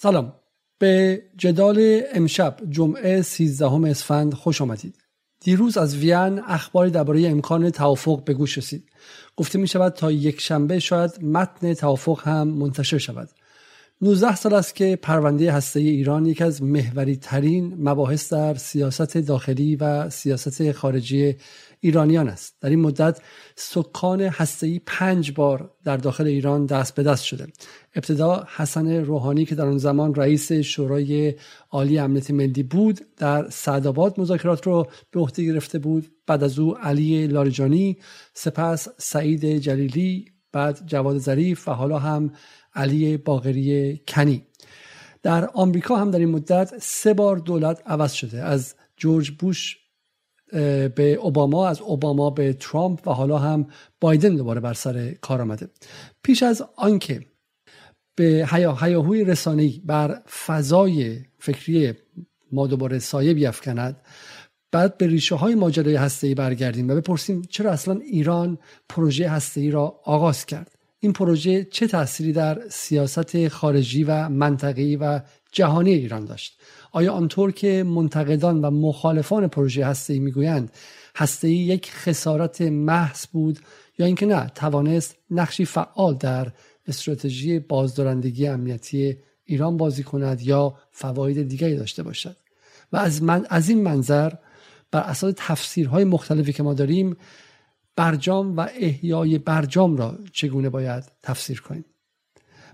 سلام. به جدال امشب جمعه 13 اسفند خوش آمدید. دیروز از وین اخباری درباره امکان توافق به گوش رسید. گفته می شود تا یک شنبه شاید متن توافق هم منتشر شود. 19 سال است که پرونده هسته ایران یکی از محوری ترین مباحث در سیاست داخلی و سیاست خارجی ایرانیان است. در این مدت سکان هسته‌ای پنج بار در داخل ایران دست به دست شده. ابتدا حسن روحانی که در آن زمان رئیس شورای عالی امنیت ملی بود در سعدآباد مذاکرات رو به عهده گرفته بود. بعد از او علی لاریجانی سپس سعید جلیلی بعد جواد ظریف و حالا هم علی باغری کنی. در آمریکا هم در این مدت سه بار دولت عوض شده. از جورج بوش به اوباما از اوباما به ترامپ و حالا هم بایدن دوباره بر سر کار آمده. پیش از آنکه به هیاهوی رسانه‌ای بر فضای فکری ما دوباره سایه بیافکند بعد به ریشه های ماجرای هسته برگردیم و بپرسیم چرا اصلا ایران پروژه هسته را آغاز کرد. این پروژه چه تأثیری در سیاست خارجی و منطقی و جهانی ایران داشت؟ آیا آنطور که منتقدان و مخالفان پروژه هسته می‌گویند هسته یک خسارت محض بود یا اینکه نه توانست نقشی فعال در استراتژی بازدارندگی امنیتی ایران بازی کند یا فواید دیگری داشته باشد؟ و از, من، از این منظر بر اساس تفسیرهای مختلفی که ما داریم برجام و احیای برجام را چگونه باید تفسیر کنیم؟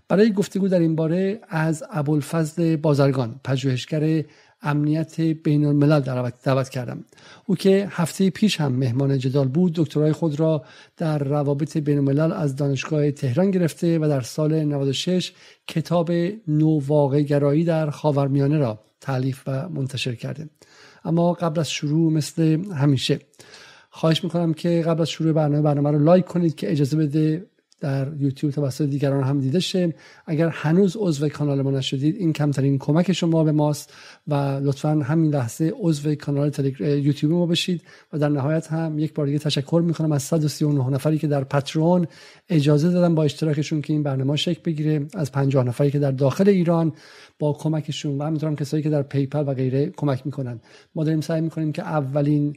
برای گفتگو در این باره از ابوالفضل بازرگان پژوهشگر امنیت بین الملل دعوت کردم. او که هفته پیش هم مهمان جدال بود دکترای خود را در روابط بین الملل از دانشگاه تهران گرفته و در سال 96 کتاب نوواقع گرایی در خاورمیانه را تعلیف و منتشر کرده. اما قبل از شروع مثل همیشه خواهش می‌کنم که قبل از شروع برنامه برنامه رو لایک کنید که اجازه بده در یوتیوب توسط دیگران هم دیده شه اگر هنوز عضو کانال ما نشدید این کمترین کمک شما به ماست و لطفا همین لحظه عضو کانال یوتیوب ما بشید و در نهایت هم یک بار دیگه تشکر می‌کنم از 139 نفری که در پترون اجازه دادن با اشتراکشون که این برنامه شکل بگیره. از 50 نفری که در داخل ایران با کمکشون و همینطور کسایی که در پیپل و غیره کمک می‌کنن. ما داریم سعی می‌کنیم که اولین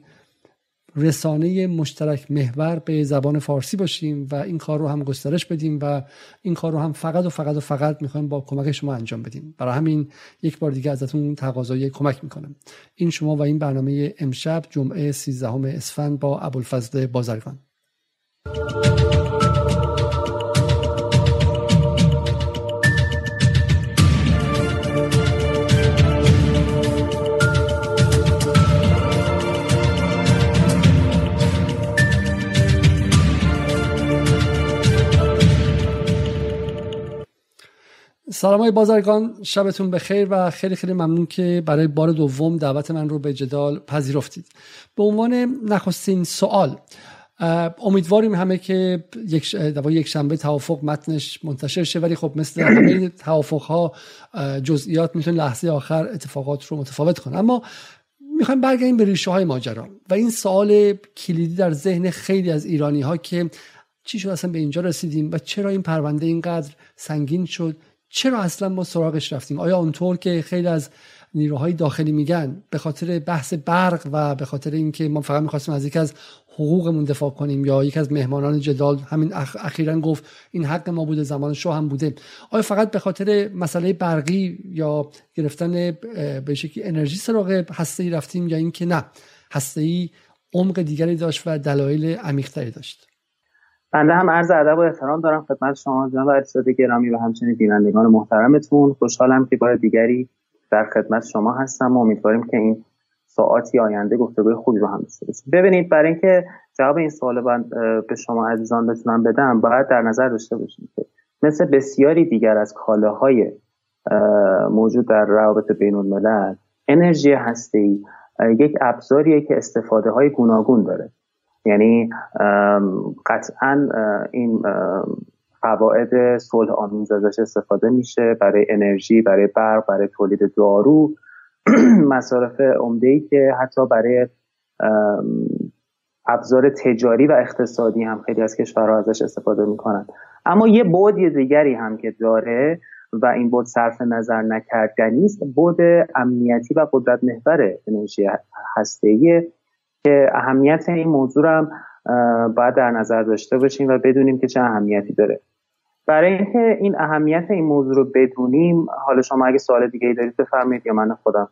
رسانه مشترک محور به زبان فارسی باشیم و این کار رو هم گسترش بدیم و این کار رو هم فقط و فقط و فقط می‌خوایم با کمک شما انجام بدیم. برای همین یک بار دیگه ازتون تقاضای کمک می‌کنم. این شما و این برنامه امشب جمعه 13 اسفند با ابوالفضل بازرگان. سلام های بازرگان شبتون بخیر و خیلی خیلی ممنون که برای بار دوم دعوت من رو به جدال پذیرفتید. به عنوان نخستین سوال امیدواریم همه که یک یک شنبه توافق متنش منتشر شه ولی خب مثل همه توافق ها جزئیات می‌تونه لحظه آخر اتفاقات رو متفاوت کنه. اما می‌خوایم برگردیم به ریشه های ماجرا و این سوال کلیدی در ذهن خیلی از ایرانی ها که چی شد اصلا به اینجا رسیدیم و چرا این پرونده اینقدر سنگین شد چرا اصلا ما سراغش رفتیم؟ آیا اونطور که خیلی از نیروهای داخلی میگن به خاطر بحث برق و به خاطر اینکه ما فقط می‌خواستیم از یکی از حقوقمون دفاع کنیم یا یکی از مهمانان جدال همین اخ... اخیرا گفت این حق ما بوده زمان شو هم بوده. آیا فقط به خاطر مسئله برقی یا گرفتن به شکلی انرژی سراغ هسته ای رفتیم یا اینکه نه هسته ای عمق دیگری داشت و دلایل عمیقتری داشت؟ بنده هم عرض ادب و احترام دارم خدمت شما جناب ارشد گرامی و همچنین بینندگان محترمتون. خوشحالم که بار دیگری در خدمت شما هستم و امیدواریم که این ساعاتی آینده گفتگوی خوبی رو هم داشته باشیم. ببینید برای اینکه جواب این سوال به شما عزیزان بتونم بدم باید در نظر داشته باشیم که مثل بسیاری دیگر از کالاهای موجود در روابط بین الملل انرژی هسته یک ابزاریه که استفاده های گوناگون داره. یعنی قطعا این قواعد صلح آمیز ازش استفاده میشه برای انرژی برای برق برای تولید دارو. مصارف عمده ای که حتی برای ابزار تجاری و اقتصادی هم خیلی از کشورها ازش استفاده می‌کنن. اما یه بعد دیگری هم که داره و این بود صرف نظر نکردنی است بود امنیتی و قدرت محور انرژی هسته‌ای که اهمیت این موضوع هم باید در نظر داشته باشیم و بدونیم که چه اهمیتی داره. برای اینکه این اهمیت این موضوع رو بدونیم حالا شما اگه سوال دیگه ای دارید بفرمایید یا من خودم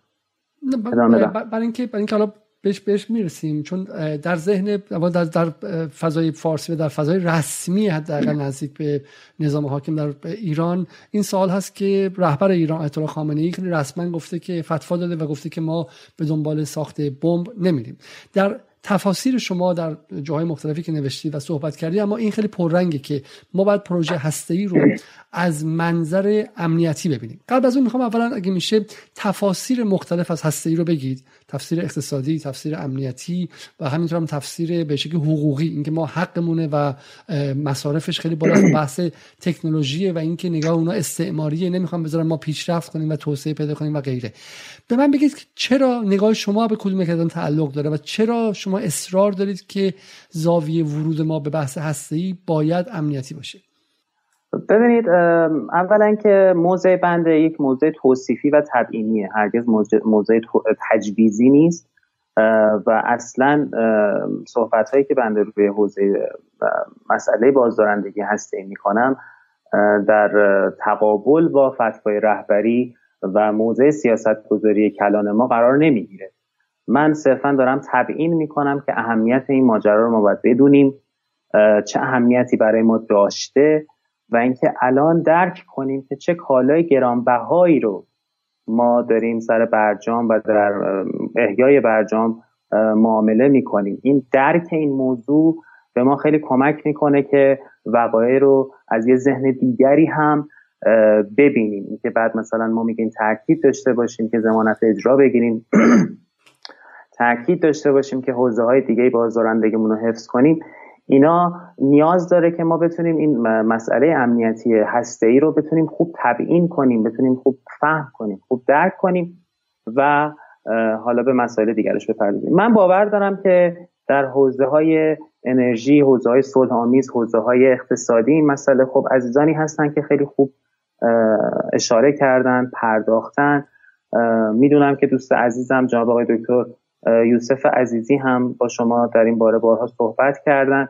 برای اینکه برای اینکه حالا بهش بهش می‌رسیم. چون در ذهن در, در فضای فارسی و در فضای رسمی حداقل نزدیک به نظام حاکم در ایران این سوال هست که رهبر ایران آیت خامنه ای رسما گفته که فتوا داده و گفته که ما به دنبال ساخت بمب نمیریم. در تفاسیر شما در جاهای مختلفی که نوشتید و صحبت کردید اما این خیلی پررنگه که ما باید پروژه هسته‌ای رو از منظر امنیتی ببینیم. قبل از اون می‌خوام اولا اگه میشه تفاسیر مختلف از هسته‌ای رو بگید. تفسیر اقتصادی تفسیر امنیتی و همینطور هم تفسیر به شکل حقوقی اینکه ما حقمونه و مصارفش خیلی بالا بحث تکنولوژی و اینکه نگاه اونا استعماریه نمی‌خوام بذارم ما پیشرفت کنیم و توسعه پیدا کنیم و غیره. به من بگید چرا نگاه شما به کدوم یک تعلق داره و چرا شما اصرار دارید که زاویه ورود ما به بحث هسته‌ای باید امنیتی باشه؟ ببینید اولا که موضع بنده یک موضع توصیفی و تبعینیه هرگز موضع تجویزی نیست. و اصلا صحبت هایی که بنده روی حوزه مسئله بازدارندگی هسته می کنم در تقابل با فتوای رهبری و موضع سیاست گذاری کلان ما قرار نمی‌گیره. من صرفا دارم تبیین می‌کنم که اهمیت این ماجرا رو ما باید بدونیم. چه اهمیتی برای ما داشته. و اینکه الان درک کنیم که چه کالای گرانبهایی رو ما داریم سر برجام و در احیای برجام معامله می‌کنیم. این درک این موضوع به ما خیلی کمک می‌کنه که وقایع رو از یه ذهن دیگری هم ببینیم. که بعد مثلا ما میگیم تاکید داشته باشیم که زمانت اجرا بگیریم. تاکید داشته باشیم که حوزه های دیگه بازدارندگیمون رو حفظ کنیم. اینا نیاز داره که ما بتونیم این مسئله امنیتی هسته ای رو بتونیم خوب تبیین کنیم بتونیم خوب فهم کنیم خوب درک کنیم و حالا به مسائل دیگرش بپردازیم. من باور دارم که در حوزه های انرژی حوزه های صلح آمیز حوزه های اقتصادی این مسئله خب عزیزانی هستن که خیلی خوب اشاره کردن پرداختن. می‌دونم که دوست عزیزم جناب آقای دکتر یوسف عزیزی هم با شما در این باره بارها صحبت کردن.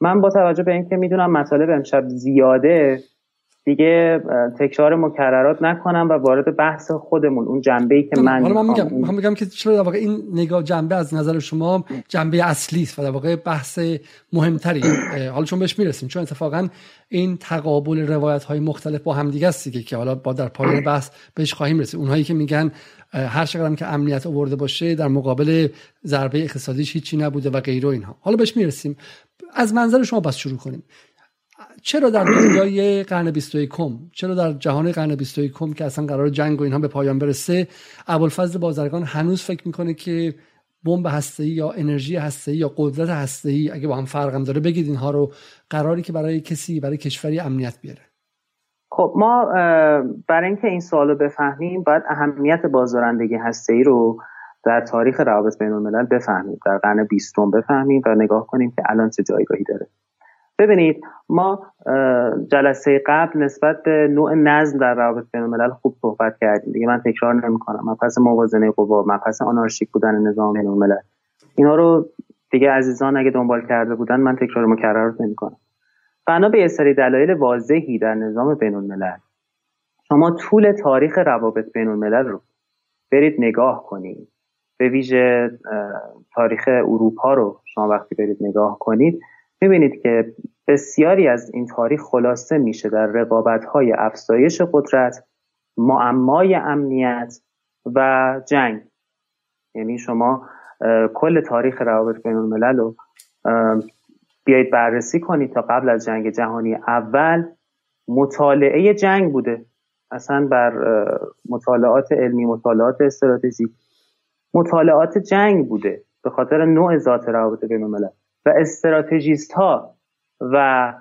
من با توجه به اینکه می‌دونم مطالب امشب زیاده دیگه تکرار مکررات نکنم و وارد بحث خودمون اون جنبه ای که من حالا من میگم من میگم که چرا در واقع این نگاه جنبه از نظر شما جنبه اصلی است و در واقع بحث مهمتری. حالا چون بهش می‌رسیم چون اتفاقا این تقابل روایت های مختلف با هم دیگه است که حالا با در پایان بحث بهش خواهیم رسید. اونهایی که میگن هر چقدر که امنیت آورده باشه در مقابل ضربه اقتصادیش هیچی نبوده و غیره اینها. حالا بهش می‌رسیم. از منظر شما بس شروع کنیم. چرا در دنیای قرن 21 چرا در جهان قرن 21 که اصلا قرار جنگ و اینها به پایان برسه ابوالفضل بازرگان هنوز فکر می‌کنه که بمب هسته‌ای یا انرژی هسته‌ای یا قدرت هسته‌ای اگه با هم فرقم داره بگید اینها رو قراری که برای کسی برای کشوری امنیت بیاره. خب ما برای اینکه این سوالو بفهمیم باید اهمیت بازدارندگی هسته‌ای رو در تاریخ روابط بین الملل بفهمیم در قرن بیستم بفهمیم و نگاه کنیم که الان چه جایگاهی داره. ببینید ما جلسه قبل نسبت به نوع نظم در روابط بین الملل خوب صحبت کردیم. دیگه من تکرار نمی‌کنم. مبحث موازنه قوا مبحث آنارشیک بودن نظام بین الملل. اینا رو دیگه عزیزان اگه دنبال کرده بودن من تکرار مکرر نمی‌کنم. بنا به یه سری دلایل واضحی در نظام بین الملل. شما طول تاریخ روابط بین الملل رو برید نگاه کنید. به ویژه تاریخ اروپا رو شما وقتی برید نگاه کنید می‌بینید که بسیاری از این تاریخ خلاصه میشه در رقابت های افزایش قدرت معمای امنیت و جنگ. یعنی شما کل تاریخ روابط بین الملل رو بیایید بررسی کنید تا قبل از جنگ جهانی اول مطالعه جنگ بوده. اصلا بر مطالعات علمی مطالعات استراتژی مطالعات جنگ بوده به خاطر نوع ذات روابط بین الملل و استراتژیست ها و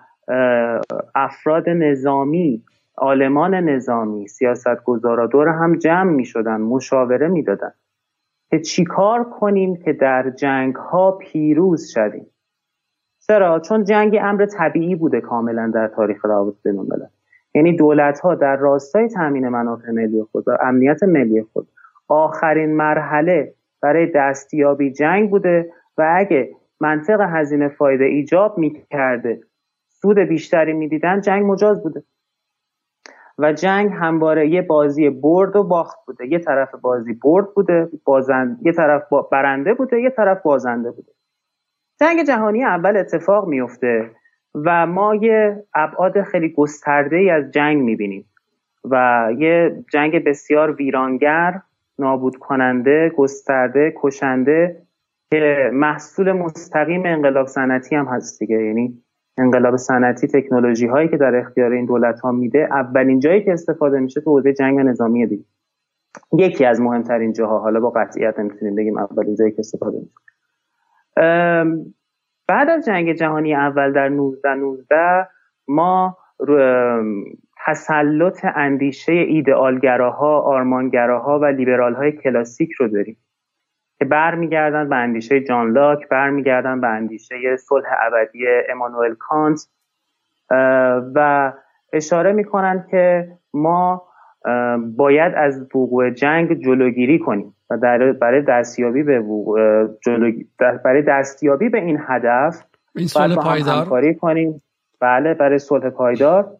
افراد نظامی آلمان نظامی سیاست گذارا دور هم جمع می شدن مشاوره می دادن که چیکار کنیم که در جنگ ها پیروز شویم؟ چرا؟ چون جنگ امر طبیعی بوده کاملا در تاریخ روابط بین یعنی دولت ها در راستای تامین منافع ملی خود و امنیت ملی خود آخرین مرحله برای دستیابی جنگ بوده و اگه منطق هزینه فایده ایجاب می‌کرده. سود بیشتری می‌دیدن جنگ مجاز بوده. و جنگ همواره یه بازی برد و باخت بوده. یه طرف بازی برد بوده بازند یه طرف برنده بوده یه طرف بازنده بوده. جنگ جهانی اول اتفاق میفته و ما یه ابعاد خیلی گسترده ای از جنگ می‌بینیم و یه جنگ بسیار ویرانگر نابود کننده گسترده کشنده که محصول مستقیم انقلاب صنعتی هم هست دیگه. یعنی انقلاب صنعتی تکنولوژی هایی که در اختیار این دولت ها میده اولین جایی که استفاده میشه تو حوزه جنگ نظامی دیگه. یکی از مهمترین جاها. حالا با قطعیت نمی‌تونیم بگیم اولین جایی که استفاده میشه. بعد از جنگ جهانی اول در 19 19 ما تسلط اندیشه ایدئالگراها آرمانگراها و لیبرال کلاسیک رو داریم. که برمیگردن به اندیشه جان لاک برمیگردن به اندیشه صلح ابدی امانوئل کانت و اشاره می‌کنن که ما باید از وقوع جنگ جلوگیری کنیم و برای دستیابی به برای دستیابی به این هدف این صلح پایدار؟ همکاری کنیم. بله برای صلح پایدار.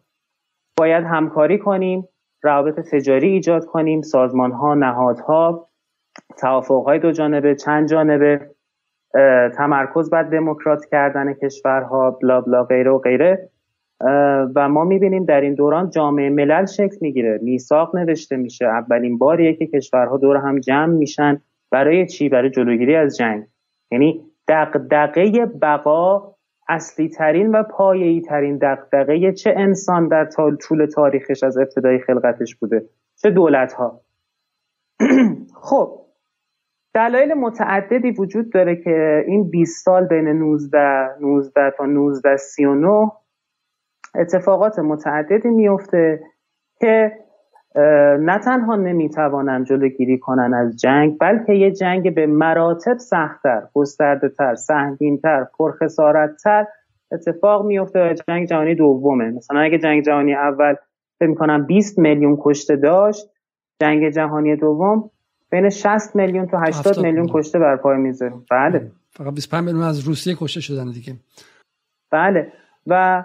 باید همکاری کنیم روابط تجاری ایجاد کنیم سازمان ها نهادها. توافق های دو جانبه چند جانبه تمرکز بر دموکرات کردن کشورها بلا بلا غیره و غیره. و ما می‌بینیم در این دوران جامعه ملل شکل می‌گیره. میثاق نوشته میشه. اولین باریه که کشورها دور هم جمع میشن برای چی؟ برای جلوگیری از جنگ. یعنی دقدقه بقا اصلی ترین و پایه‌ای ترین دقدقه چه انسان در طول تاریخش از ابتدای خلقتش بوده؟ چه دولت ها خب دلایل متعددی وجود داره که این 20 سال بین 19 19 تا 19 39 اتفاقات متعددی میفته که نه تنها نمی‌توانند جلوگیری کنن از جنگ بلکه یه جنگ به مراتب سختتر گسترده تر سهمگینتر پرخسارتتر اتفاق میفته و جنگ جهانی دومه. مثلا اگه جنگ جهانی اول فکر می‌کنم 20 میلیون کشته داشت جنگ جهانی دوم بین 60 میلیون تا 80 میلیون کشته بر پای می‌ذاره بله. فقط 25 میلیون از روسیه کشته شدن دیگه. بله. و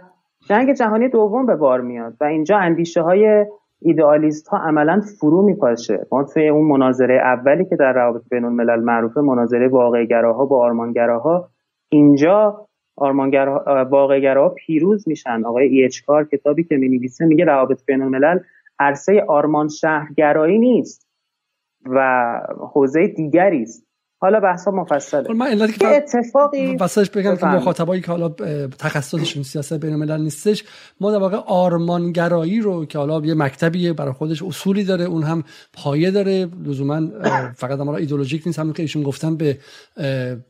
جنگ جهانی دوم به بار میاد و اینجا اندیشه های ایدئالیست ها عملا فرو میپاشه. ما توی اون مناظره اولی که در روابط بین الملل معروفه مناظره واقعگراها با آرمانگراها اینجا آرمانگراها واقعگراها پیروز میشن. آقای ایچکار کتابی که می‌نویسه میگه روابط بین الملل عرصه آرمان شهرگرایی نیست. و حوزه دیگری است. حالا بحثا مفصله. خب، من علتی که اتفاقی واسش بگم که مخاطبایی که حالا تخصصشون سیاست بین الملل نیستش ما در واقع آرمانگرایی رو که حالا یه مکتبیه برای خودش اصولی داره اون هم پایه داره. لزوما فقط ما ایدولوژیک نیست. همون که ایشون گفتن به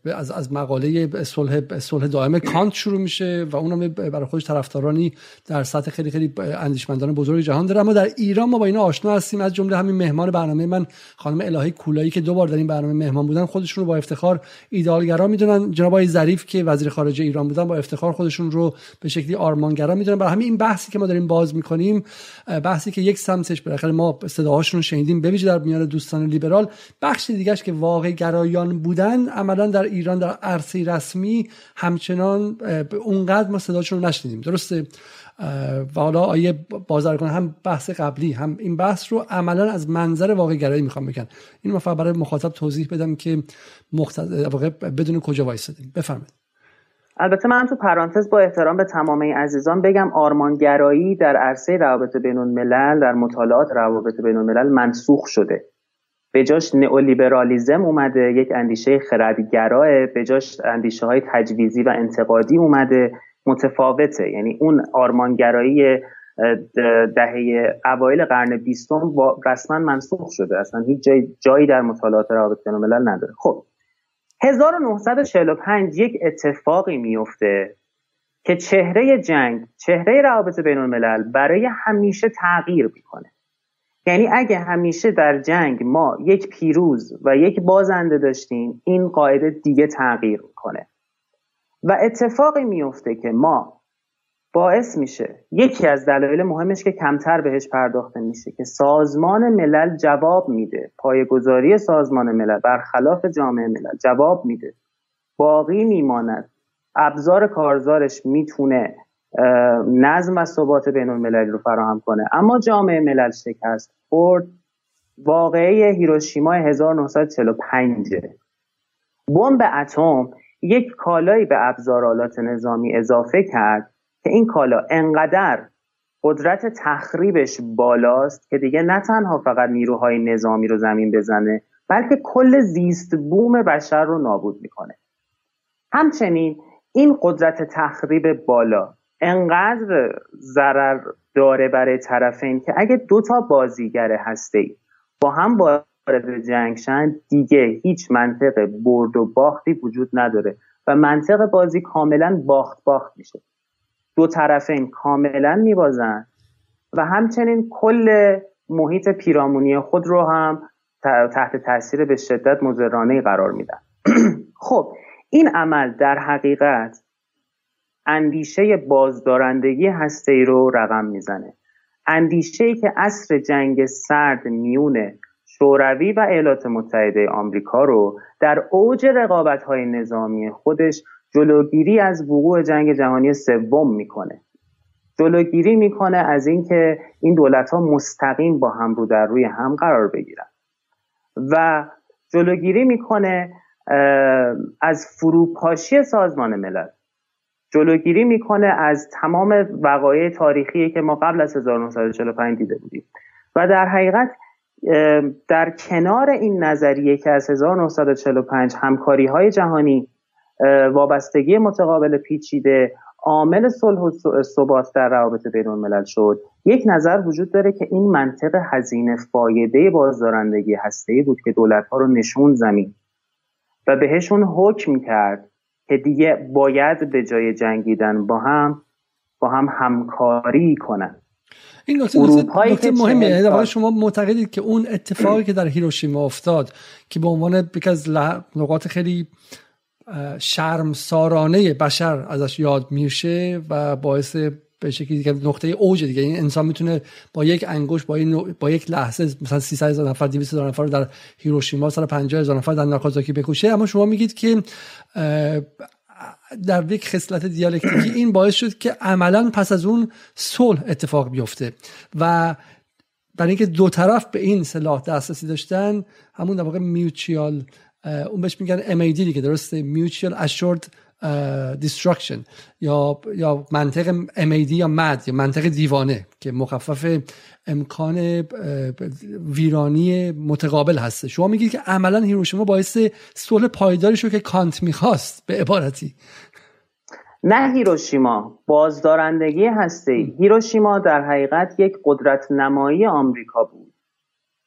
از از مقاله صلح صلح دائم کانت شروع میشه و اونم برای خودش طرفدارانی در سطح خیلی خیلی اندیشمندان بزرگ جهان داره. اما در ایران ما با اینا آشنا هستیم. از جمله همین مهمان برنامه من خانم الهی کولایی که دو بار در این برنامه مهمان بودن خودشون رو با افتخار ایدالگرا می‌دونن. جناب آقای ظریف که وزیر خارجه ایران بودن با افتخار خودشون رو به شکلی آرمانگرا می‌دونن. برای همین این بحثی که ما داریم باز می‌کنیم بحثی که یک سمتش بالاخره ما صداهاشون رو شنیدیم بویژه در میان دوستان لیبرال. بخش دیگهش که واقع گرایان بودن عملا در ایران در عرصه رسمی همچنان اونقدر ما صداشون رو نشنیدیم. درسته؟ و حالا آیه بازرگان هم بحث قبلی هم این بحث رو عملا از منظر واقع گرایی می‌خوام بگن این فقط برای مخاطب توضیح بدم که مختص... بدون کجا وایسادیم بفرمایید. البته من تو پرانتز با احترام به تمام عزیزان بگم آرمانگرایی در عرصه روابط بین الملل در مطالعات روابط بین الملل منسوخ شده. به جاش نئولیبرالیزم اومده یک اندیشه خردگراه به جاش اندیشه های تجویزی و انتقادی اومده. متفاوته. یعنی اون آرمانگرایی دهه اوایل قرن بیستم رسما منسوخ شده. اصلا هیچ جایی در مطالعات روابط بین الملل نداره. خب 1945 یک اتفاقی میفته که چهره جنگ چهره روابط بین الملل برای همیشه تغییر می‌کنه. یعنی اگه همیشه در جنگ ما یک پیروز و یک بازنده داشتیم این قاعده دیگه تغییر می‌کنه. و اتفاقی میفته که ما باعث میشه یکی از دلایل مهمش که کمتر بهش پرداخته میشه که سازمان ملل جواب میده. پایگذاری سازمان ملل برخلاف جامعه ملل جواب میده. باقی میماند. ابزار کارزارش می‌تونه نظم و ثبات بین المللی رو فراهم کنه. اما جامعه ملل شکست خورد. واقعه هیروشیما 1945 بمب اتم یک کالایی به ابزارالات نظامی اضافه کرد که این کالا انقدر قدرت تخریبش بالاست که دیگه نه تنها فقط نیروهای نظامی رو زمین بزنه بلکه کل زیست بوم بشر رو نابود می‌کنه. همچنین این قدرت تخریب بالا انقدر ضرر داره برای طرفین که اگه دو تا بازیگر هسته با هم وارد جنگ شن دیگه هیچ منطق برد و باختی وجود نداره و منطق بازی کاملا باخت باخت میشه. دو طرفین کاملا میبازن و همچنین کل محیط پیرامونی خود رو هم تحت تاثیر به شدت مزرانه قرار میدن. خب این عمل در حقیقت اندیشه بازدارندگی هسته رو رقم می‌زنه. اندیشه ای که اصر جنگ سرد میون شوروی و ایالات متحده آمریکا رو در اوج رقابت های نظامی خودش جلوگیری از وقوع جنگ جهانی سوم می‌کنه. جلوگیری می‌کنه از اینکه این دولت ها مستقیم با هم رو در روی هم قرار بگیرن. و جلوگیری می‌کنه از فروپاشی سازمان ملل. جلوگیری می‌کنه از تمام وقایع تاریخی که ما قبل از 1945 دیده بودیم. و در حقیقت در کنار این نظریه که از 1945 همکاری های جهانی وابستگی متقابل پیچیده عامل صلح و ثبات در روابط بین الملل شد یک نظر وجود داره که این منطق هزینه فایده بازدارندگی هسته بود که دولت ها رو نشون زمین و بهشون حکم کرد که دیگه باید به جای جنگیدن با هم با هم همکاری کنن. این نکته نکته مهمیه. یعنی شما معتقدید که اون اتفاقی که در هیروشیما افتاد که به عنوان یکی از نقاط خیلی شرم سارانه بشر ازش یاد میشه و باعث به شکلی دیگه نقطه اوج دیگه. این انسان می‌تونه با یک انگوش با, با یک لحظه مثلا 300 هزار نفر 200 هزار نفر رو در هیروشیما سال 50 هزار نفر در ناکازاکی بکشه. اما شما میگید که در یک خصلت دیالکتیکی این باعث شد که عملا پس از اون صلح اتفاق بیفته و برای اینکه دو طرف به این سلاح دسترسی داشتن همون در واقع میوچیال اون بهش میگن MAD دیگه درسته؟ Mutual Assured Destruction یا یا منطق MAD یا MAD یا منطق دیوانه که مخفف امکان ویرانی متقابل هسته. شما میگید که عملا هیروشیما باعث صلح پایداری شد که کانت می‌خواست به عبارتی. نه هیروشیما بازدارندگی هسته هیروشیما در حقیقت یک قدرت نمایی آمریکا بود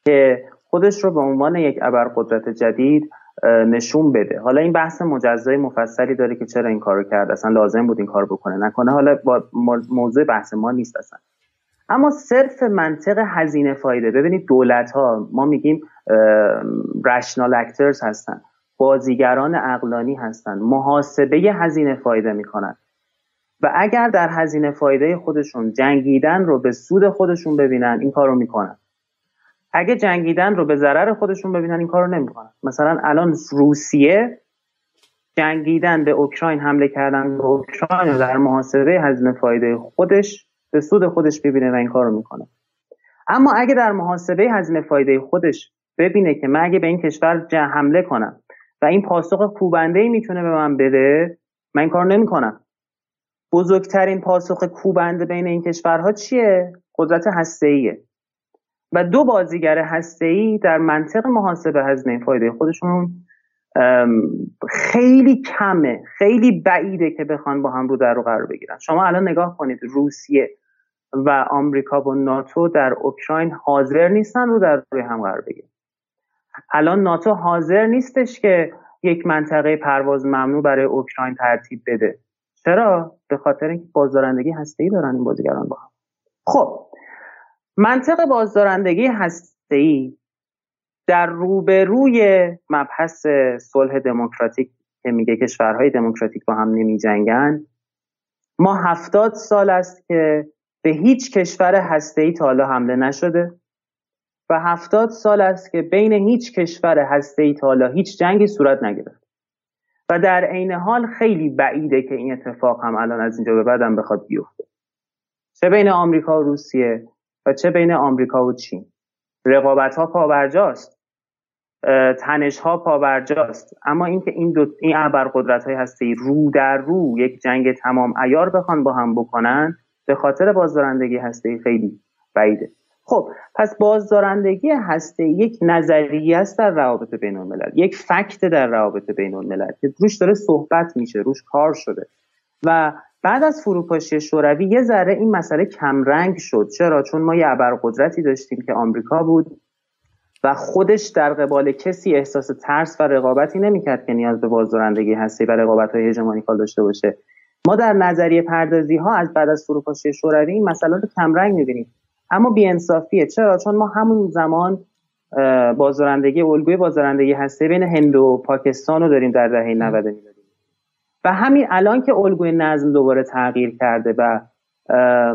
که خودش رو به عنوان یک ابرقدرت جدید نشون بده. حالا این بحث مجزای مفصلی داره که چرا این کارو کرد؟ اصلا لازم بود این کار بکنه؟ نکنه. حالا با موضوع بحث ما نیست اصلا. اما صرف منطق هزینه فایده. ببینید دولت ها ما میگیم رشنال اکترز هستن. بازیگران اقلانی هستن. محاسبه هزینه فایده می‌کنن. و اگر در هزینه فایده خودشون جنگیدن رو به سود خودشون ببینن این کارو می‌کنن. اگه جنگیدن رو به ضرر خودشون ببینن این کارو نمی‌کنن. مثلا الان روسیه جنگیدن به اوکراین حمله کردن به اوکراین رو در محاسبه هزینه فایده خودش به سود خودش ببینه و این کارو می‌کنه. اما اگه در محاسبه هزینه فایده خودش ببینه که من اگه به این کشور حمله کنم و این پاسخ کوبنده ای می‌تونه به من بده من این کار نمی‌کنم. بزرگترین پاسخ کوبنده بین این کشورها چیه؟ قدرت هسته‌ایه. و دو بازیگر هسته‌ای در منطق محاسبه هزینه فایده خودشون خیلی کمه خیلی بعیده که بخوان با هم رو در رو قرار بگیرن. شما الان نگاه کنید روسیه و آمریکا و ناتو در اوکراین حاضر نیستن رو در روی هم قرار بگیرن. الان ناتو حاضر نیستش که یک منطقه پرواز ممنوع برای اوکراین ترتیب بده. چرا؟ به خاطر اینکه بازدارندگی هسته‌ای دارن این بازیگران با هم. خب منطق بازدارندگی هسته‌ای در روبروی مبحث صلح دموکراتیک که میگه کشورهای دموکراتیک با هم نمی جنگن ما هفتاد سال است که به هیچ کشور هسته‌ای تا حالا حمله نشده و هفتاد سال است که بین هیچ کشور هسته‌ای تا حالا هیچ جنگی صورت نگرفت. و در عین حال خیلی بعیده که این اتفاق هم الان از اینجا به بعدم بخواد بیفته. چه بین آمریکا و روسیه؟ و چه بین آمریکا و چین. رقابت ها پاورجاست تنش ها پاورجاست اما اینکه این دو این ابرقدرت های هستی رو در رو یک جنگ تمام ایار بخوان با هم بکنن به خاطر بازدارندگی هسته خیلی بعیده. خب پس بازدارندگی هسته یک نظریه است در روابط بین الملل یک فکت در روابط بین الملل که روش داره صحبت میشه روش کار شده. و بعد از فروپاشی شوروی یه ذره این مسئله کمرنگ شد. چرا؟ چون ما یه ابرقدرتی داشتیم که آمریکا بود و خودش در قبال کسی احساس ترس و رقابتی نمی‌کرد که نیاز به بازدارندگی هستی و رقابت های هژمونیکال داشته باشه. ما در نظریه پردازی ها از بعد از فروپاشی شوروی این مسئله رو کمرنگ می‌بینیم. اما بیانصافیه. چرا؟ چون ما همون زمان بازدارندگی الگوی بازدارندگی هسته بین هند و پاکستان رو داریم در دهه 90 میلادی و همین الان که الگوی نظم دوباره تغییر کرده و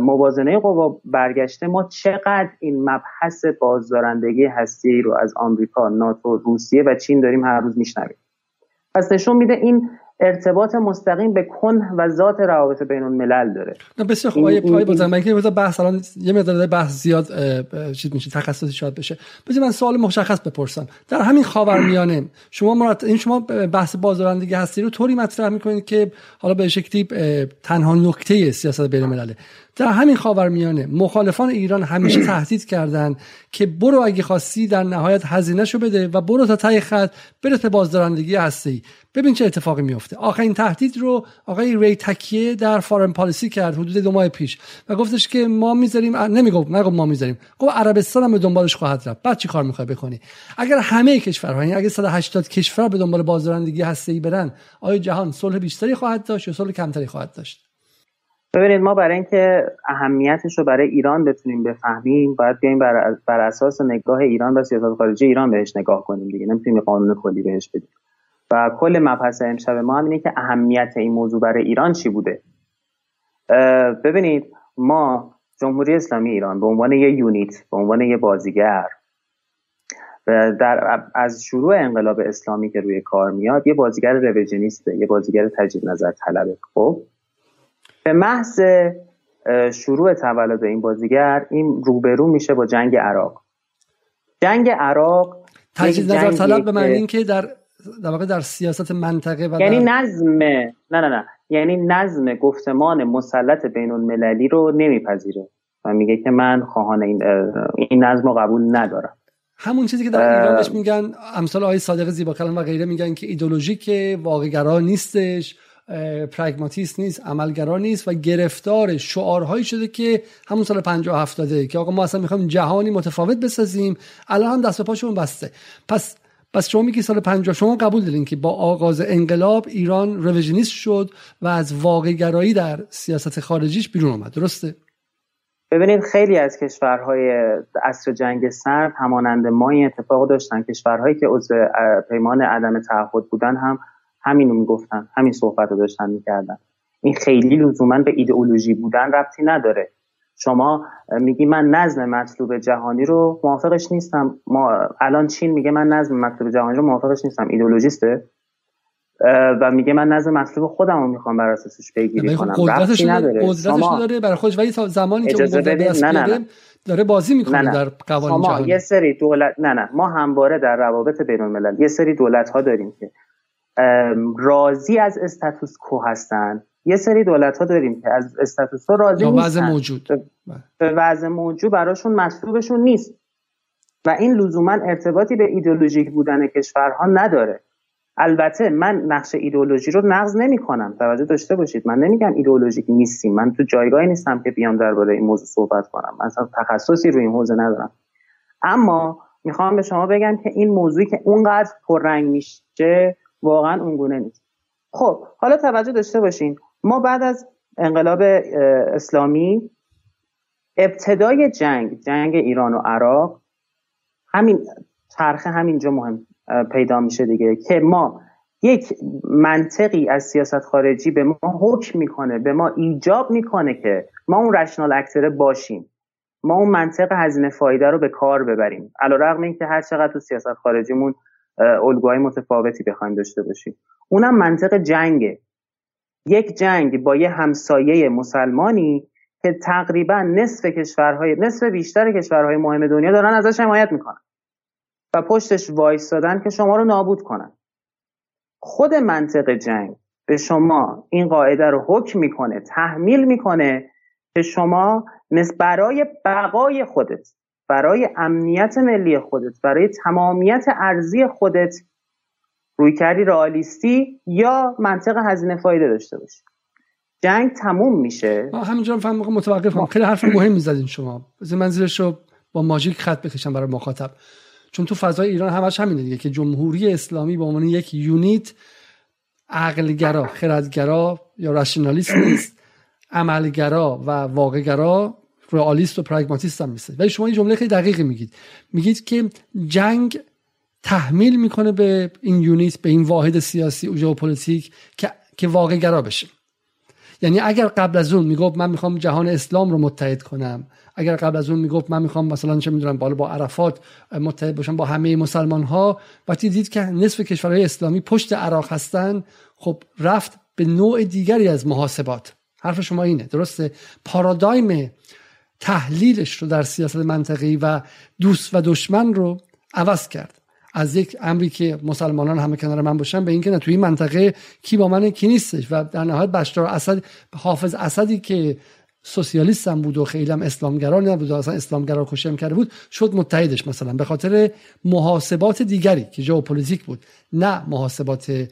موازنه قوا برگشته ما چقدر این مبحث بازدارندگی هستی رو از آمریکا، ناتو، روسیه و چین داریم هر روز میشنویم. پس نشون میده این ارتباط مستقیم به کن و ذات روابط بین الملل داره. نه بسیار خوب. آیه پای بازم من که بحث الان یه مقدار بحث زیاد چیز میشه تخصصی شاید بشه. بذار من سوال مشخص بپرسم. در همین خاورمیانه شما مرت... این شما بحث بازدارندگی هستی رو طوری مطرح می‌کنید که حالا به شکلی تنها نکته سیاست بین الملله. در همین خاورمیانه مخالفان ایران همیشه تهدید کردند که برو اگه خواستی در نهایت هزینه شو بده و برو تا تای خط برس بازدارندگی هستی ببین چه اتفاقی میفته آخرین تهدید رو آقای ری تکیه در فارن پالیسی کرد حدود دو ماه پیش و گفتش که ما می‌ذاریم نمی‌گفت نگفت ما می‌ذاریم. گفت عربستان هم به دنبالش خواهد رفت. بعد چی کار می‌خوای بکنی؟ اگر همه کشورها یعنی اگر 180 کشور به دنبال بازدارندگی هستی برن آیا جهان صلح بیشتری خواهد داشت یا صلح کمتری خواهد داشت؟ ببینید ما برای اینکه اهمیتش رو برای ایران بتونیم بفهمیم باید بیایم بر, اساس نگاه ایران و سیاست خارجی ایران بهش نگاه کنیم دیگه. نمی‌تونیم قانون کلی بهش بدیم. و کل مبحث امشب ما هم اینه که اهمیت این موضوع برای ایران چی بوده؟ ببینید ما جمهوری اسلامی ایران به عنوان یه یونیت به عنوان یه بازیگر در از شروع انقلاب اسلامی که روی کار میاد یه بازیگر رویژنیسته یه بازیگر تجدید نظر طلبه. خب؟ به محض شروع تولد این بازیگر این روبرو میشه با جنگ عراق. جنگ عراق تجدید نظر طلب به معنی اینکه در در واقع در سیاست منطقه و یعنی نظم نه نه نه. یعنی نظم گفتمان مسلط بین المللی رو نمیپذیره. و میگه که من خواهان این, این نظم رو قبول ندارم. همون چیزی که در ایران بهش میگن امثال آقای صادق زیبا کلام و غیره میگن که ایدولوژیک واقعگرا نیستش. پرگماتیست نیست عملگرا نیست و گرفتار شعارهایی شده که همون سال 50 70 که آقا ما اصلا می‌خوایم جهانی متفاوت بسازیم. الان هم دست به پاشون بسته. پس پس شما میگی سال 50 شما قبول دارین که با آغاز انقلاب ایران رویژنیست شد و از واقع گرایی در سیاست خارجیش بیرون اومد. درسته؟ ببینید خیلی از کشورهای عصر جنگ سرد همانند ما این اتفاق داشتن. کشورهایی که عضو پیمان عدم تعهد بودن هم همینو می‌گفتن همین صحبت رو داشتن می‌کردن. این خیلی لزوما به ایدئولوژی بودن ربطی نداره. شما میگی من نظم مطلوب جهانی رو موافقش نیستم. ما الان چین میگه من نظم مطلوب جهانی رو موافقش نیستم. ایدئولوژیسته. و میگه من نظم مطلوب خودم رو می‌خوام بر اساسش پیگیری کنم. قدرتش نداره. قدرتش داره برای خودش. ولی زمانی که اون نه نه نه. داره بازی می‌کنه نه نه. در قوانین جهانی. یه سری دولت نه نه. ما همواره در روابط بین الملل یه سری دولت ها داریم که راضی از استاتوس کو هستن. یه سری دولت ها داریم که از استاتوس کو راضی نیستن وضع موجود. به وضع موجود براشون مطلوبشون نیست. و این لزوما ارتباطی به ایدئولوژیک بودن کشورها نداره. البته من نقش ایدئولوژی رو نقض نمی کنم توجه داشته باشید. من نمیگم ایدئولوژیک نیستیم. من تو جایگاهی نیستم که بیام درباره این موضوع صحبت کنم. من اصلا تخصصی روی این حوزه ندارم. اما می‌خوام به شما بگم که این موضوعی که اونقدر پررنگ میشه واقعا اونگونه نیست. خب حالا توجه داشته باشین. ما بعد از انقلاب اسلامی ابتدای جنگ جنگ ایران و عراق همین چرخه همینجا مهم پیدا میشه دیگه که ما یک منطقی از سیاست خارجی به ما حکم می‌کنه به ما ایجاب می‌کنه که ما اون رشنال اکتره باشیم. ما اون منطق هزینه فایده رو به کار ببریم. علیرغم اینکه هر چقدر تو سیاست خارجیمون الگوهای متفاوتی بخوایم داشته باشیم. اونم منطق جنگه. یک جنگ با یه همسایه مسلمانی که تقریبا نصف کشورهای نصف بیشتر کشورهای مهم دنیا دارن ازش حمایت می‌کنن و پشتش وایستادن که شما رو نابود کنن. خود منطق جنگ به شما این قاعده رو حکم می‌کنه تحمیل می‌کنه که شما برای بقای خودت برای امنیت ملی خودت برای تمامیت ارزی خودت روی کردی رئالیستی یا منطق هزینه فایده داشته باشی. جنگ تموم میشه. همینجا فهم متوقف کنم خیلی حرف مهم می‌زدین شما. من رو با ماژیک خط بکشم برای مخاطب. چون تو فضای ایران همش همینه دیگه که جمهوری اسلامی به عنوان یک unit عقلگرا خردگرا یا rationalist نیست. عملگرا و واقعگرا رئالیست و پراگماتیست هم ولی شما این جمله خیلی دقیقی میگید. میگید که جنگ تحمیل می‌کنه به این unit به این واحد سیاسی و ژئوپلیتیک که که واقع گرا بشه. یعنی اگر قبل از اون می‌گفت من می‌خوام جهان اسلام رو متحد کنم اگر قبل از اون می‌گفت من می‌خوام مثلا چه می‌دونم بالا با عرفات متحد باشم با همه مسلمان ها وقتی دید که نصف کشورهای اسلامی پشت عراق هستن خب رفت به نوع دیگری از محاسبات. حرف شما اینه درسته؟ پارادایم تحلیلش رو در سیاست منطقی و دوست و دشمن رو عوض کرد. از یک امری که مسلمانان همه کنار من باشن به اینکه نه توی این منطقه کی با من کی نیستش و در نهایت بشار اسد حافظ اسدی که سوسیالیست هم بود و خیلی هم اسلامگرا نبود و اصلا اسلامگرا کشم کرده بود شد متحدش مثلا به خاطر محاسبات دیگری که ژئوپلیتیک بود نه محاسبات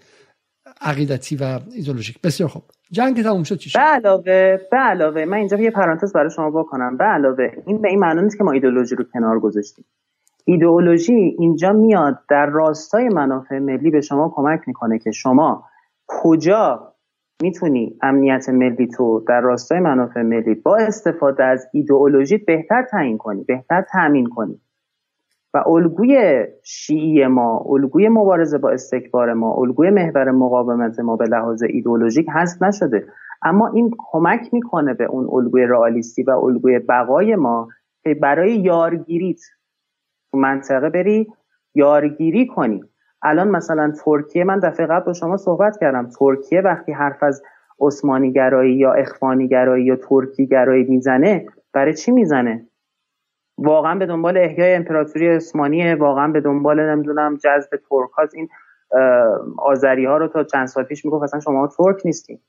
عقیدتی و ایدولوژیک بسیار خوب. جنگ تموم شد چی شد؟ علاوه به علاوه من اینجا یه پرانتز برای شما بکنم. به علاوه این به این معنی نیست که ما ایدولوژی رو کنار گذاشتیم. ایدئولوژی اینجا میاد در راستای منافع ملی به شما کمک می‌کنه که شما کجا می‌تونی امنیت ملی تو در راستای منافع ملی با استفاده از ایدئولوژی بهتر تعیین کنی بهتر تامین کنی. و الگوی شیعی ما الگوی مبارزه با استکبار ما الگوی محور مقاومت ما به لحاظ ایدئولوژیک هست نشده. اما این کمک می‌کنه به اون الگوی رئالیستی و الگوی بقای ما که برای یارگیریت تو منطقه بری یارگیری کنی. الان مثلا ترکیه من دفعه قبل با شما صحبت کردم. ترکیه وقتی حرف از عثمانی گرایی یا اخوانی گرایی یا ترکی گرایی می‌زنه برای چی می‌زنه؟ واقعا به دنبال احیای امپراتوری عثمانی واقعا به دنبال نمی‌دونم جذب ترک این آذری ها رو تا چند سال پیش می‌گفت اصلا شما ترک نیستین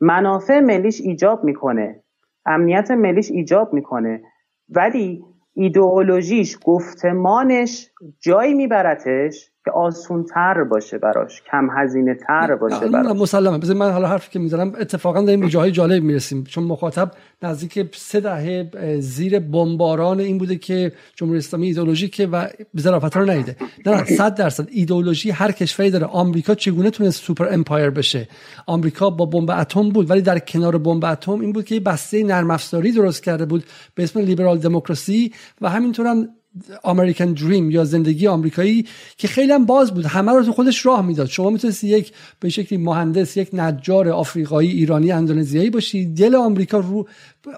منافع ملیش ایجاب می‌کنه. امنیت ملیش ایجاب می‌کنه. ولی ایدئولوژیش گفتمانش جایی میبرتش که آسون تر باشه براش کم هزینه تر باشه براش. مسلمه. بذار من حالا حرفی که می‌زنم اتفاقا داریم به جاهای جالب می‌رسیم. چون مخاطب نزدیک سه دهه زیر بمباران این بوده که جمهوری اسلامی ایدئولوژیکه و ظرافت رو نیده نه 100 درصد. ایدئولوژی هر کشوری داره. آمریکا چگونه تونست super empire بشه؟ آمریکا با بمب اتم بود ولی در کنار بمب اتم این بود که یه بسته نرم افزاری درست کرده بود به اسم لیبرال دموکراسی و همینطور هم امریکن دریم یا زندگی آمریکایی که خیلی هم باز بود. همه رو تو خودش راه می‌داد. شما می‌تونستی یک به شکلی مهندس یک نجار آفریقایی ایرانی اندونزیایی باشی. دل آمریکا رو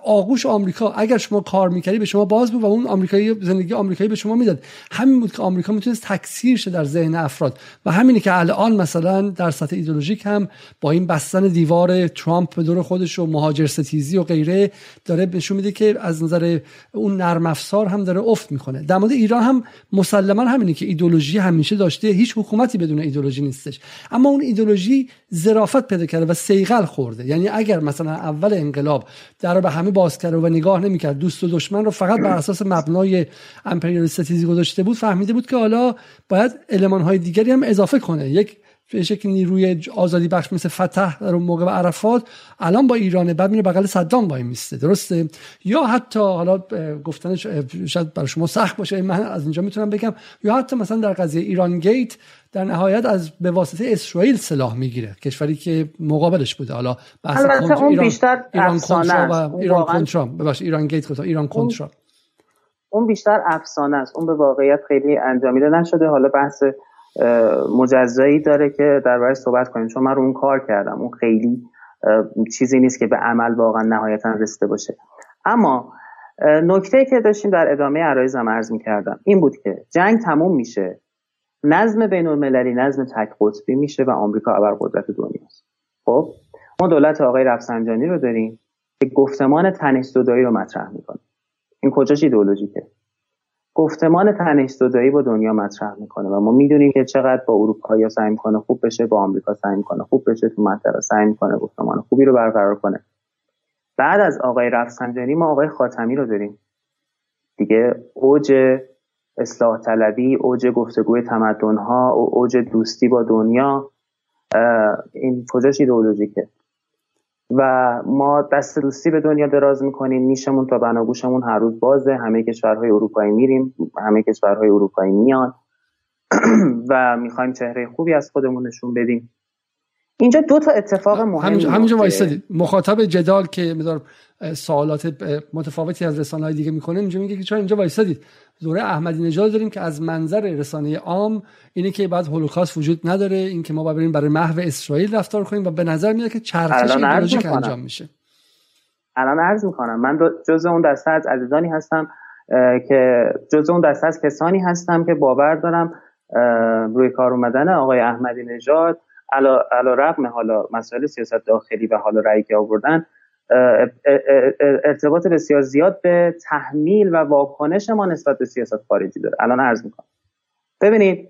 آغوش آمریکا اگر شما کار می‌کردی به شما باز بود و اون آمریکایی زندگی آمریکایی به شما می‌داد. همین بود که آمریکا می‌تونست تکثیر شه در ذهن افراد. و همینه که الان مثلا در سطح ایدولوژیک هم با این بستن دیوار ترامپ به دور خودش و مهاجر ستیزی و غیره داره نشون میده که از نظر اون نرم افزار هم داره افت می‌کنه. در مورد ایران هم مسلما همینه که ایدولوژی همیشه داشته هیچ حکومتی بدون ایدولوژی نیستش. اما اون ایدولوژی ظرافت پیدا کرده و سیغل خورده. یعنی اگر مثلا اول انقلاب در همه باز کرده و نگاه نمی‌کرد. دوست و دشمن رو فقط بر اساس مبنای امپریال ستیزی گذاشته بود فهمیده بود که حالا باید علمان های دیگری هم اضافه کنه. یک به شکل نیروی آزادی بخش مثل فتح در اون موقع و عرفات الان با ایران بعد میره بغل صدام وای میسته درسته؟ یا حتی حالا گفتنش شاید برای شما سخت باشه من از اینجا می‌تونم بگم یا حتی مثلا در قضیه ایران گیت در نهایت از به واسطه اسرائیل سلاح می‌گیره کشوری که مقابلش بوده. حالا بحث اون ایران بیشتر ایران کنترا و ایران کنترا ببخش ایران گیت ایران کنترا اون بیشتر افسانه است اون به واقعیت خیلی انجامیده نشده. حالا بحث مجزایی داره که در صحبت کنیم. چون من رو اون کار کردم. اون خیلی چیزی نیست که به عمل واقعا نهایتا رسیده باشه. اما نکته که داشتیم در ادامه عرایزم عرض کردم این بود که جنگ تموم میشه. نظم بین المللی نظم تک قطبی میشه و آمریکا ابرقدرت دنیاست خب ما دولت آقای رفسنجانی رو داریم که گفتمان تنش زدایی رو مطرح می‌کنه. این کجاش ایدئولوژیکه؟ گفتمان تنش زدایی با دنیا مطرح می‌کنه و ما می‌دونیم که چقدر با اروپا سعی می‌کنه خوب بشه با آمریکا سعی می‌کنه خوب بشه تو منطقه سعی می‌کنه گفتمان خوبی رو برقرار کنه. بعد از آقای رفسنجانی ما آقای خاتمی رو داریم. دیگه اوج اصلاح طلبی اوج گفتگوی تمدن ها اوج دوستی با دنیا این کجاش ایدئولوژیکه. و ما دست دوستی به دنیا دراز می‌کنیم نیشمون تا بناگوشمون هر روز بازه. همه کشورهای اروپایی میریم همه کشورهای اروپایی میان و می‌خوایم چهره خوبی از خودمون نشون بدیم. اینجا دو تا اتفاق مهم همینجا وایستادید مخاطب جدال که میذار سوالات متفاوتی از رسانه های دیگه می‌کنه اینجا میگه که چرا اینجا وایستادید دوره احمدی نژاد داریم که از منظر رسانه عام اینه که بعد هولوکاست وجود نداره این که ما بریم برای محو اسرائیل رفتار کنیم و به نظر میاد که چرخش ایدئولوژیک انجام میشه. الان عرض می‌کنم. من جزء اون دسته از عزیزانی هستم که جزء اون دسته از کسانی هستم که باور دارم روی کار اومدن آقای احمدی نژاد علا رقم حالا مسائل سیاست داخلی و حالا رأی که آوردن ارتباط بسیار زیاد به تحمیل و واکنش ما نسبت به سیاست خارجی داره. الان عرض می‌کنم. ببینید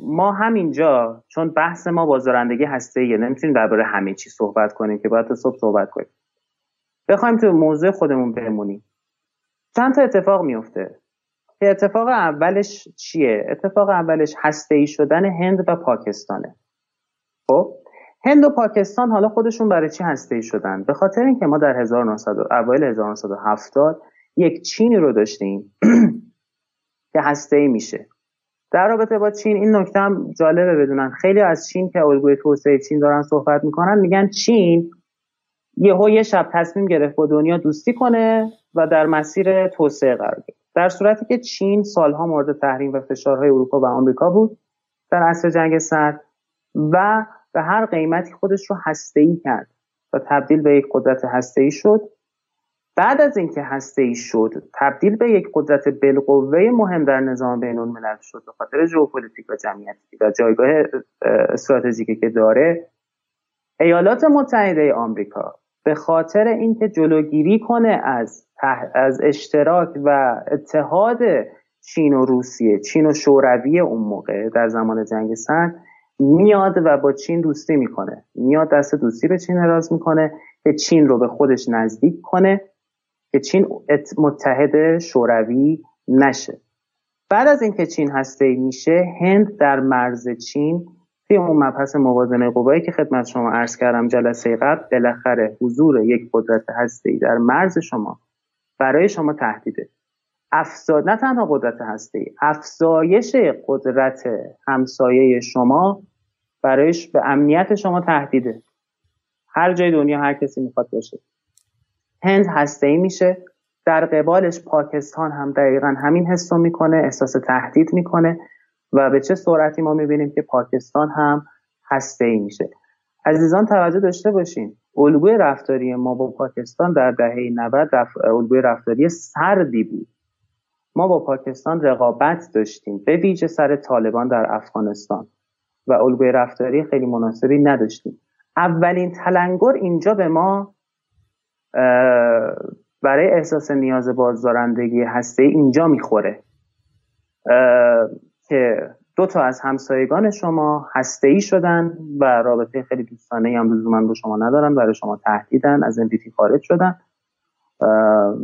ما همینجا چون بحث ما بازدارندگی هسته ایه نمی‌تونیم درباره همه چی صحبت کنیم که باید تا صبح صحبت کنیم. بخوایم تو موضوع خودمون بمونیم. چند تا اتفاق میفته که اتفاق اولش چیه؟ اتفاق اولش هسته ای شدن هند و پاکستانه. خب؟ هند و پاکستان حالا خودشون برای چی هسته ای شدن؟ به خاطر اینکه ما در 1900 اوایل 1970 یک چینی رو داشتیم که هسته ای میشه. در رابطه با چین این نکته هم جالبه بدونن. خیلی از چین که الگوی توسعه چین دارن صحبت می‌کنن میگن چین یهو یه شب تصمیم گرفت با دنیا دوستی کنه و در مسیر توسعه قرار گرفت. در صورتی که چین سالها مورد تحریم و فشارهای اروپا و آمریکا بود در عصر جنگ سرد و به هر قیمتی خودش رو هسته‌ای کرد و تبدیل به یک قدرت هسته‌ای شد. بعد از اینکه هسته‌ای شد تبدیل به یک قدرت بالقوه مهم در نظام بین الملل شد به خاطر ژئوپلیتیک و جمعیتی و جایگاه استراتژیکی که داره. ایالات متحده آمریکا به خاطر اینکه جلوگیری کنه از از اشتراک و اتحاد چین و روسیه چین و شوروی اون موقع در زمان جنگ سرد میاد و با چین دوستی می‌کنه. میاد دست دوستی به چین اراز می‌کنه که چین رو به خودش نزدیک کنه که چین متحد شوروی نشه. بعد از اینکه چین هسته میشه هند در مرز چین توی اون مبحث موازنه قوایی که خدمت شما عرض کردم جلسه قبل بالاخره حضور یک قدرت هسته در مرز شما برای شما تهدیده. افزا... نه تنها قدرت هسته افزایش قدرت همسایه شما برایش به امنیت شما تهدیده. هر جای دنیا هر کسی می‌خواد باشه. هند هسته ای میشه. در قبالش پاکستان هم دقیقا همین حس می‌کنه احساس تهدید می‌کنه و به چه سرعتی ما می‌بینیم که پاکستان هم هسته ای میشه. عزیزان توجه داشته باشین. الگوی رفتاری ما با پاکستان در دهه 90 رف... الگوی رفتاری سردی بود. ما با پاکستان رقابت داشتیم به ویژه سر طالبان در افغانستان و الگوی رفتاری خیلی مناسبی نداشتیم. اولین تلنگر اینجا به ما برای احساس نیاز بازدارندگی هسته اینجا می‌خوره. که دو تا از همسایگان شما هسته ای شدن و رابطه خیلی دوستانه هم لزوما با شما ندارن برای شما تهدیدن از NPT خارج شدن.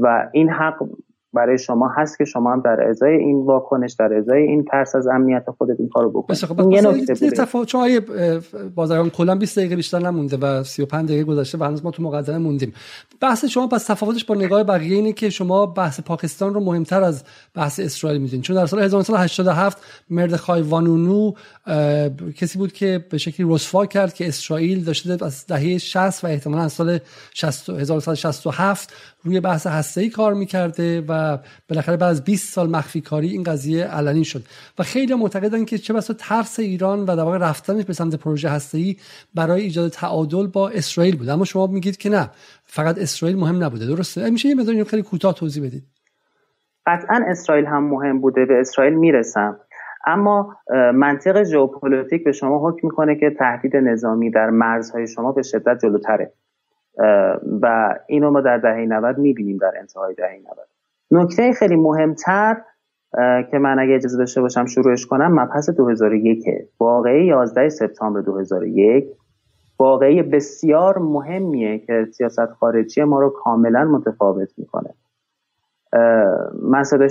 و این حق برای شما هست که شما هم در ازای این واکنش در ازای این ترس از امنیت خودت این کارو بکنید خب این یه نکته بوده. چون آیه بازرگان کلا 20 دقیقه بیشتر نمونده و 35 دقیقه گذشته و هنوز ما تو مقدمه موندیم. بحث شما پس تفاوتش با نگاه بقیه اینه که شما بحث پاکستان رو مهمتر از بحث اسرائیل میدین چون در سال 1987 مردخای وانونو کسی بود که به شکلی رسوا کرد که اسرائیل داشته از دهه 60 و احتمالا از سال 60 1967 روی بحث هسته‌ای کار می‌کرده و بالاخره بعد از 20 سال مخفی کاری این قضیه علنی شد. و خیلی معتقدن که چه بسا ترس ایران و در واقع رفتنش به سمت پروژه هسته‌ای برای ایجاد تعادل با اسرائیل بود. اما شما میگید که نه فقط اسرائیل مهم نبوده. درسته؟ میشه یه مقدار خیلی کوتاه توضیح بدید. قطعا اسرائیل هم مهم بوده به اسرائیل می‌رسم. اما منطق ژئوپلیتیک به شما حکم می‌کنه که تهدید نظامی در مرزهای شما به شدت جلوتره. و اینو ما در دهه 90 می‌بینیم در انتهای دهه 90 نکته خیلی مهمتر که من اگه اجازه داشته باشم شروعش کنم مبحث 2001 واقعی 11 سپتامبر 2001 واقعی بسیار مهمیه که سیاست خارجی ما رو کاملا متفاوت می‌کنه. من صدای,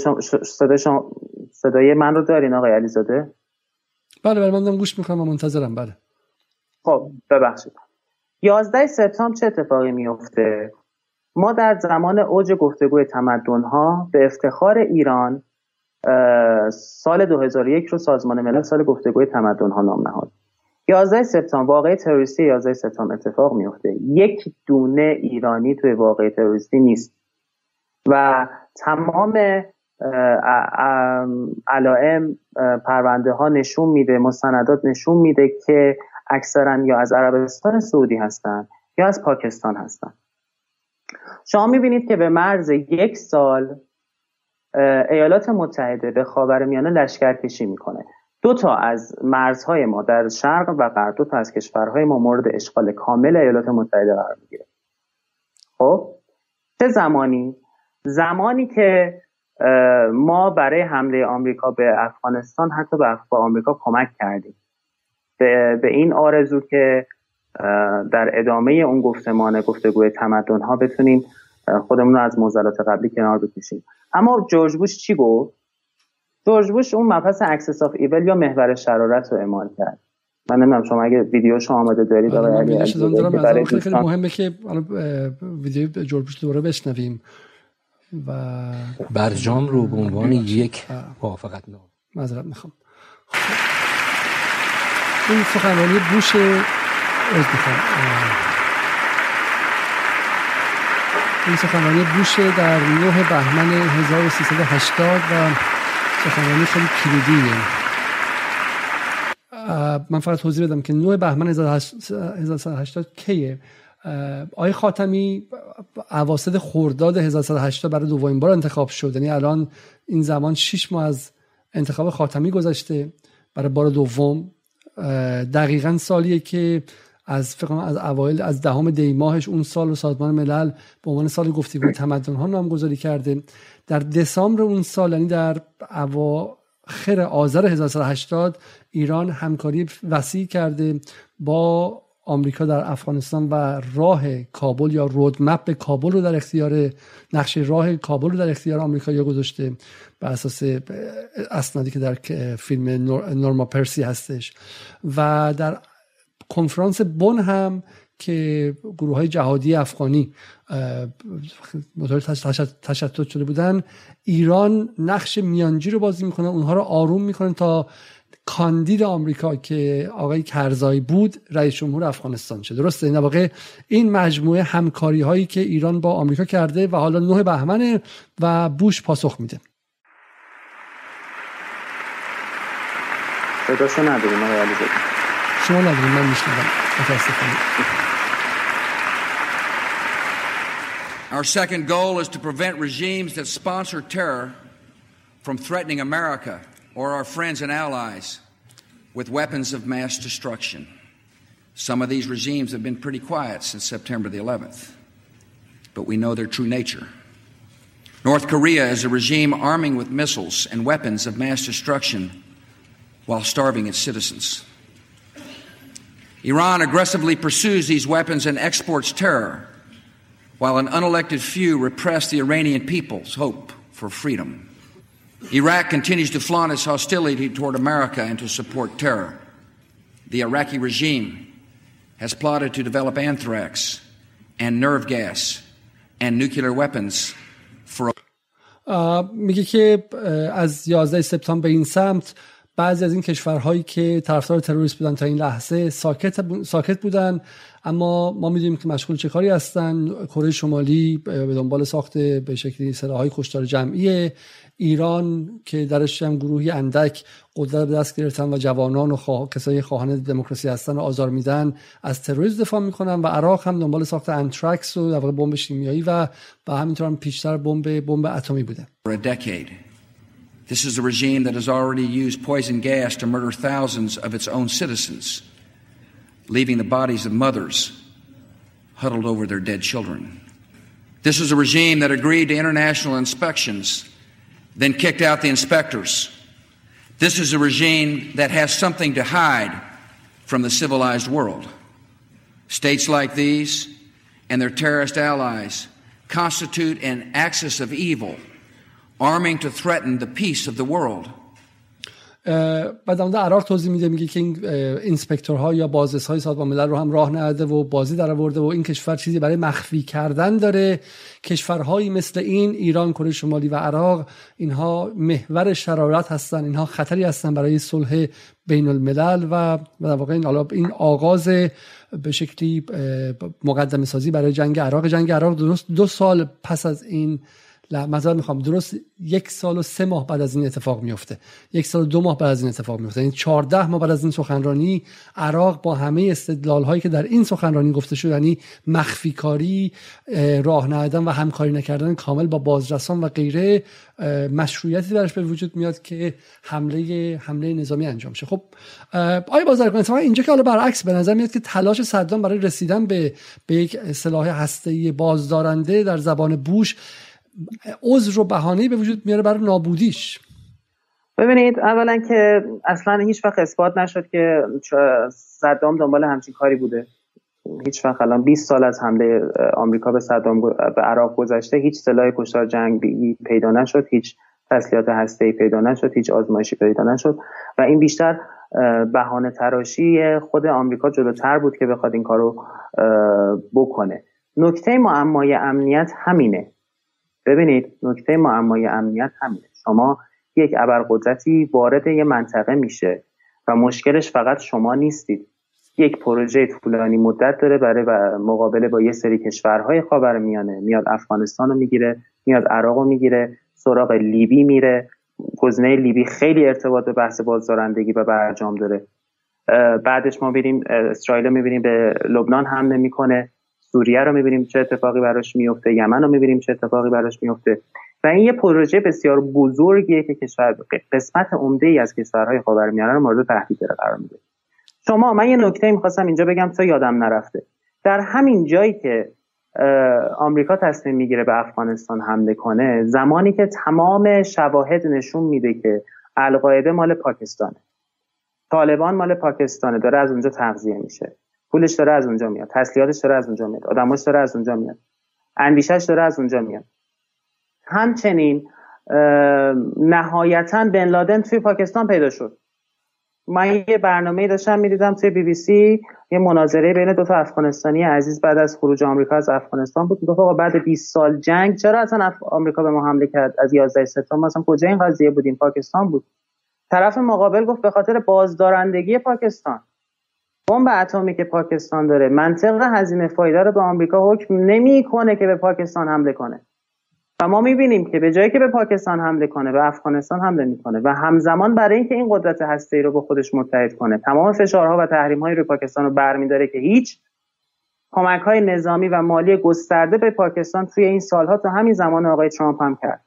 شما، صدای من رو دارین آقای علیزاده؟ بله بله من گوش می‌کنم و منتظرم. بله. خب ببخشید. 11 سپتامبر چه اتفاقی میفته ما در زمان اوج گفتگوی تمدن ها به افتخار ایران سال 2001 رو سازمان ملل سال گفتگوی تمدن ها نام نهاد. 11 سپتامبر واقع تروریستی 11 سپتامبر اتفاق میفته یک دونه ایرانی توی واقع تروریستی نیست. و تمام علائم پرونده ها نشون میده مستندات نشون میده که اکثرا یا از عربستان سعودی هستند یا از پاکستان هستند. شما می‌بینید که به مرز یک سال ایالات متحده به خاورمیانه لشکر کشی می‌کنه. دو تا از مرزهای ما در شرق و غرب دو تا از کشورهای ما مورد اشغال کامل ایالات متحده قرار می‌گیره. خب؟ چه زمانی؟ زمانی که ما برای حمله آمریکا به افغانستان حتی به آمریکا کمک کردیم. به, به این آرزو که در ادامه اون گفتمان گفتگوی تمدن ها بتونیم خودمون رو از معضلات قبلی کنار بکشیم. اما جورج بوش چی گفت؟ جورج بوش اون مبحث axis of evil یا محور شرارت رو اعمال کرد. من نمی‌دونم شما اگه ویدیو شما آماده دارید آره علی خیلی خیلی مهمه که ویدیو جورج بوش دوباره بشنویم. و برجام رو به عنوان یک موافقت‌نامه. معذرت می‌خوام. این سخنرانی بوش این سخنرانی بوش در 9 بهمن 1380 و سخنرانی خیلی کلیدیه من فقط توضیح بدم که 9 بهمن 1380 کیه؟ آقای خاتمی اواسط خرداد 1180 برای دومین بار انتخاب شد. یعنی الان این زمان 6 ماه از انتخاب خاتمی گذشته. برای بار دوم دقیقا سالیه که از فکر از اوایل از دهم دی ماهش اون سال و سازمان ملل به عنوان سال گفتگو تمدن ها نامگذاری کرده. در دسامبر اون سال یعنی در اواخر آذر 1980 ایران همکاری وسیع کرده با آمریکا در افغانستان و راه کابل یا رودمپ کابل رو در اختیار نقشه راه کابل رو در اختیار آمریکا یا گذاشته بر اساس اسنادی که در فیلم نورما پرسی هستش. و در کنفرانس بن هم که گروه های جهادی افغانی موتور تشتت شده بودن ایران نقش میانجی رو بازی می‌کنه اونها رو آروم می‌کنه تا کاندید آمریکا که آقای کرزایی بود رئیس جمهور افغانستان شد. درسته؟ این واقع این مجموعه همکاری هایی که ایران با آمریکا کرده و حالا نه بهمن و بوش پاسخ میده. صداشو نداریم آقای شما نداریم من میشنوم. متاسفانه. Our second goal is to prevent regimes that sponsor terror from threatening America. Or our friends and allies with weapons of mass destruction. Some of these regimes have been pretty quiet since September the 11th, but we know their true nature. North Korea is a regime arming with missiles and weapons of mass destruction while starving its citizens. Iran aggressively pursues these weapons and exports terror, while an unelected few repress the Iranian people's hope for freedom. Iraq continues to flaunt its hostility toward America and to support terror. The Iraqi regime has plotted to develop anthrax and nerve gas and nuclear weapons for میگه که از 11 سپتامبر به این سمت بعضی از این کشورهایی که طرفدار تروریست بودن تا این لحظه ساکت ساکت بودن. اما ما می‌دونیم که مشغول چه کاری هستن. کره شمالی به دنبال ساخت به شکلی سلاحهای کشتار جمعیه ایران که درش هم گروهی اندک قدرت به دست گرفتن و جوانان و خواه... کسایی خواهان دموکراسی هستن و آزار میدن از تروریسم دفاع می‌کنن و عراق هم دنبال ساخت انترکس و در بمب شیمیایی و و همینطور هم پیشتر بمب بمب اتمی بوده. This is a regime that has already used poison gas to murder thousands of its own citizens, leaving the bodies of mothers huddled over their dead children. This is a regime that agreed to international inspections then kicked out the inspectors. This is a regime that has something to hide from the civilized world. States like these and their terrorist allies constitute an axis of evil, arming to threaten the peace of the world. بعد در عراق توضیح میده میگه که این اینسپکتورها یا بازرس های سازمان ملل رو هم راه نهده و بازی در آورده و این کشور چیزی برای مخفی کردن داره کشورهایی مثل این ایران کره شمالی و عراق اینها محور شرارت هستن اینها خطری هستن برای صلح بین الملل و در واقع این این آغاز به شکلی مقدمه سازی برای جنگ عراق جنگ عراق دو سال پس از این مثلا می‌خوام. درست یک سال و سه ماه بعد از این اتفاق میفته. یک سال و دو ماه بعد از این اتفاق میفته. یعنی 14 ماه بعد از این سخنرانی عراق با همه استدلال هایی که در این سخنرانی گفته شد یعنی مخفی کاری راه ندادن و همکاری نکردن کامل با بازرسان و غیره مشروعیتی درش به وجود میاد که حمله حمله نظامی انجام شه. خب آیا بازرگان اینجا که حالا برعکس به نظر میاد که تلاش صدام برای رسیدن به به یک سلاح هسته‌ای بازدارنده در زبان بوش عذر و بهانه‌ای به وجود میاره برای نابودیش. ببینید اولا که اصلا هیچ وقت اثبات نشد که صدام دنبال همچین کاری بوده. هیچ وقت الان 20 سال از حمله آمریکا به صدام به عراق گذشته هیچ سلاح کشتار جنگی پیدا نشد هیچ تسلیحات هسته‌ای پیدا نشد هیچ آزمایشی پیدا نشد و این بیشتر بهانه تراشی خود آمریکا جلوتر بود که بخواد این کارو بکنه. نکته معمای امنیت همینه. ببینید نکته معمای امنیت همینه. شما یک ابرقدرتی وارد یه منطقه میشه و مشکلش فقط شما نیستید. یک پروژه طولانی مدت داره برای مقابله با یه سری کشورهای خاورمیانه. میاد افغانستان رو می‌گیره میاد عراق رو می‌گیره سراغ لیبی میره. گزینه لیبی خیلی ارتباط به بحث بازدارندگی و برجام داره. بعدش ما ببینیم اسرائیل می‌بینیم به لبنان حمله می‌کنه. سوریه رو می‌بینیم چه اتفاقی براش میفته یمن رو می‌بینیم چه اتفاقی براش میفته و این یه پروژه بسیار بزرگیه که کشور قسمت عمده ای از کشورهای خاورمیانه رو مورد تهدید قرار میده. شما من یه نکته می‌خواستم اینجا بگم تا یادم نرفته. در همین جایی که آمریکا تصمیم می‌گیره به افغانستان حمله کنه زمانی که تمام شواهد نشون میده که القاعده مال پاکستانه. طالبان مال پاکستانه داره از اونجا تغذیه میشه. پولش داره از اونجا میاد تسلیحاتش داره از اونجا میاد آدماش داره از اونجا میاد اندیشش داره از اونجا میاد. همچنین نهایتا بن لادن توی پاکستان پیدا شد. من یه برنامه داشتم می‌دیدم توی بی بی سی یه مناظره بین دو تا افغانستانی عزیز بعد از خروج آمریکا از افغانستان بود. می‌گفت آقا بعد 20 سال جنگ چرا اصلا آمریکا به ما حمله کرد؟ از 11 سپتامبر مثلا کجا این قضیه بودیم پاکستان بود. طرف مقابل گفت به خاطر بازدارندگی پاکستان. بمب اتمی که پاکستان داره منطق هزینه فایده رو به آمریکا حکم نمی‌کنه که به پاکستان حمله کنه. و ما می‌بینیم که به جایی که به پاکستان حمله کنه به افغانستان حمله می‌کنه. و همزمان برای اینکه این قدرت هسته ای رو به خودش متحد کنه. تمام فشارها و تحریم های روی پاکستان رو برمیداره که هیچ کمک های نظامی و مالی گسترده به پاکستان توی این سالها تا همین زمان آقای ترامپ هم کرد.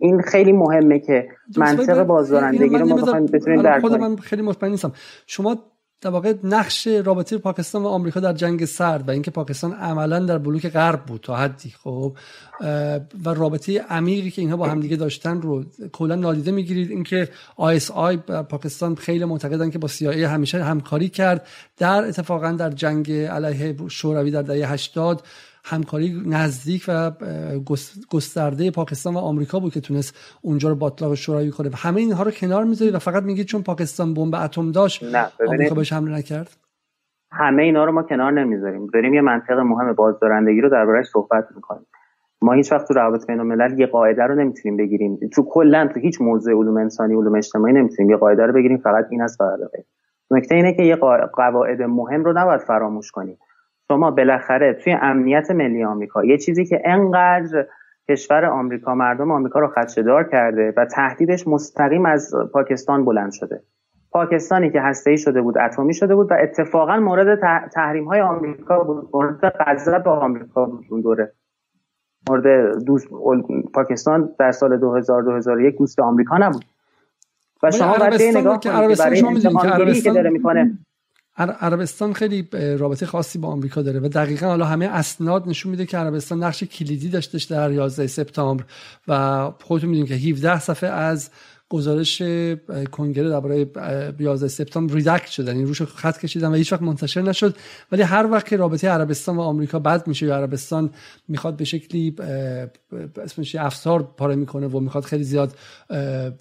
این خیلی مهمه که منطق بازدارندگی رو ما بخوایم بتونیم درک من خیلی مطمئن نیستم. شما در واقع نقش رابطه پاکستان و آمریکا در جنگ سرد و اینکه پاکستان عملا در بلوک غرب بود تا حدی خب؟ و رابطه عمیقی که اینها با همدیگه داشتن رو کلا نادیده می‌گیرید. اینکه آی پاکستان خیلی معتقدن که با CIA همیشه همکاری کرد. در اتفاقا در جنگ علیه شوروی در دهه 80 همکاری نزدیک و گسترده پاکستان و آمریکا بود که تونست اونجا رو باطلاق شوروی کنه. و همه اینها رو کنار می‌ذارید و فقط میگید چون پاکستان بمب اتم داشت آمریکا بهش حمله نکرد؟ همه اینا رو ما کنار نمی‌ذاریم. داریم یه منطق مهم بازدارندگی رو دربارش صحبت می‌کنیم. ما هیچ وقت تو روابط بین الملل یه قاعده رو نمی‌تونیم بگیریم. تو کلا تو هیچ موضوع علوم انسانی علوم اجتماعی نمی‌تونیم یه قاعده رو بگیریم. فقط این است فقط نکته اینه که یه قواعد مهم رو نباید فراموش کنیم. شما بالاخره توی امنیت ملی آمریکا یه چیزی که انقدر کشور آمریکا مردم آمریکا رو خدشه‌دار کرده و تهدیدش مستقیم از پاکستان بلند شده. پاکستانی که هسته‌ای شده بود اتمی شده بود و اتفاقا مورد تحریم های آمریکا بود. مورد غضب آمریکا بود اون دوره. مورد دوست پاکستان در سال 2000 2001 دوست آمریکا نبود. و شما باید نگاه که عربستان شما می‌دونید که داره می‌کنه عربستان خیلی رابطه خاصی با آمریکا داره و دقیقا حالا همه اسناد نشون میده که عربستان نقش کلیدی داشتش در 11 سپتامبر و خودتون می‌دونید که 17 صفحه از گزارش کنگره درباره 11 سپتامبر ریدکت شدن این یعنی روش خط کشیدن و هیچ وقت منتشر نشد. ولی هر وقت که رابطه عربستان و آمریکا بد میشه یا عربستان می‌خواد به شکلی اسمش افسار پاره می‌کنه و می‌خواد خیلی زیاد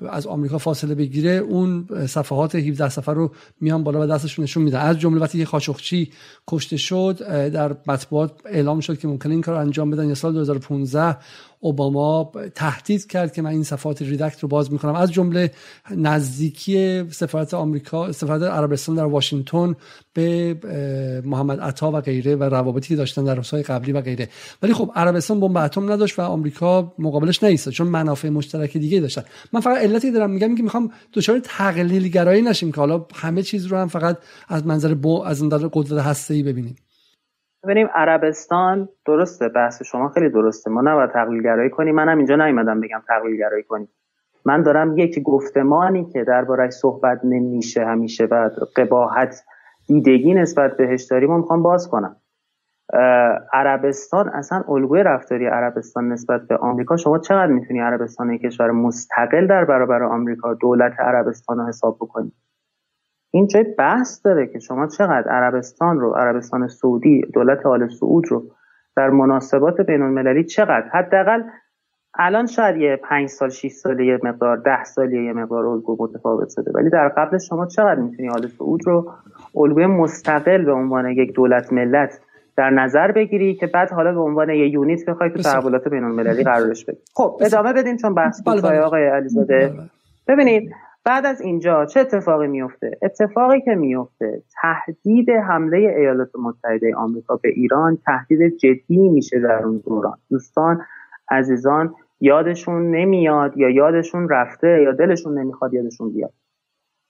از آمریکا فاصله بگیره اون صفحات 17 صفحه رو میان بالا و دستشون نشون میدن. از جمله وقتی خاشخچی کشته شد در مطبوعات اعلام شد که ممکنه این کار انجام بدن یا سال 2015 اوباما تهدید کرد که من این صفحات ریدکت رو باز می‌کنم. از جمله نزدیکی سفارت آمریکا سفارت عربستان در واشنگتن به محمد عطا و غیره و روابطی که داشتن در روزهای قبلی و غیره. ولی خب عربستان بمب اتم نداشت و آمریکا مقابلش نیست چون منافع مشترک دیگه داشتن. من فقط علتی دارم میگم که می‌خوام دچار تقلیل گرایی نشیم که حالا همه چیز رو هم فقط از منظر بو از نظر قدرت هسته‌ای ببینیم. ببینیم عربستان. درسته بحث شما خیلی درسته. ما نباید تقلیل گرایی کنیم. منم اینجا نیومدم بگم تقلیل گرایی کنیم. من دارم یک گفتمانی که درباره صحبت نمیشه همیشه و قباحت دیدگی نسبت بهش داریم و می‌خوام باز کنم. عربستان اصلا الگوی رفتاری عربستان نسبت به آمریکا. شما چقدر می‌تونی عربستان یک کشور مستقل در برابر آمریکا دولت عربستان رو حساب بکنی؟ این جای بحث داره که شما چقدر عربستان رو عربستان سعودی دولت آل سعود رو در مناسبات بین المللی چقدر؟ حداقل الان شاید یه پنج سال 6 سال یه مقدار ده سال یه مقدار الگو متفاوت شده. ولی در قبل شما چقدر می‌تونی آل سعود رو الگوی مستقل به عنوان یک دولت ملت در نظر بگیری که بعد حالا به عنوان یه یونیت بخوای تو تحولات بین المللی قرارش بدی؟ خب ادامه بدیم چون بحث بله، بله. آقای علیزاده. بله، ببینید بعد از اینجا چه اتفاقی میفته اتفاقی که میفته تهدید حمله ایالات متحده آمریکا به ایران تهدید جدی میشه در اون دوران. دوستان عزیزان یادشون نمیاد یا یادشون رفته یا دلشون نمی‌خواد یادشون بیاد.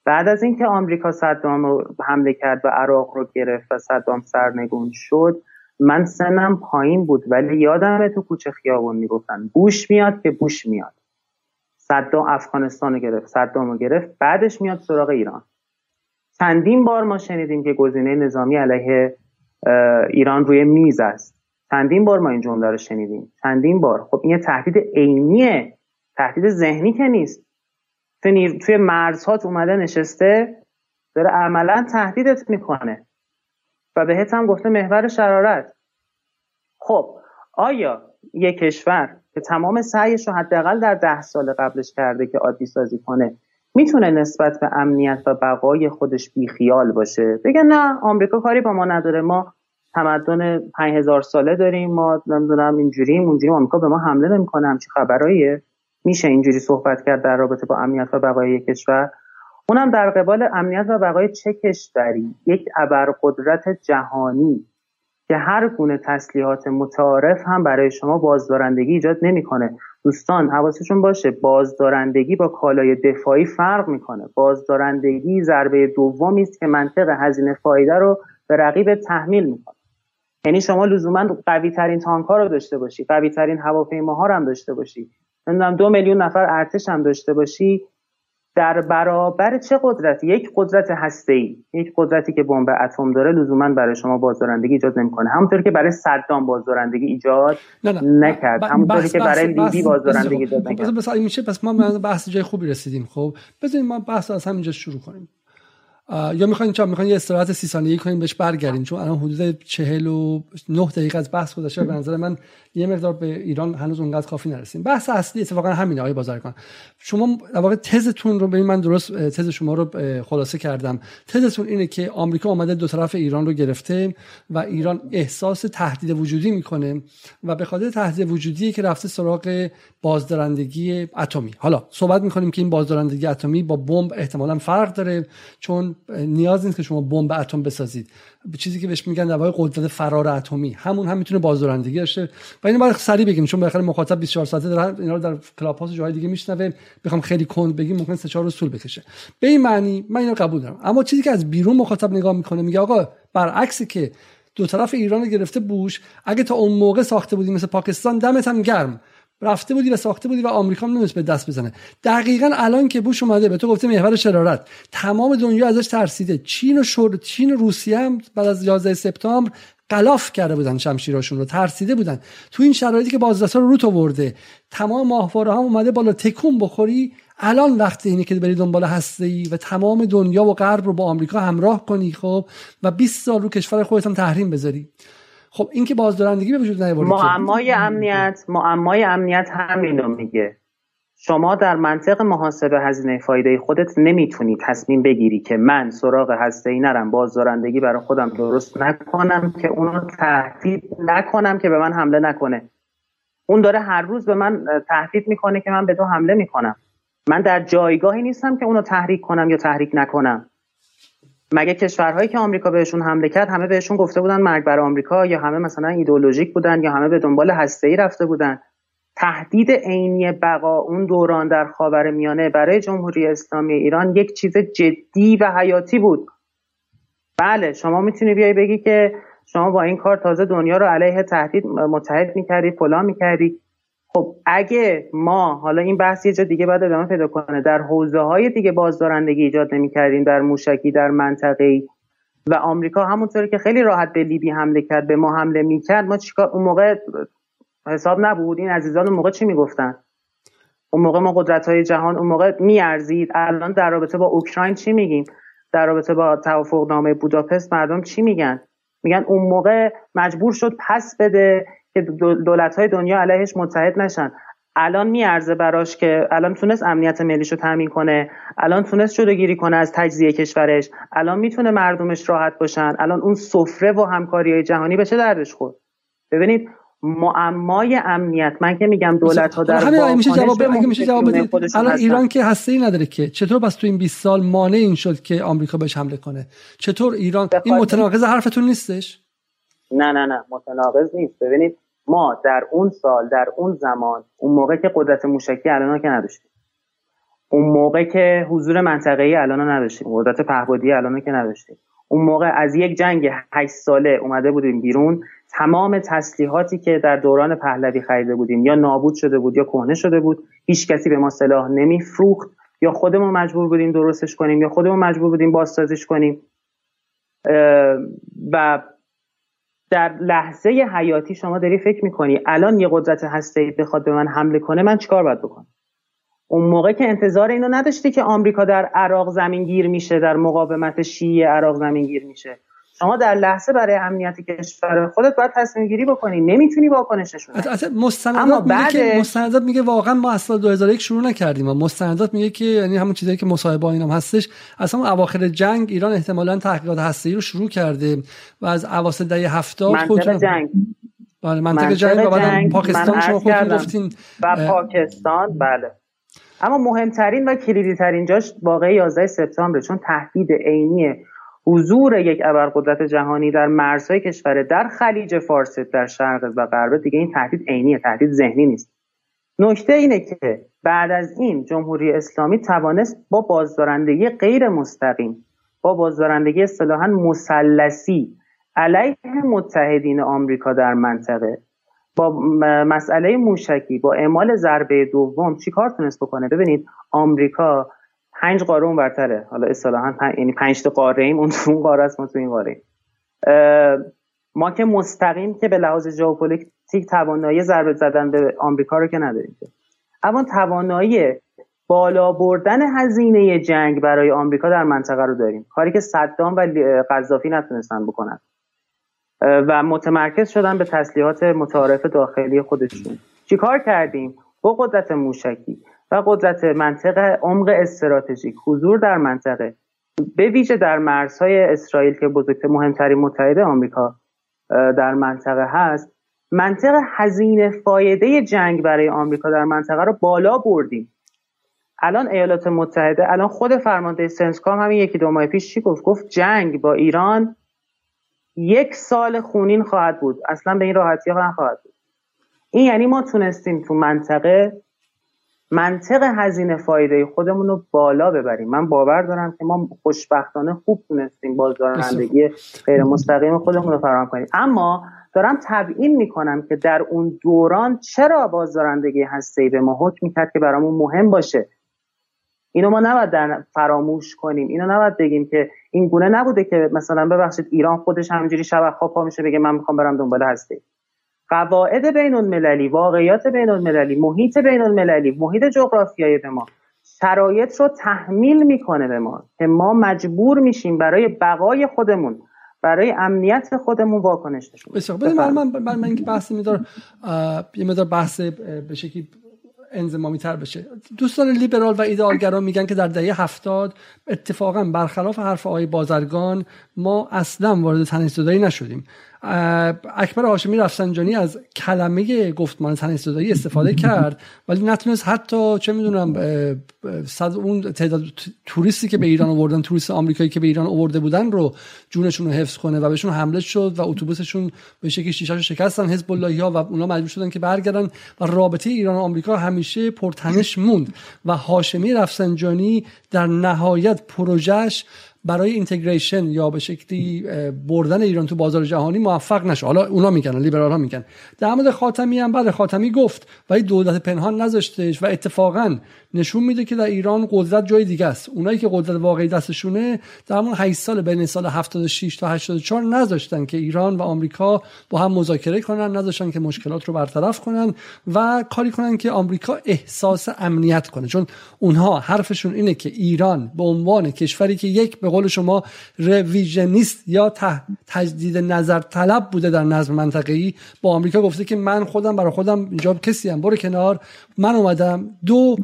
بعد از اینکه آمریکا صدام رو حمله کرد و عراق رو گرفت و صدام سرنگون شد من سنم پایین بود ولی یادمه تو کوچه خیابون می‌گفتن بوش میاد که بوش میاد. صدام افغانستان رو گرفت صدام رو گرفت. بعدش میاد سراغ ایران. چندین بار ما شنیدیم که گزینه نظامی علیه ایران روی میز است. چندین بار ما این جمله رو شنیدیم. چندین بار. خب این تهدید عینیه. تهدید ذهنی که نیست. توی مرزهات اومده نشسته داره عملا تهدیدت می‌کنه. و بهت هم گفته محور شرارت. خب آیا یک کشور که تمام سعیش رو حداقل در ده سال قبلش کرده که عادی سازی کنه می‌تونه نسبت به امنیت و بقای خودش بیخیال باشه. بگه نه آمریکا کاری با ما نداره. ما تمدن 5000 ساله داریم ما نمی‌دونم اینجوریم اونجوری آمریکا به ما حمله نمی‌کنه همچی خبراییه. میشه اینجوری صحبت کرد در رابطه با امنیت و بقای کشور. اونم در قبال امنیت و بقای چه کشوری؟ یک ابرقدرت جهانی. که هر گونه تسلیحات متعارف هم برای شما بازدارندگی ایجاد نمی‌کنه. دوستان حواستون باشه بازدارندگی با کالای دفاعی فرق می‌کنه. بازدارندگی ضربه دومی است که منطق هزینه فایده رو به رقیب تحمیل می‌کنه. یعنی شما لزوما قوی ترین تانک ها رو داشته باشی قوی ترین هواپیماها رو هم داشته باشی. نمی‌دونم دو میلیون نفر ارتش هم داشته باشی. در برابر چه قدرتی؟ یک قدرت ای یک قدرتی که بمب اتم داره لزوما برای شما بازدارندگی ایجاد نمی‌کنه. همونطوری که برای صدام بازدارندگی ایجاد نه نه. نکرد. همونطوری که برای لیبی بازدارندگی ایجاد نکرد. بس میشه پس ما بحث جای خوبی رسیدیم خب؟ بذاریم ما بحث از همینجا شروع کنیم. یا می‌خواین چون می‌خواین یه استراحت سی ثانیه‌ای کنیم بهش برگردیم چون الان حدود 49 دقیقه از بحث گذشته. به نظر من یه مقدار به ایران هنوز اونقدر کافی نرسیم. بحث اصلی اتفاقا همینه آقای بازرگان. شما در واقع تزتون رو ببین من درست تز شما رو خلاصه کردم. تزتون اینه که آمریکا اومده دو طرف ایران رو گرفته و ایران احساس تهدید وجودی می‌کنه و به خاطر تهدید وجودی که رفته سراغ بازدارندگی اتمی. حالا صحبت می‌کنیم که این بازدارندگی اتمی با بمب احتمالا فرق داره چون نیاز نیست که شما بمب اتم بسازید. چیزی که بهش میگن در قدرت فرار اتمی. همون هم می‌تونه بازدارندگی داشته و اینو باید سریع بگیم چون بالاخره مخاطب 24 ساعته داره اینا رو در کلاب هاوس جای دیگه میشنوه. بخوام خیلی کند بگیم ممکن سه چهار روز طول بکشه. به این معنی من اینو قبول دارم. اما چیزی که از بیرون مخاطب نگاه می‌کنه میگه آقا برعکسی که دو طرف ایران گرفته بوش اگه تا اون موقع ساخته بودیم مثل پاکستان دمت هم گرم. رفته بودی و ساخته بودی و آمریکا هم نمیست به دست بزنه. دقیقا الان که بوش اومده به تو گفته محور شرارت. تمام دنیا ازش ترسیده. چین و شور چین و روسیه هم بعد از 11 سپتامبر قلاف کرده بودن شمشیراشون رو. ترسیده بودن. تو این شرایطی که بازرسا رو روت آورده. تمام ماهواره هم اومده بالا تکون بخوری. الان وقت اینه که بری دنبال هسته و تمام دنیا و غرب رو با آمریکا همراه کنی خب؟ و 20 سال رو کشور خودت تحریم بذاری. خب این که بازدارندگی به وجود نیاورده معمای امنیت معمای امنیت همینو میگه. شما در منطق محاسبه هزینه فایده خودت نمی‌تونی تصمیم بگیری که من سراغ هسته ای نرم بازدارندگی برای خودم درست نکنم که اونو تهدید نکنم که به من حمله نکنه. اون داره هر روز به من تهدید می‌کنه که من به تو حمله می‌کنم. من در جایگاهی نیستم که اونو تحریک کنم یا تحریک نکنم. مگه کشورهایی که آمریکا بهشون حمله کرد همه بهشون گفته بودن مرگ بر آمریکا یا همه مثلا ایدئولوژیک بودن یا همه به دنبال ای رفته بودن. تهدید عینی بقا اون دوران در خاور میانه برای جمهوری اسلامی ایران یک چیز جدی و حیاتی بود. بله شما می‌تونی بیای بگی که شما با این کار تازه دنیا رو علیه تهدید متحد می‌کردی فلان می‌کردی. خب اگه ما حالا این بحث یه جا دیگه باید ادامه پیدا کنه. در حوزه های دیگه بازدارندگی ایجاد نمی کردیم در موشکی در منطقه و آمریکا همونطوری که خیلی راحت به لیبی حمله کرد به ما حمله می‌کرد. ما چیکار اون موقع حساب نبود. این عزیزان اون موقع چی می‌گفتن؟ اون موقع ما قدرت های جهان اون موقع میارزید. الان در رابطه با اوکراین چی میگیم؟ در رابطه با توافق نامه بوداپست مردم چی میگن؟ میگن اون موقع مجبور شد پس بده. که دولت های دنیا علیهش متحد نشن. الان میارزه براش که الان تونست امنیت ملیشو تامین کنه. الان تونست جلوگیری کنه از تجزیه کشورش. الان می‌تونه مردمش راحت باشن. الان اون سفره و همکاری های جهانی به چه دردش خورد؟ ببینید معمای امنیت من که میگم دولت ها در میشه جواب میشه جواب الان ایران که هسته ای نداره که. چطور پس تو این 20 سال مانع این شد که آمریکا بهش حمله کنه؟ چطور ایران؟ این متناقض حرفتون نیستش؟ نه نه نه متناقض نیست. ببینید ما در اون سال در اون زمان اون موقع که قدرت موشکی الان که نداشتیم. اون موقع که حضور منطقه‌ای الان نداشتیم. قدرت پهبادی الان که نداشتیم. اون موقع از یک جنگ هشت ساله اومده بودیم بیرون. تمام تسلیحاتی که در دوران پهلوی خریده بودیم یا نابود شده بود یا کهنه شده بود هیچ کسی به ما سلاح نمیفروخت. یا خودمون مجبور بودیم درستش کنیم یا خودمون مجبور بودیم بازسازیش کنیم. و در لحظه حیاتی شما داری فکر می‌کنی الان یه قدرت هسته بخواد به من حمله کنه من چیکار باید بکنم؟ اون موقع که انتظار اینو نداشتی که آمریکا در عراق زمین گیر میشه در مقاومت شیعه عراق زمین گیر میشه. شما در لحظه برای امنیت کشور خودت باید تصمیم گیری بکنی. نمی‌تونی واکنش نشون اصلا مستندات میگه که مستندات میگه واقعا ما اصلا 2001 شروع نکردیم و مستندات میگه که یعنی همون چیزایی که مصاحبه اینم هستش اصلا اواخر جنگ ایران احتمالا تحقیقات هسته‌ای رو شروع کرده و از اواسط دهه 70 خودتون جنگ. بله منطقه جنگ و بعد پاکستان شما خودتون گفتین و پاکستان بله. اما مهمترین و کلیدی ترین جاش واقعی 11 سپتامبر چون تهدید عینی حضور یک ابرقدرت جهانی در مرزهای کشور در خلیج فارس در شرق و غرب دیگه این تهدید عینیه تهدید ذهنی نیست. نکته اینه که بعد از این جمهوری اسلامی توانست با بازدارندگی غیر مستقیم با بازدارندگی اصطلاحا مثلثی علیه متحدین آمریکا در منطقه با مسئله موشکی با اعمال ضربه دوم چیکار تونست بکنه؟ ببینید آمریکا پنج قاره اون برتره حالا اصطلاحا پن... یعنی پنج تا قاره ایم اون اون قاره است ما تو این قاره ما که مستقیم که به لحاظ ژئوپلیتیک توانایی ضربه زدن به آمریکا رو که نداریم اما توانایی بالا بردن هزینه جنگ برای آمریکا در منطقه رو داریم. کاری که صدام و قذافی نتونستن بکنن. و متمرکز شدن به تسلیحات متعارف داخلی خودشون. چیکار کردیم؟ با قدرت موشکی. و قدرت منطقه عمق استراتژیک. حضور در منطقه. به ویژه در مرزهای اسرائیل که بزرگتر مهمترین متحده آمریکا در منطقه هست منطق هزینه فایده جنگ برای آمریکا در منطقه رو بالا بردیم. الان ایالات متحده الان خود فرمانده سنسکام همین یکی دو ماه پیش چی گفت؟ گفت جنگ با ایران یک سال خونین خواهد بود. اصلا به این راحتی ها خواهد بود. این یعنی ما تونستیم تو منطقه منطق هزینه فایده خودمون رو بالا ببریم. من باور دارم که ما خوشبختانه خوب تونستیم بازدارندگی غیر مستقیم خودمون رو فراهم کنیم. اما دارم تبیین می‌کنم که در اون دوران چرا بازدارندگی هسته‌ای به ما حکم می‌کرد که برامون مهم باشه؟ اینو ما نباید در فراموش کنیم. اینو نباید بگیم که این گونه نبوده که مثلا ببخشید ایران خودش همینجوری شب خواب پا میشه بگه من می‌خوام برم دنبال هسته قواعد بین المللی واقعیات بین المللی محیط بین المللی محیط جغرافیایی به ما شرایط رو تحمیل می‌کنه به ما که ما مجبور میشیم برای بقای خودمون برای امنیت خودمون واکنش نشون بدیم من من من, من بحث میدار یه مدار بحث به شکلی انزمامی تر بشه. دوستان لیبرال و ایدئالگران میگن که در دهه هفتاد اتفاقا برخلاف حرف آقای بازرگان ما اصلا وارد تنش نشدیم. اکبر هاشمی رفسنجانی از کلمه گفتمان تنش استفاده کرد ولی نتونست حتی چه می‌دونم صد اون تعداد توریستی که به ایران آوردن توریست آمریکایی که به ایران آورده بودن رو جونشون رو حفظ کنه و بهشون حمله شد و اتوبوسشون به شکلی شیشاشو شکستن حزب اللهی ها و اونا مجبور شدن که برگردن و رابطه ایران و آمریکا همیشه پرتنش موند. و هاشمی رفسنجانی در نهایت پروژش برای اینتگریشن یا به شکلی بردن ایران تو بازار جهانی موفق نشه حالا اونا میگن لیبرال ها میگن در مورد خاتمی هم بعد خاتمی گفت ولی دولت پنهان نذاشتش و اتفاقا نشون میده که در ایران قدرت جای دیگه است. اونایی که قدرت واقعی دستشونه در همون 8 سال بین سال 76 تا 84 نذاشتن که ایران و آمریکا با هم مذاکره کنن نذاشتن که مشکلات رو برطرف کنن و کاری کنن که آمریکا احساس امنیت کنه. چون اونها حرفشون اینه که ایران به عنوان کشوری که یک به قول شما رویژنیست یا تجدید نظر طلب بوده در نظم منطقه‌ای؟ با آمریکا گفته که من خودم برای خودم اینجا کسی هم برو کنار. من اومدم. دو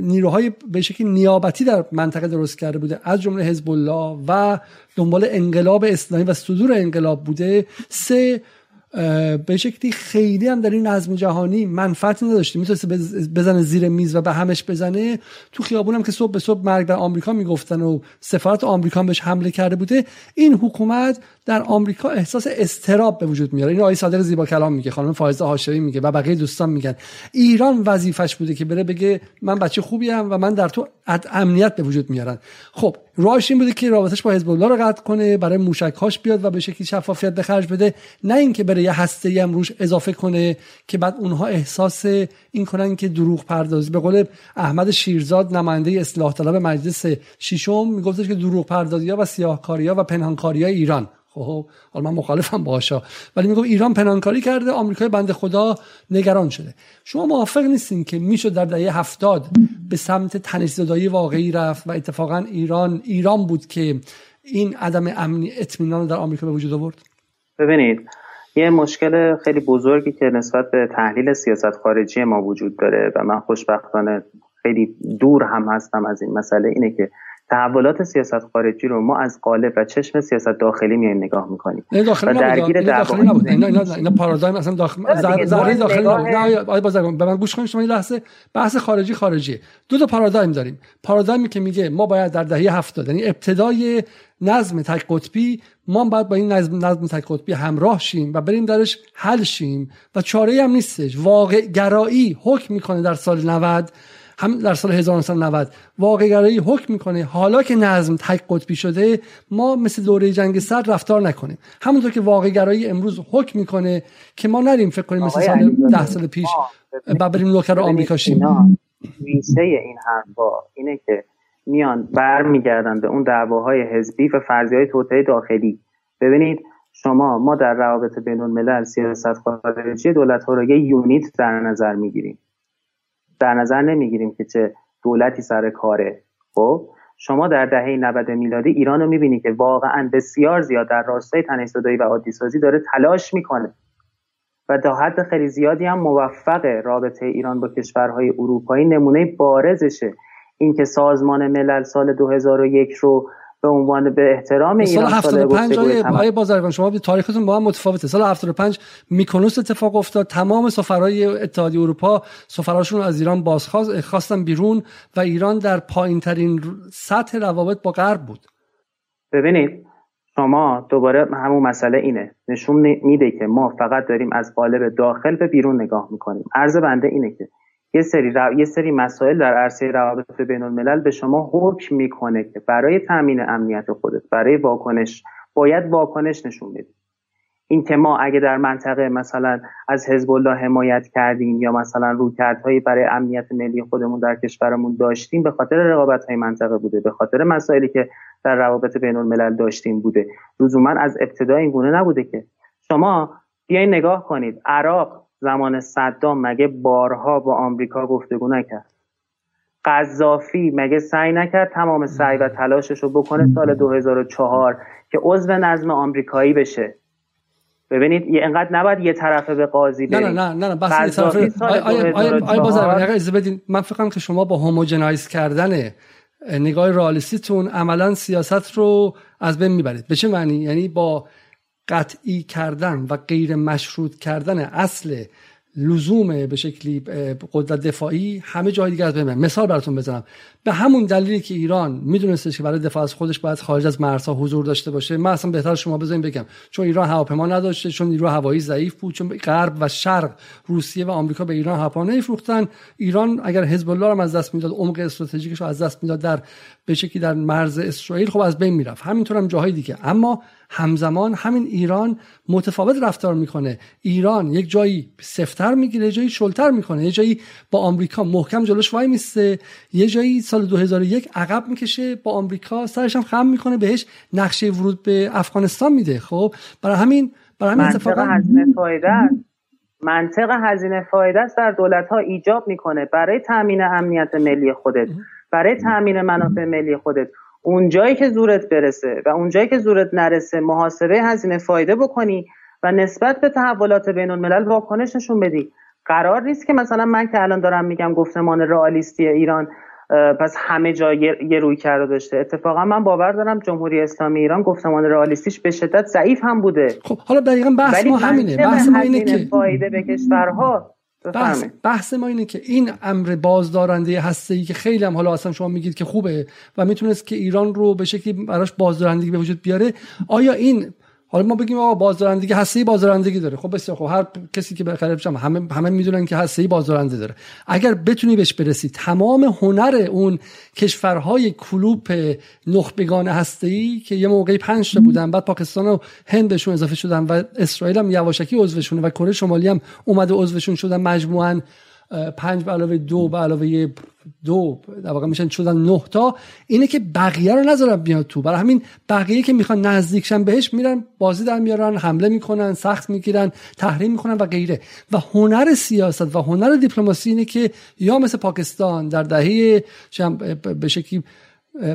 نیروهای به شکل نیابتی در منطقه درست کرده بوده. از جمله حزب الله و دنبال انقلاب اسلامی و صدور انقلاب بوده. سه به شکلی خیلی هم در این نظم جهانی منفعتی نداشته. می‌تونسته بزنه زیر میز و به همش بزنه. تو خیابون هم که صبح به صبح مرگ در آمریکا می‌گفتن و سفارت آمریکا بهش حمله کرده بوده. این حکومت در آمریکا احساس استراب به وجود میاره. این آقای صادق زیبا کلام میگه خانم فائزه هاشمی میگه و بقیه دوستان میگن. ایران وظیفش بوده که بره بگه من بچه خوبی ام و من در تو امنیت به وجود میارن. خب راهش این بوده که رابطش با حزب الله رو قطع کنه برای موشکهاش بیاد و به شکلی شفافیت به خرج بده. نه اینکه بره یه هسته هم روش اضافه کنه که بعد اونها احساس این کنن که دروغ پردازی. به قول احمد شیرزاد نماینده اصلاح طلب مجلس ششم میگفتش که دروغ پردازی ها و سیاهکاری ها و پنهانکاری های ایران. خب حالا من مخالفم باشا ولی میگم ایران پنهانکاری کرده آمریکای بنده خدا نگران شده. شما موافق نیستین که می‌شد در دهه هفتاد به سمت تنشزدایی واقعی رفت و اتفاقا ایران ایران بود که این عدم امنی اطمینان در آمریکا به وجود آورد؟ ببینید یه مشکل خیلی بزرگی که نسبت به تحلیل سیاست خارجی ما وجود داره و من خوشبختانه خیلی دور هم هستم از این مسئله اینه که تحولات سیاست خارجی رو ما از قالب و چشم سیاست داخلی میایم نگاه می‌کنیم. نه داخلی و درگیر داخلی نبود. اینا اینا پارادایم اصلا داخل ذره داخلی نبود. نه آقای بازرگان به من گوش کنید شما این لحظه. بحث خارجی خارجی دو تا پارادایم داریم. پارادایمی که میگه ما باید در دهه 70 یعنی ابتدای نظم تک قطبی ما باید با این نظم نظم تک قطبی همراه شیم و بریم درش حل شیم. و چاره هم نیستش. واقع گرایی حکم می‌کنه در سال 90 هم در سال 1990 واقعگرایی حکم می‌کنه حالا که نظم تک قطبی شده ما مثل دوره جنگ سرد رفتار نکنیم. همونطور که واقعگرایی امروز حکم می‌کنه که ما نریم فکر کنیم مثل سال ده سال پیش و بریم لوکر آمریکا شیم. ریشه این حرفا اینه که میان برمیگردن به اون دعواهای حزبی و فرضی های توطئه داخلی. ببینید شما ما در روابط بین الملل سیاست خارجی دولت ها رو یه یونیت در نظر می‌گیریم. در نظر نمی‌گیریم که چه دولتی سر کاره. خب شما در دهه 90 میلادی ایران رو می‌بینی که واقعا بسیار زیاد در راستای تنش زدایی و عادی سازی داره تلاش می‌کنه. و تا حد خیلی زیادی هم موفق رابطه ایران با کشورهای اروپایی نمونه بارزشه. اینکه سازمان ملل سال 2001 رو به عنوان به احترام ایران سال 75 آیه بازرگان شما به تاریختون با هم متفاوته. سال 75 میکنوس اتفاق افتاد. تمام سفرهای اتحادیه اروپا سفراشون از ایران بازخواست خواستن بیرون و ایران در پایین ترین سطح روابط با غرب بود. ببینید شما دوباره همون مسئله اینه. نشون میده که ما فقط داریم از قالب داخل به بیرون نگاه می‌کنیم. عرض بنده اینه که یه سری یه سری مسائل در عرصه روابط بین الملل به شما حکم می‌کنه که برای تامین امنیت خودت برای واکنش باید واکنش نشون بدی. این که ما اگه در منطقه مثلا از حزب الله حمایت کردیم یا مثلا رویکردهایی برای امنیت ملی خودمون در کشورمون داشتیم به خاطر رقابت های منطقه بوده به خاطر مسائلی که در روابط بین الملل داشتیم بوده. لزوما از ابتدا این گونه نبوده که. شما بیاین نگاه کنید عراق زمان صدام مگه بارها با آمریکا گفتگو نکرد؟ قذافی مگه سعی نکرد تمام سعی و تلاشش رو بکنه سال 2004 که عضو نظم آمریکایی بشه؟ ببینید یه انقدر نباید یه طرفه به قاضی بریم نه نه نه نه بحث یه طرفه. آیا بدین من فکرم که شما با هوموجنایز کردن نگاه رئالیستیتون عملا سیاست رو از بین می‌برید. به چه معنی؟ یعنی با قطعی کردن و غیر مشروط کردن اصل لزوم به شکلی قدرت دفاعی همه جای دیگه از بین مثال براتون بزنم. به همون دلیلی که ایران میدونستش که برای دفاع از خودش باید خارج از مرزها حضور داشته باشه من اصلا بهتر شما بزنین بگم. چون ایران هواپیما نداشته چون نیرو هوایی ضعیف بود چون غرب و شرق روسیه و آمریکا به ایران هواپیما نمیفروختن ایران اگر حزب الله رو از دست می‌داد عمق استراتژیکش رو از دست می‌داد در به شکلی در مرز اسرائیل خب از بین می‌رفت. همینطور هم جاهای دیگه. اما همزمان همین ایران متفاوت رفتار می‌کنه. ایران یک جایی سفتر می‌گیره جایی شلتر می‌کنه. یه جایی با آمریکا محکم جلوش وای میسته. یه جایی سال 2001 عقب می‌کشه با آمریکا. سرش هم خم می‌کنه بهش نقشه ورود به افغانستان میده. خب برای همین برای همین منطق هزینه فایده منطق هزینه فایده است در دولت ها ایجاب می‌کنه برای تامین امنیت ملی خودت. برای تامین منافع ملی خودت. اون جایی که زورت برسه و اون جایی که زورت نرسه محاسبه هزینه فایده بکنی و نسبت به تحولات بین الملل واکنش نشون بدی. قرار نیست که مثلا من که الان دارم میگم گفتمان رئالیستی ایران پس همه جا یه روی کرده داشته. اتفاقا من باور دارم جمهوری اسلامی ایران گفتمان رئالیستیش به شدت ضعیف هم بوده. خب حالا دقیقا بحث ما همینه. بحث ما اینه که فایده به کشورها بحث, بحث ما اینه که این امر بازدارنده هسته ای که خیلی هم حالا اصلا شما میگید که خوبه و می‌تونست که ایران رو به شکلی براش بازدارندگی به وجود بیاره آیا این حالا ما بگیم آقا بازدارندگی هسته بازدارندگی داره. خب بسیار خب هر کسی که بخره بشم همه همه می‌دونن که هسته بازدارنده داره. اگر بتونی بهش برسی تمام هنر اون کشورهای کلوپ نخبگان هسته ای که یه موقعی پنج تا بودن بعد پاکستان و هند بهشون اضافه شدن و اسرائیل هم یواشکی عضوشونه و کره شمالی هم اومده عضوشون شدن مجموعاً پنج به علاوه دو به علاوه دو در واقع میشن شدن نه تا. اینه که بقیه رو نذارن بیاد تو. برای همین بقیه که می‌خوان نزدیکشن بهش میرن بازی در میارن حمله می‌کنن سخت می‌گیرن تحریم می‌کنن و غیره. و هنر سیاست و هنر دیپلماسی اینه که یا مثل پاکستان در دهه به شکلی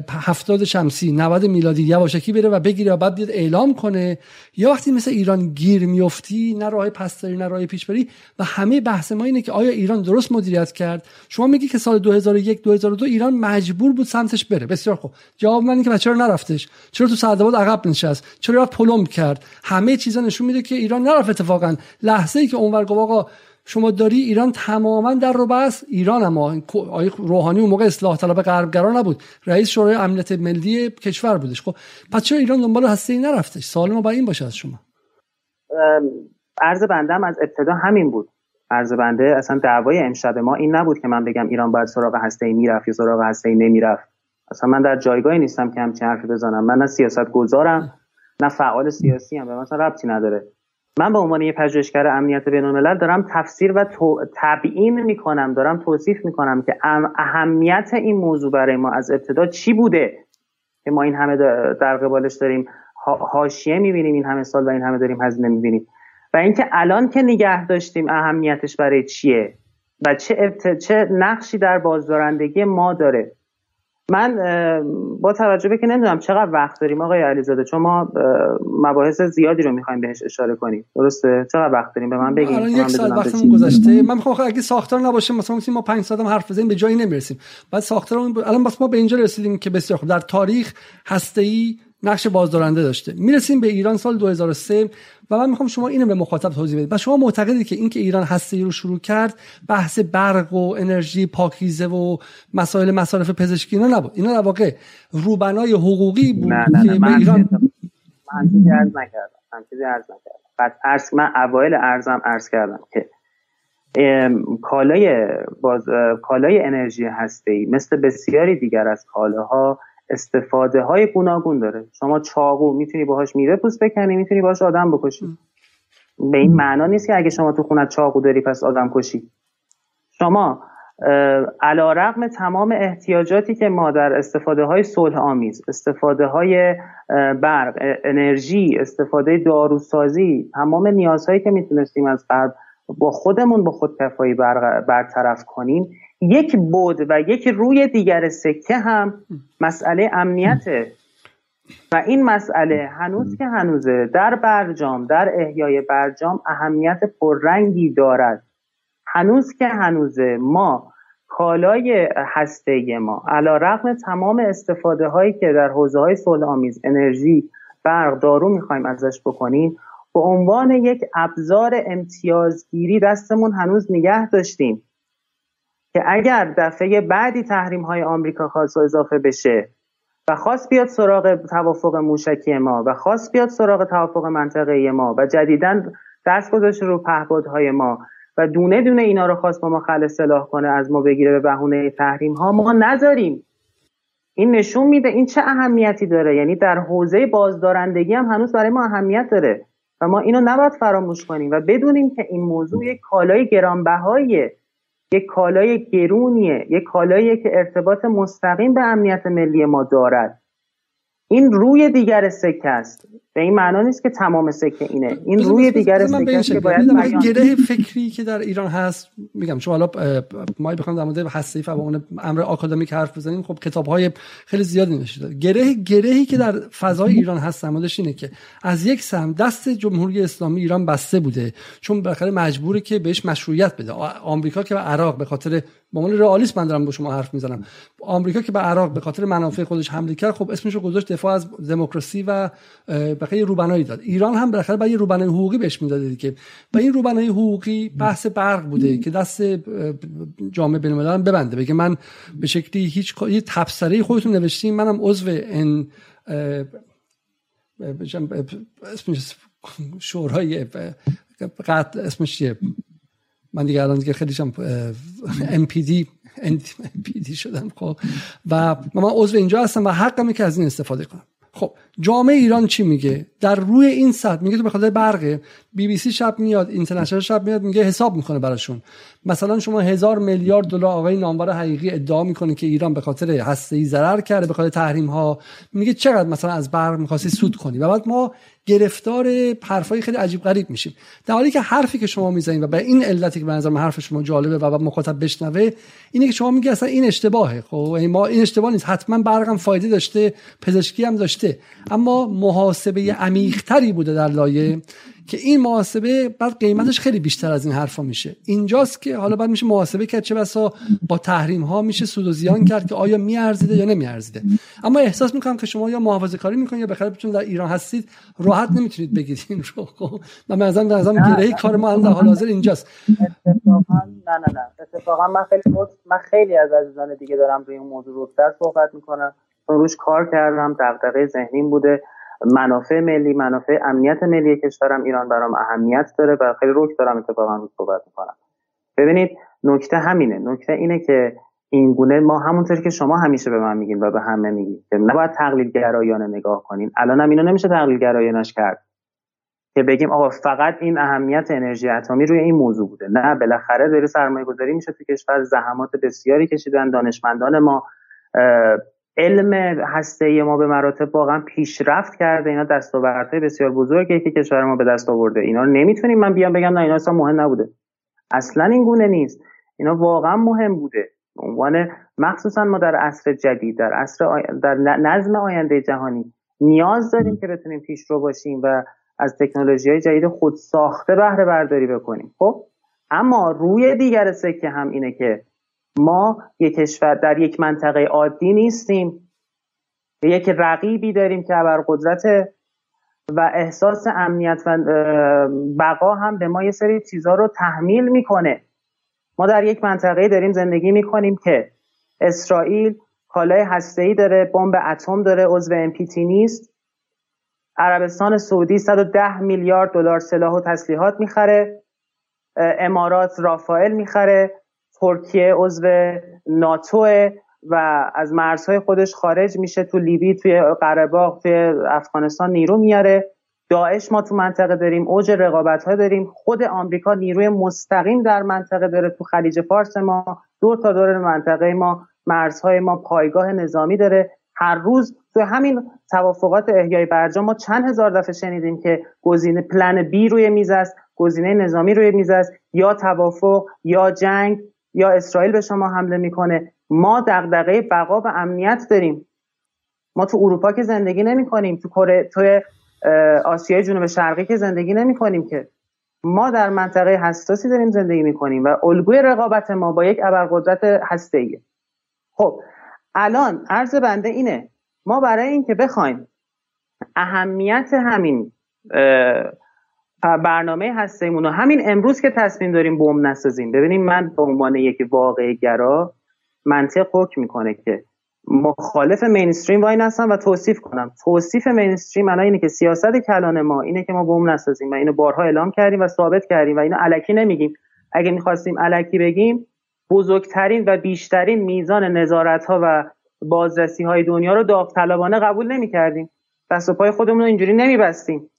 هفتاد شمسی 90 میلادی یواشکی بره و بگیره و بعد بیاد اعلام کنه. یا وقتی مثل ایران گیر میفتی نه راه پستری نه راه پیش بری و همه بحث ما اینه که آیا ایران درست مدیریت کرد؟ شما میگی که سال 2001 2002 ایران مجبور بود سمتش بره. بسیار خوب. جواب من اینه که چرا نرفتش. چرا تو سعدآباد عقب نشست؟ چرا پلم کرد؟ همه چیزا نشون میده که ایران نرفت اتفاقا. لحظه ای که اونور گفت شما داری ایران تماما در رو بس. ایران اما روحانی اون موقع اصلاح طلب غربگرا نبود. رئیس شورای امنیت ملی کشور بودش. خب پس چرا ایران دنبال هسته ای نرفتش؟ سوال ما با این باشه از شما. عرض بنده از ابتدا همین بود. عرض بنده اصلا دعوای امشب ما این نبود که من بگم ایران باید سراغ هسته ای می‌رفت یا سراغ هسته ای نمی‌رفت. اصلا من در جایگاهی نیستم که همچین حرفی بزنم. من نه سیاست گذارم نه فعال سیاسی هم. به مثلا ربطی نداره. من به عنوان یه پژوهشگر امنیت بین الملل دارم تفسیر و تبیین می‌کنم دارم توصیف می‌کنم که اهمیت این موضوع برای ما از ابتدا چی بوده؟ که ما این همه در قبالش داریم حاشیه می‌بینیم این همه سال و این همه داریم هزینه می‌بینیم. و اینکه الان که نگه داشتیم اهمیتش برای چیه؟ و چه, چه نقشی در بازدارندگی ما داره؟ من با توجه به که نمی‌دونم چقدر وقت داریم آقای علیزاده چون ما مباحث زیادی رو می‌خوایم بهش اشاره کنیم. درسته؟ چقدر وقت داریم؟ به من بگین الان یک سال وقتمون گذشته. من می‌خوام اگه ساختار نباشه مثلا ما 5 ساعت هم حرف بزنیم به جایی نمی‌رسیم. بعد ساختار الان بس ما به اینجا رسیدیم که بسیار خوب. در تاریخ هسته ای نقش بازدارنده داشته. می‌رسیم به ایران سال 2003 و من می‌خوام شما اینو به مخاطب توضیح بدید و شما معتقدید که اینکه ایران هسته رو شروع کرد بحث برق و انرژی پاکیزه و مسائل مصارف پزشکی اینا نبود. اینا در واقع روبنای حقوقی بود نه نه که من ایران من چیزی عرض نکردم. من چیزی عرض نکردم. بعد عرض من اوایل ارزم عرض کردم که کالای باز کالای انرژی هسته ای مثل بسیاری دیگر از کالاها استفاده های گوناگون داره. شما چاقو می‌تونی باهاش میوه پوست بکنی می‌تونی باهاش آدم بکشی. به این معنا نیست که اگه شما تو خونت چاقو داری پس آدم کشی. شما علا رقم تمام احتیاجاتی که ما در استفاده های صلح آمیز استفاده های برق انرژی استفاده داروسازی تمام نیازهایی که می‌تونستیم از قبل با خودمون با خودکفایی برطرف کنیم یک بود و یک روی دیگر سکه هم مسئله امنیته و این مسئله هنوز که هنوزه. در برجام در احیای برجام اهمیت پررنگی دارد. هنوز که هنوزه. ما کالای هسته ما علا رقم تمام استفاده هایی که در حوزه های صلح آمیز انرژی برق دارو می‌خوایم ازش بکنیم به عنوان یک ابزار امتیازگیری دستمون هنوز نگه داشتیم. که اگر دفعه بعدی تحریم های آمریکا خواست اضافه بشه و خواست بیاد سراغ توافق موشکی ما و خواست بیاد سراغ توافق منطقه ما و جدیدا دست گذاشته رو پهپادهای ما و دونه دونه اینا رو خواست با ما خل سلاح کنه از ما بگیره به بهونه تحریم ها ما نذاریم. این نشون میده این چه اهمیتی داره؟ یعنی در حوزه بازدارندگی هم هنوز برای ما اهمیت داره و ما اینو نباید فراموش کنیم و بدونیم که این موضوع یک کالای گرانبهاییه. یک کالای گرونیه یک کالایی که ارتباط مستقیم به امنیت ملی ما دارد. این روی دیگر سکه است. به این معنا نیست که تمام سکه اینه. این روی دیگر سکه است که باید گره فکری که در ایران هست میگم. شما حالا ما بخوام در مورد هسته فوقان امر آکادمیک حرف بزنیم. خب کتاب های خیلی زیادی نوشته گره گرهی که در فضای ایران هست نمادش اینه که از یک سم دست جمهوری اسلامی ایران بسته بوده. چون بالاخره مجبوره که بهش مشروعیت بده. آمریکا که عراق به خاطر به عنوان رئالیسم من دارم با شما حرف می‌زنم. آمریکا که به عراق به خاطر منافع خودش حمله کرد خب اسمش رو گذاشت دفاع از دموکراسی و بقیه روبنایی داد. ایران هم بالاخره یه روبنای حقوقی بهش می‌داده که و این روبنای حقوقی بحث برق بوده که دست جامعه بین الملل ببنده. بگه من به شکلی هیچ یه تبصره خودتون نوشتین منم عضو ان اسمش شورای قطع اسمش چیه؟ من دیگه الان دیگه خیلی شم MPD MPD شدم خب. و من عضو اینجا هستم و حقمه که از این استفاده کنم. خب جامعه ایران چی میگه؟ در روی این سطح میگه تو به خاطر برقه بی بی سی شب میاد اینترنشنال شب میاد میگه حساب می‌کنه براشون. مثلا شما هزار میلیارد دلار آقای نامور حقیقی ادعا می‌کنه که ایران به خاطر هسته ای ضرر کرده به خاطر تحریم ها میگه چقدر مثلا از برق می‌خواستی سود کنی؟ و بعد ما گرفتار حرفای خیلی عجیب غریب میشیم. در حالی که حرفی که شما می‌زنید و به این علتی که به نظر حرف شما جالبه و مخاطب بشنوه اینه که شما میگه اصلا این اشتباهه. خب یعنی ما این اشتباه نیست. حتما برقم فایده داشته پزشکی هم داشته. اما محاسبه عمیقتری بوده در لایه. که این محاسبه بعد قیمتش خیلی بیشتر از این حرفا میشه. اینجاست که حالا بعد میشه محاسبه کرد چه بسا با تحریم ها میشه سود و زیان کرد که آیا میارزیده یا نمیارزیده. اما احساس می‌کنم که شما یا محافظه کاری می‌کنید یا بخاطر چون در ایران هستید راحت نمی‌تونید بگید این رو خب؟ من مثلا مثلا گره کار ما هم در حال حاضر اینجاست. اتفاقا نه نه نه. اتفاقا من خیلی من خیلی از عزیزان دیگه دارم روی این موضوع رو صحبت می‌کنم. روش کار کردم دغدغه ذهنیم بوده. منافع ملی منافع امنیت ملی کشورم ایران برام اهمیت داره و خیلی روک دارم اتفاقا رو صحبت می‌کنم. ببینید نکته همینه. نکته اینه که این گونه ما همونطور که شما همیشه به من میگین و به همه میگین که نباید تقلیل گرایانه نگاه کنین. الان هم اینو نمیشه تقلیل گرایانش کرد. که بگیم آقا فقط این اهمیت انرژی اتمی روی این موضوع بوده. نه بالاخره داره سرمایه گذاری میشه تو کشور. زحمات بسیاری کشیدن. دانشمندان ما علم هسته ما به مراتب واقعا پیشرفت کرده. اینا دستاوردهای بسیار بزرگی که کشور ما به دست آورده. اینا رو نمی‌تونیم من بیام بگم نه اینا اصلا مهم نبوده. اصلا این گونه نیست. اینا واقعا مهم بوده. به عنوان مخصوصا ما در عصر جدید در عصر در نظم آینده جهانی نیاز داریم که بتونیم پیشرو باشیم و از تکنولوژی های جدید خود ساخته بهره برداری بکنیم. خب؟ اما روی دیگر سکه هم اینه که ما یک کشور در یک منطقه عادی نیستیم. یک رقیبی داریم که قدرت و احساس امنیت و بقا هم به ما یه سری چیزها رو تحمیل می‌کنه. ما در یک منطقه داریم زندگی می‌کنیم که اسرائیل کالای هسته‌ای داره بمب اتم داره عضو NPT نیست. عربستان سعودی 110 میلیارد دلار سلاح و تسلیحات می‌خره. امارات رافائل می‌خره. ترکیه عضو ناتو و از مرزهای خودش خارج میشه تو لیبی توی قره توی افغانستان نیرو میاره. داعش ما تو منطقه داریم اوج رقابت ها داریم. خود آمریکا نیروی مستقیم در منطقه داره تو خلیج فارس ما. دور تا دور منطقه ما مرزهای ما پایگاه نظامی داره. هر روز تو همین توافقات احیای برجام ما چند هزار دفعه شنیدیم که گزینه پلن بی روی میز است گزینه نظامی روی میز است. یا توافق یا جنگ یا اسرائیل به شما حمله می‌کنه؟ ما دغدغه بقا و امنیت داریم. ما تو اروپا که زندگی نمی کنیم تو کره تو آسیای جنوب شرقی که زندگی نمی کنیم که. ما در منطقه حساسی داریم زندگی می کنیم و الگوی رقابت ما با یک ابرقدرت هسته‌ایه. خب الان عرض بنده اینه. ما برای اینکه بخوایم اهمیت همین برنامه هستیمون رو همین امروز که تصمیم داریم بوم نسازیم. ببینیم من به عنوان یک واقع گرا منطق حکم می‌کنه که مخالف مینستریم وای نستم و توصیف کنم. توصیف مینستریم الان اینه که سیاست کلان ما اینه که ما بوم نسازیم و اینو بارها اعلام کردیم و ثابت کردیم و اینو علکی نمیگیم. اگه می‌خواستیم علکی بگیم بزرگترین و بیشترین میزان نظارت ها و بازرسی های دنیا رو داوطلبانه قبول نمی‌کردیم. دست و پای خودمون رو اینجوری نمیبستیم.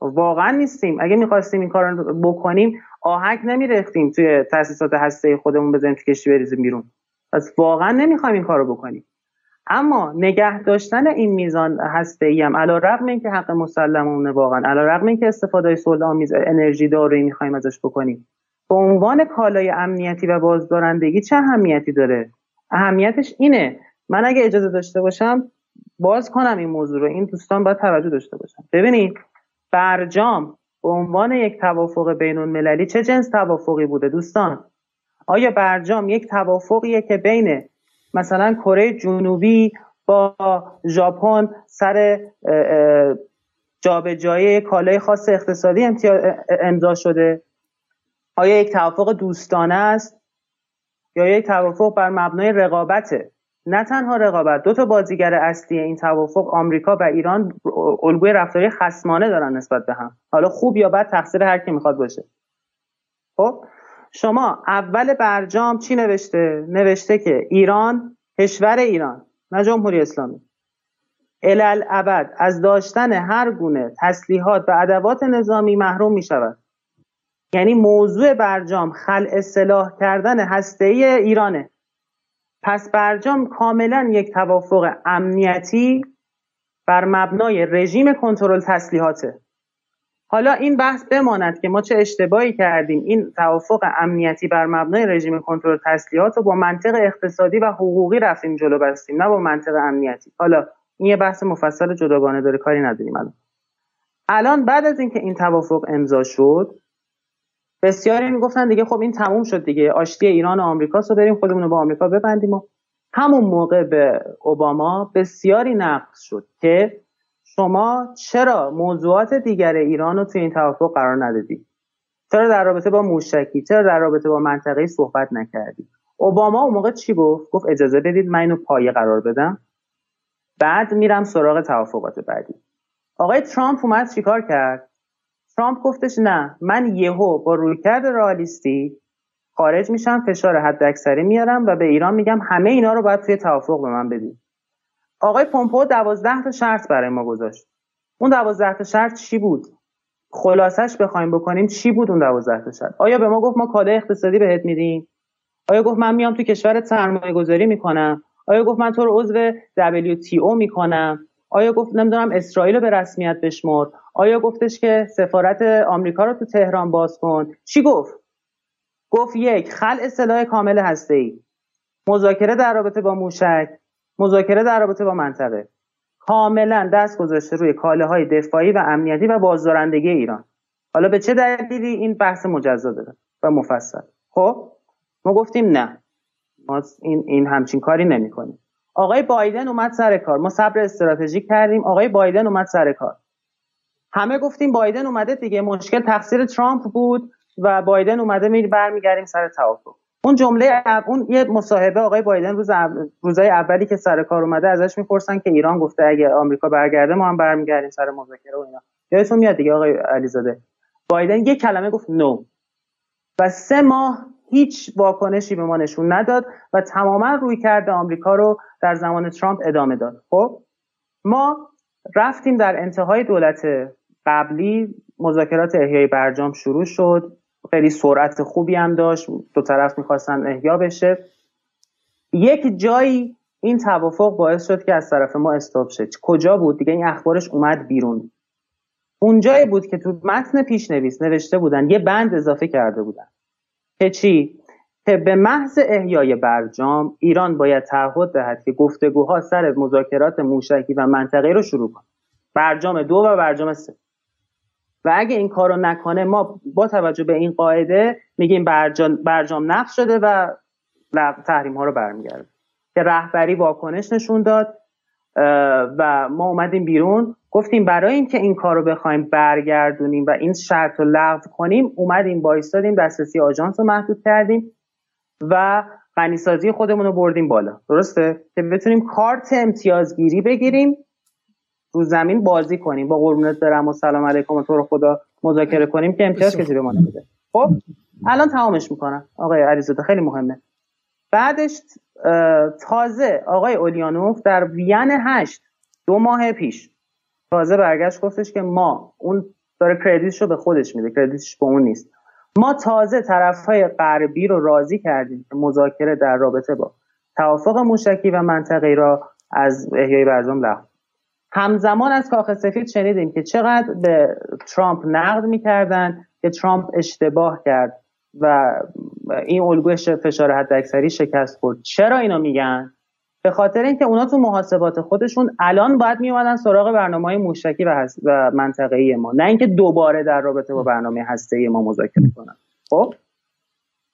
واقعا نیستیم. اگه می‌خواستیم این کار رو بکنیم آهک نمی‌رفتیم توی تاسیسات هسته خودمون بزنیم تو کشتی بریزیم بیرون. پس واقعا نمی‌خوایم این کارو بکنیم. اما نگه داشتن این میزان هسته ای هم علا رقم این که حق مسلمونه واقعا رقم این که استفاده صلح آمیز انرژی دارویی می‌خوایم ازش بکنیم. به عنوان کالای امنیتی و بازدارندگی چه اهمیتی داره؟ اهمیتش اینه. من اگه اجازه داشته باشم باز کنم این موضوع رو. این دوستان باید توجه داشته باشم ببینید برجام به عنوان یک توافق بین المللی چه جنس توافقی بوده دوستان؟ آیا برجام یک توافقیه که بین مثلا کره جنوبی با ژاپن سر جابجایی کالای خاص اقتصادی امضا شده؟ آیا یک توافق دوستانه است؟ یا یک توافق بر مبنای رقابته؟ نه تنها رقابت دو تا بازیگر اصلی این توافق آمریکا و ایران الگوی رفتاری خصمانه دارن نسبت به هم. حالا خوب یا بد تقصیر هر کی می‌خواد باشه. خب؟ شما اول برجام چی نوشته؟ نوشته که ایران کشور ایران نه جمهوری اسلامی. ابد از داشتن هر گونه تسلیحات و ادوات نظامی محروم می شود یعنی موضوع برجام خل اصلاح کردن هسته ای ایرانه. پس برجام کاملا یک توافق امنیتی بر مبنای رژیم کنترل تسلیحاته. حالا این بحث بماند که ما چه اشتباهی کردیم. این توافق امنیتی بر مبنای رژیم کنترل تسلیحات رو با منطق اقتصادی و حقوقی رفتیم جلو بستیم نه با منطق امنیتی. حالا این یه بحث مفصل جداگانه داره کاری نداریم الان. الان بعد از اینکه این توافق امضا شد بسیاری می‌گفتن دیگه خب این تموم شد دیگه آشتی ایران و آمریکا رو بریم خودمون رو با آمریکا ببندیم و همون موقع به اوباما بسیاری نقد شد که شما چرا موضوعات دیگر ایران رو توی این توافق قرار ندادی؟ چرا در رابطه با موشکی؟ چرا در رابطه با منطقه صحبت نکردی؟ اوباما اون موقع چی گفت؟ گفت اجازه بدید من اینو پایه قرار بدم. بعد میرم سراغ توافقات بعدی. آقای ترامپ اومد چیکار کرد؟ ترامپ گفتش نه من یهو با رویکرد رئالیستی خارج میشم فشار حد اکثری میارم و به ایران میگم همه اینا رو باید توی توافق به من بدید آقای پومپو دوازده تا شرط برای ما گذاشت. اون دوازده تا شرط چی بود؟ خلاصش بخوایم بکنیم چی بود اون دوازده تا شرط؟ آیا به ما گفت ما کالای اقتصادی بهت میدیم؟ آیا گفت من میام تو کشورت سرمایه گذاری می‌کنم؟ آیا گفت من تو رو عضو WTO می‌کنم؟ آیا گفت نمی‌دونم اسرائیل رو به رسمیت بشمر آیا گفتش که سفارت آمریکا رو تو تهران باز کن؟ چی گفت؟ گفت یک خل سلاح کامل هسته ای مذاکره در رابطه با موشک. مذاکره در رابطه با منطقه. کاملا دست گذاشته روی کاله های دفاعی و امنیتی و بازدارندگی ایران. حالا به چه دلیلی این بحث مجزا داره و مفصل؟ خب ما گفتیم نه. ما این, این همچین کاری نمی کنیم آقای بایدن اومد سر کار. ما صبر استراتژیک کردیم آقای بایدن اومد سر کار. همه گفتیم بایدن اومده دیگه مشکل تقصیر ترامپ بود و بایدن اومده می برمیگردیم سر توافق. اون جمله اون یه مصاحبه آقای بایدن روز روزای اولی که سر کار اومده ازش می‌پرسن که ایران گفته اگه آمریکا برگرده ما هم برمیگردیم سر مذاکره و اینا. یادتون میاد دیگه آقای علیزاده؟ بایدن یه کلمه گفت نو و سه ماه هیچ واکنشی به ما نشون نداد و تماما روی کرده آمریکا رو در زمان ترامپ ادامه داد. خب ما رفتیم در انتهای دولت قبلی مذاکرات احیای برجام شروع شد. خیلی سرعت خوبی هم داشت. دو طرف می‌خواستن احیا بشه. یک جایی این توافق باعث شد که از طرف ما استاپ شد کجا بود؟ دیگه این اخبارش اومد بیرون. اونجایی بود که تو متن پیشنویس نوشته بودن یه بند اضافه کرده بودن. که چی؟ که به محض احیای برجام ایران باید تعهد دهد که گفتگوها سر مذاکرات موشکی و منطقه رو شروع کنه برجام دو و برجام سه. و اگه این کارو نکنه ما با توجه به این قاعده میگیم برجام, برجام نقض شده و تحریم ها رو برمیگرده که رهبری واکنش نشون داد و ما اومدیم بیرون. گفتیم برای اینکه این کار رو بخوایم برگردونیم و این شرط رو لغو کنیم اومدیم بایستادیم دسترسی آژانس رو محدود کردیم و غنیسازی خودمون رو بردیم بالا. درسته؟ که بتونیم کارت امتیازگیری بگیریم رو زمین بازی کنیم. با قربونت برم و سلام علیکم و تو رو خدا مذاکره کنیم که امتیاز کسی به ما نمیده. خب؟ الان تمامش می‌کنم. آقای علیزاده خیلی مهمه. بعدش تازه آقای اولیانوف در وین هشت دو ماه پیش تازه برگشت گفتش که ما اون داره کردیتش رو به خودش میده کردیتش به اون نیست. ما تازه طرف های غربی رو راضی کردیم که مذاکره در رابطه با توافق موشکی و منطقی را از احیای برجام لغو همزمان از کاخ سفید شنیدیم که چقدر به ترامپ نقد می‌کردن که ترامپ اشتباه کرد و این الگوی فشار حداکثری شکست خورد. چرا اینو میگن؟ به خاطر اینکه اونا تو محاسبات خودشون الان باید میومدن سراغ برنامه های موشکی و, منطقه ما. نه اینکه دوباره در رابطه با برنامه هسته ما مذاکره کنن. خب؟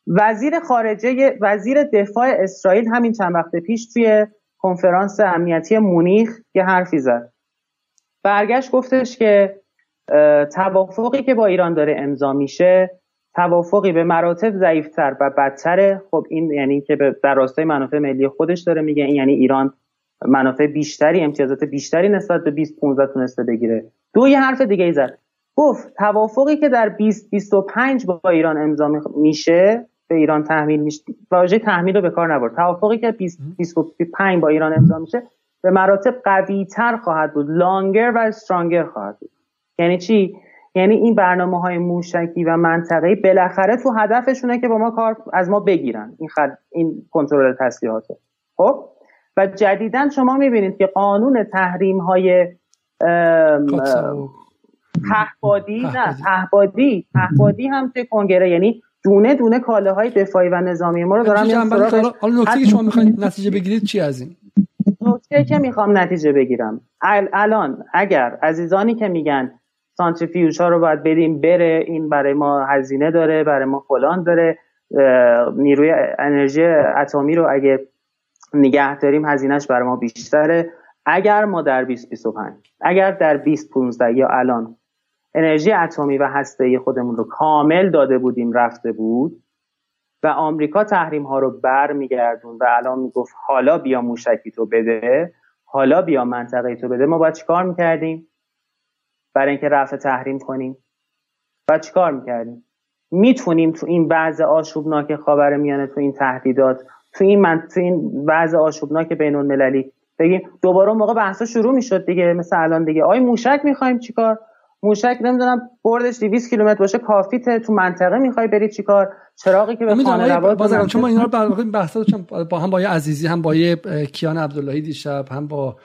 وزیر خارجه وزیر دفاع اسرائیل همین چند وقت پیش توی کنفرانس امنیتی مونیخ یه حرفی زد. برگشت گفتش که توافقی که با ایران داره امضا میشه توافقی به مراتب ضعیفتر و بدتره. خب این یعنی که در راستای منافع ملی خودش داره میگه این یعنی ایران منافع بیشتری امتیازات بیشتری نسبت به 20 15 تونسته بگیره. دو یه حرف دیگه ای زد. گفت توافقی که در 20 25 با ایران امضا میشه به ایران تحمیل میشه واژه تحمیل رو به کار نبرد. توافقی که 20 25 با ایران امضا میشه به مراتب قوی تر خواهد بود لانگر و استرانگر خواهد بود. یعنی چی؟ یعنی این برنامه های موشکی و منطقه‌ای بالاخره تو هدفشونه که با ما کار از ما بگیرن. این خد... این کنترل تسلیحاته خب؟ و جدیدا شما می‌بینید که قانون تحریم های پهبادی نه پهبادی پهبادی هم توی کنگره. یعنی دونه دونه کاله های دفاعی و نظامی ما رو دارم حالا نکته که شما می‌خواید نتیجه بگیرید چی از این؟ نکته که می‌خوام نتیجه بگیرم. الان اگر عزیزانی که میگن سانتریفیوژ ها رو باید بدیم بره این برای ما هزینه داره برای ما فلان داره. نیروی انرژی اتمی رو اگه نگه داریم هزینهش برای ما بیشتره. اگر ما در 2025 اگر در 2015 یا الان انرژی اتمی و هسته خودمون رو کامل داده بودیم رفته بود و آمریکا تحریم ها رو بر میگردون و الان می‌گفت حالا بیا موشکی تو بده حالا بیا منطقه تو بده ما باید چیکار می‌کردیم؟ برای اینکه رفع تحریم کنیم. و چیکار می‌کردیم؟ می‌تونیم تو این بعض آشوبناک خاور میانه تو این تهدیدات تو این من تو این بعض آشوبناک بین المللی بگیم دوباره موقع بحثا شروع می‌شد دیگه مثل الان دیگه. آی موشک می‌خوایم چیکار؟ موشک نمی‌دونم بردش 200 کیلومتر باشه کافیته تو منطقه می‌خوای بری چیکار؟ چراغی که به خانه بازم چون ما اینا رو بحثا با هم با عزیزی هم با کیان عبداللهی دیشب هم با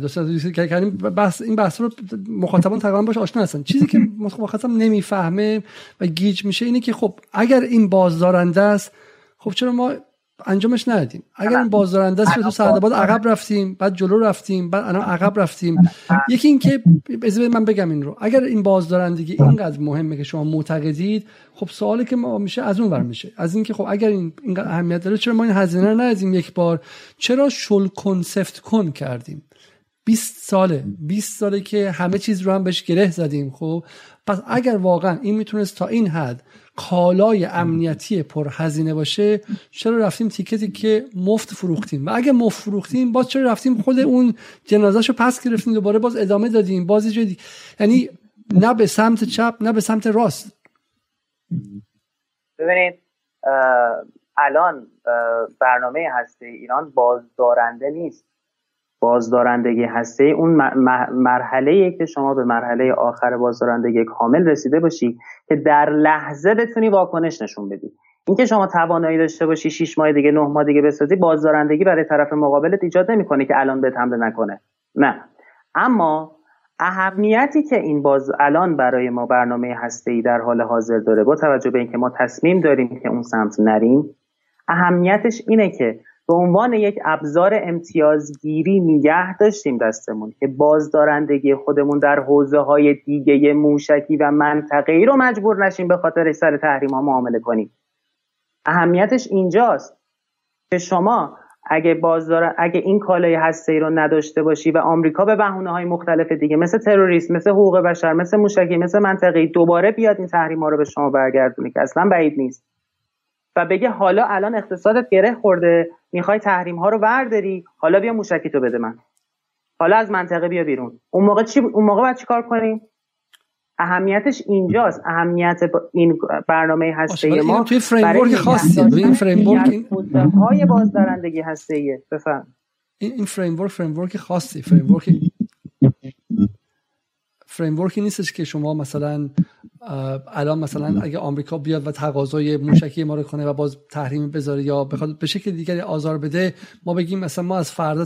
دوست کردیم بحث این بحث رو مخاطبان تقریبا باش آشنا هستن. چیزی که مخاطب نمی‌فهمه و گیج میشه اینه که خب اگر این بازدارنده است خب چرا ما انجامش ندادیم؟ اگر این بازدارنده است تو سعدآباد عقب رفتیم بعد جلو رفتیم بعد الان عقب رفتیم. یکی این که من بگم این رو. اگر این بازدارندگی اینقدر مهمه که شما معتقدید خب سوالی که ما میشه از اون ور میشه. از اینکه خب اگر این اینقدر اهمیت داره چرا ما این هزینه رو ندادیم یک بار؟ چرا شل کن سفت کن کردیم؟ 20 ساله. 20 ساله که همه چیز رو هم بهش گره زدیم خب؟ پس اگر واقعا این می‌تونست تا این حد کالای امنیتی پرهزینه باشه چرا رفتیم تیکتی که مفت فروختیم؟ و اگه مفت فروختیم باز چرا رفتیم خود اون جنازه رو پس گرفتیم دوباره باز ادامه دادیم؟ بازی جدی یعنی نه به سمت چپ نه به سمت راست. ببینید الان برنامه هسته ایران بازدارنده نیست. بازدارندگی هسته اون مرحله که شما به مرحله آخر بازدارندگی کامل رسیده باشی که در لحظه بتونی واکنش نشون بدی. اینکه شما توانایی داشته باشی 6 ماه دیگه 9 ماه دیگه بسازی بازدارندگی برای طرف مقابلت ایجاد نمی‌کنه که الان به حمله نکنه. نه. اما اهمیتی که این باز الان برای ما برنامه ای در حال حاضر داره با توجه به اینکه ما تصمیم داریم که اون سمت نریم اهمیتش اینه که به عنوان یک ابزار امتیازگیری نگه داشتیم دستمون که بازدارندگی خودمون در حوزه های دیگه موشکی و منطقه ای رو مجبور نشیم به خاطر سر تحریم ها معامله کنیم. اهمیتش اینجاست که شما اگه بازدار اگه این کالای هسته ای رو نداشته باشی و آمریکا به بهونه های مختلف دیگه مثل تروریسم مثل حقوق بشر مثل موشکی مثل منطقی دوباره بیاد این تحریم ها رو به شما برگردونه که اصلا بعید نیست. و بگه حالا الان اقتصادت گره خورده می‌خوای تحریم ها رو برداری حالا بیا موشکی تو بده من. حالا از منطقه بیا بیرون. اون موقع چی اون موقع باید چیکار کنیم؟ اهمیتش اینجاست. اهمیت این برنامه هسته ما توی فریم خاصی این فریم ورک های بازدارندگی هسته بفهم این فریم ورک فریم ورک خاصی. فریم ورک فریم ورکی نیستش که شما مثلا الان مثلا اگه آمریکا بیاد و تقاضای موشکی ما رو کنه و باز تحریم بذاره یا بخواد به شکل دیگری آزار بده ما بگیم مثلا ما از فردا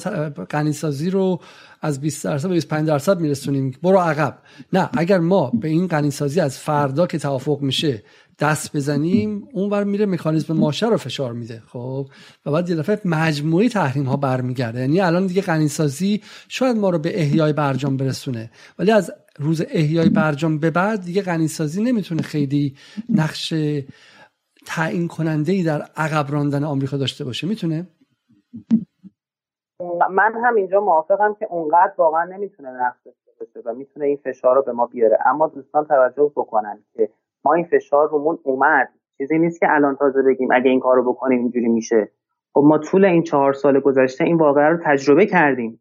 غنیسازی رو از 20 درصد به 25 درصد میرسونیم. برو عقب. نه اگر ما به این غنیسازی از فردا که توافق میشه دست بزنیم اونور میره مکانیزم ماشه رو فشار میده. خب؟ و بعد یه دفعه مجموعی تحریم ها برمیگرده. یعنی الان دیگه غنیسازی شاید ما رو به احیای برجام برسونه. ولی از روز احیای برجام به بعد دیگه غنیسازی نمی‌تونه خیلی نقش تعیین کننده ای در عقب راندن آمریکا داشته باشه. می‌تونه؟ من هم اینجا موافقم که اونقدر واقعا نمی‌تونه نقش داشته باشه و می‌تونه این فشار رو به ما بیاره. اما دوستان توجه بکنن که ما این فشار رومون اومد. چیزی نیست که الان تازه بگیم اگه این کارو بکنیم اینجوری میشه. خب ما طول این چهار سال گذشته این واقعه رو تجربه کردیم.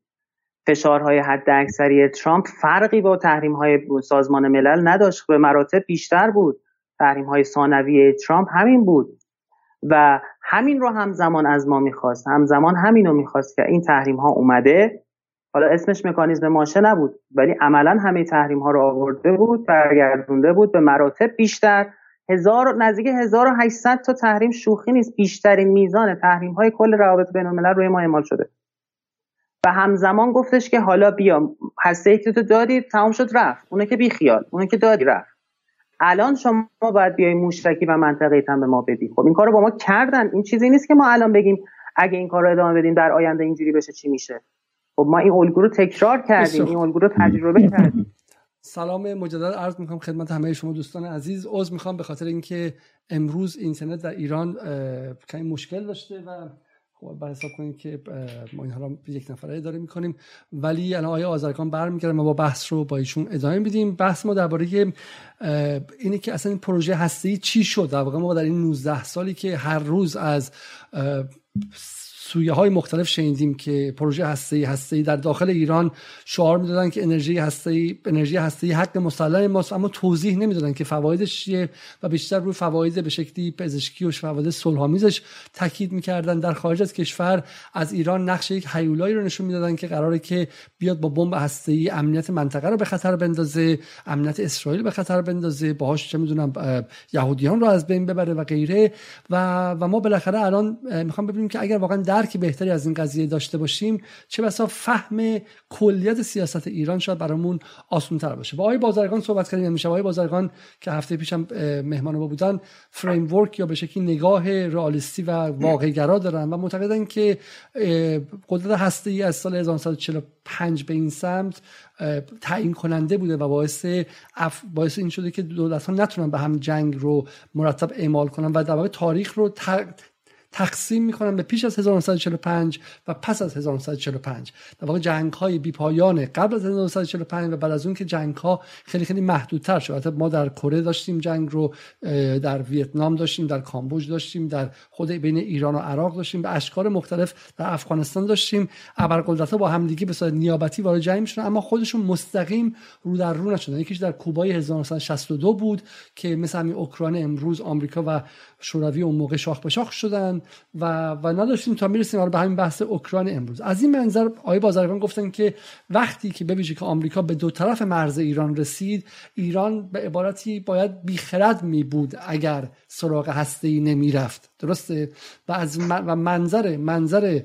فشارهای حد اکثری ترامپ فرقی با تحریم های سازمان ملل نداشت. به مراتب بیشتر بود. تحریم های ثانویه ترامپ همین بود. و همین رو همزمان از ما می‌خواست. همزمان همین رو می‌خواست که این تحریم ها اومده. حالا اسمش مکانیزم ماشه نبود ولی عملا همه تحریم ها رو آورده بود برگردونده بود. به مراتب بیشتر هزار نزدیک 1800 تا تحریم شوخی نیست. بیشترین میزان تحریم های کل روابط بین الملل روی ما اعمال شده. و همزمان گفتش که حالا بیا هسته که تو دادی تمام شد رفت. اونه که بی خیال اونه که دادی رفت. الان شما باید بیای موشکی و منطقه هم به ما بدی. خب این کارو با ما کردن. این چیزی نیست که ما الان بگیم اگه این کار رو ادامه بدیم در آینده اینجوری بشه چی میشه. خب ما این الگو رو تکرار کردیم. این الگو رو تجربه کردیم. سلام مجدد عرض می‌کنم خدمت همه شما دوستان عزیز. عذر می‌خوام به خاطر اینکه امروز اینترنت در ایران کمی مشکل داشته و خب حساب کنید که ما اینها رو یک نفره داره می‌کنیم. ولی الان آیا آذرگان برمیگردن ما با بحث رو با ایشون ادامه میدیم. بحث ما درباره اینه که اصلا این پروژه هستی چی شد؟ در واقع ما در این 19 سالی که هر روز از سویه های مختلف شنیدیم که پروژه هسته هسته در داخل ایران شعار می‌دادن که انرژی هسته انرژی هسته حق مسلم ماست اما توضیح نمی‌دادن که فوایدش چیه و بیشتر روی فواید به شکلی پزشکی و فواید صلحآمیزش تاکید می‌کردن. در خارج از کشور از ایران نقش یک هیولایی رو نشون می‌دادن که قراره که بیاد با بمب هسته ای امنیت منطقه رو به خطر بندازه امنیت اسرائیل به خطر بندازه باهاش چه می‌دونم یهودیان رو از بین ببره و غیره. و و ما بالاخره الان می‌خوام ببینیم که اگر واقعا درک بهتری از این قضیه داشته باشیم چه بسا فهم کلیت سیاست ایران شاید برامون آسان تر باشه. با آقای بازرگان صحبت کردیم. میشه آقای بازرگان که هفته پیشم مهمان ما بودن فریم ورک یا به شکلی نگاه رئالیستی و واقعگرا دارن و معتقدن که قدرت هسته ای از سال 1945 به این سمت تعیین کننده بوده و باعث اف... باعث این شده که دولت ها نتونن به هم جنگ رو مرتب اعمال کنن و در واقع تاریخ رو تقسیم می‌کنن به پیش از 1945 و پس از 1945 در واقع جنگ های بی پایان قبل از 1945 و بعد از اون که جنگ ها خیلی خیلی محدودتر شد. ما در کره داشتیم جنگ رو در ویتنام داشتیم در کامبوج داشتیم در خود بین ایران و عراق داشتیم به اشکال مختلف در افغانستان داشتیم. ابرقدرت ها با همدیگه به صورت نیابتی وارد جنگ می‌شدن اما خودشون مستقیم رو در رو نشدن. یکیش در کوبای 1962 بود که مثل همین اوکراین امروز آمریکا و شوروی اون موقع شاخ به شاخ شدن. و و نداشتیم تا می‌رسیم به همین بحث اوکراین امروز. از این منظر آقای بازرگان گفتن که وقتی که ببینید که آمریکا به دو طرف مرز ایران رسید ایران به عبارتی باید بیخرد می بود اگر سراغ هسته نمی رفت درسته؟ و از و منظر منظر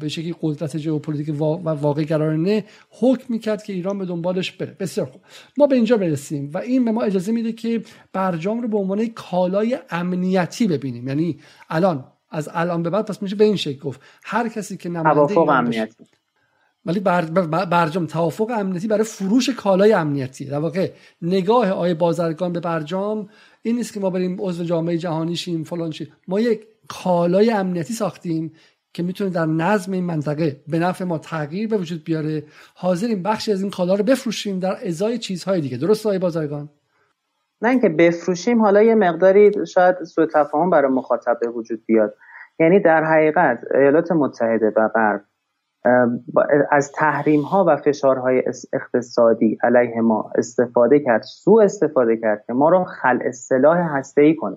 به شکلی قدرت ژئوپلیتیک و واقع گرایانه حکم می‌کرد که ایران به دنبالش بره. بسیار خوب. ما به اینجا برسیم و این به ما اجازه میده که برجام رو به عنوان کالای امنیتی ببینیم. یعنی الان از الان به بعد پس میشه به این شکل گفت. هر کسی که نماینده توافق امنیتی. ولی بر برجام توافق امنیتی برای فروش کالای امنیتی. در واقع نگاه آی بازرگان به برجام این نیست که ما بریم عضو جامعه جهانی شیم فلان شیم ما یک کالای امنیتی ساختیم که می‌تونه در نظم این منطقه به نفع ما تغییر به وجود بیاره. حاضریم بخشی از این کالا رو بفروشیم در ازای چیزهای دیگه. درست آقای بازرگان؟ نه اینکه بفروشیم حالا یه مقداری شاید سوء تفاهم برای مخاطب به وجود بیاد. یعنی در حقیقت ایالات متحده و غرب از تحریم ها و فشارهای اقتصادی علیه ما استفاده کرد سوء استفاده کرد که ما رو خل سلاح هسته ای کنه.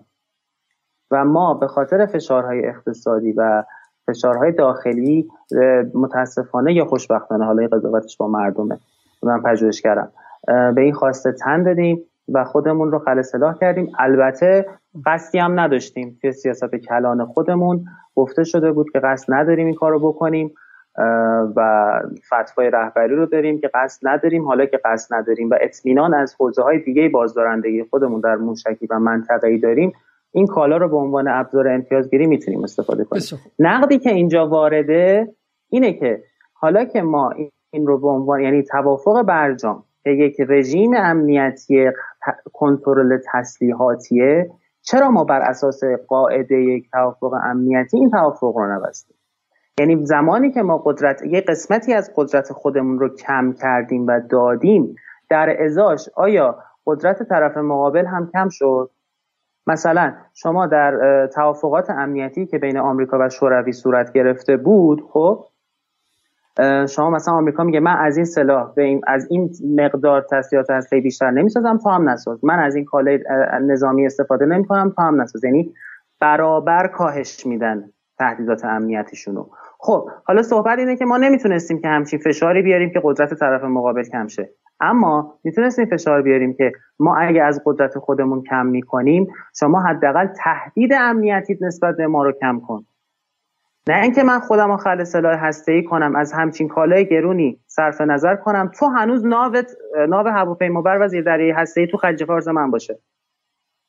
و ما به خاطر فشارهای اقتصادی و فشارهای داخلی متاسفانه یا خوشبختانه حالا قضاوتش با مردمه من پژوهش کردم به این خواسته تن دادیم و خودمون رو خل سلاح کردیم. البته قصدی هم نداشتیم. توی سیاست کلان خودمون گفته شده بود که قصد نداریم این کار رو بکنیم. و فتوای رهبری رو داریم که قصد نداریم حالا که قصد نداریم و اطمینان از حوزه های دیگه بازدارندگی خودمون در موشکی و منطقه‌ای داریم این کالا رو به عنوان ابزار امتیازگیری می‌تونیم استفاده کنیم. نقدی که اینجا وارده اینه که حالا که ما این رو به عنوان یعنی توافق برجام که یک رژیم امنیتی کنترل تسلیحاتیه چرا ما بر اساس قاعده یک توافق امنیتی این توافق رو نبستیم؟ یعنی زمانی که ما قدرت یه قسمتی از قدرت خودمون رو کم کردیم و دادیم در ازاش آیا قدرت طرف مقابل هم کم شد؟ مثلا شما در توافقات امنیتی که بین آمریکا و شوروی صورت گرفته بود خب شما مثلا آمریکا میگه من از این سلاح به این از این مقدار تسلیحات هسته بیشتر نمی‌سازم تو هم نساز. من از این کالای نظامی استفاده نمی‌کنم تو هم نساز. یعنی برابر کاهش میدن تهدیدات امنیتیشونو. خب حالا صحبت اینه که ما نمی‌تونستیم که همچین فشاری بیاریم که قدرت طرف مقابل کم شه. اما می‌تونستیم فشار بیاریم که ما اگه از قدرت خودمون کم می‌کنیم شما حداقل تهدید امنیتی نسبت به ما رو کم کن. نه اینکه من خودم خل سلاح هسته ای کنم از همچین کالای گرونی صرف نظر کنم. تو هنوز ناوت ناو هواپیمابر و زیردریایی هسته ای تو خلیج فارس من باشه.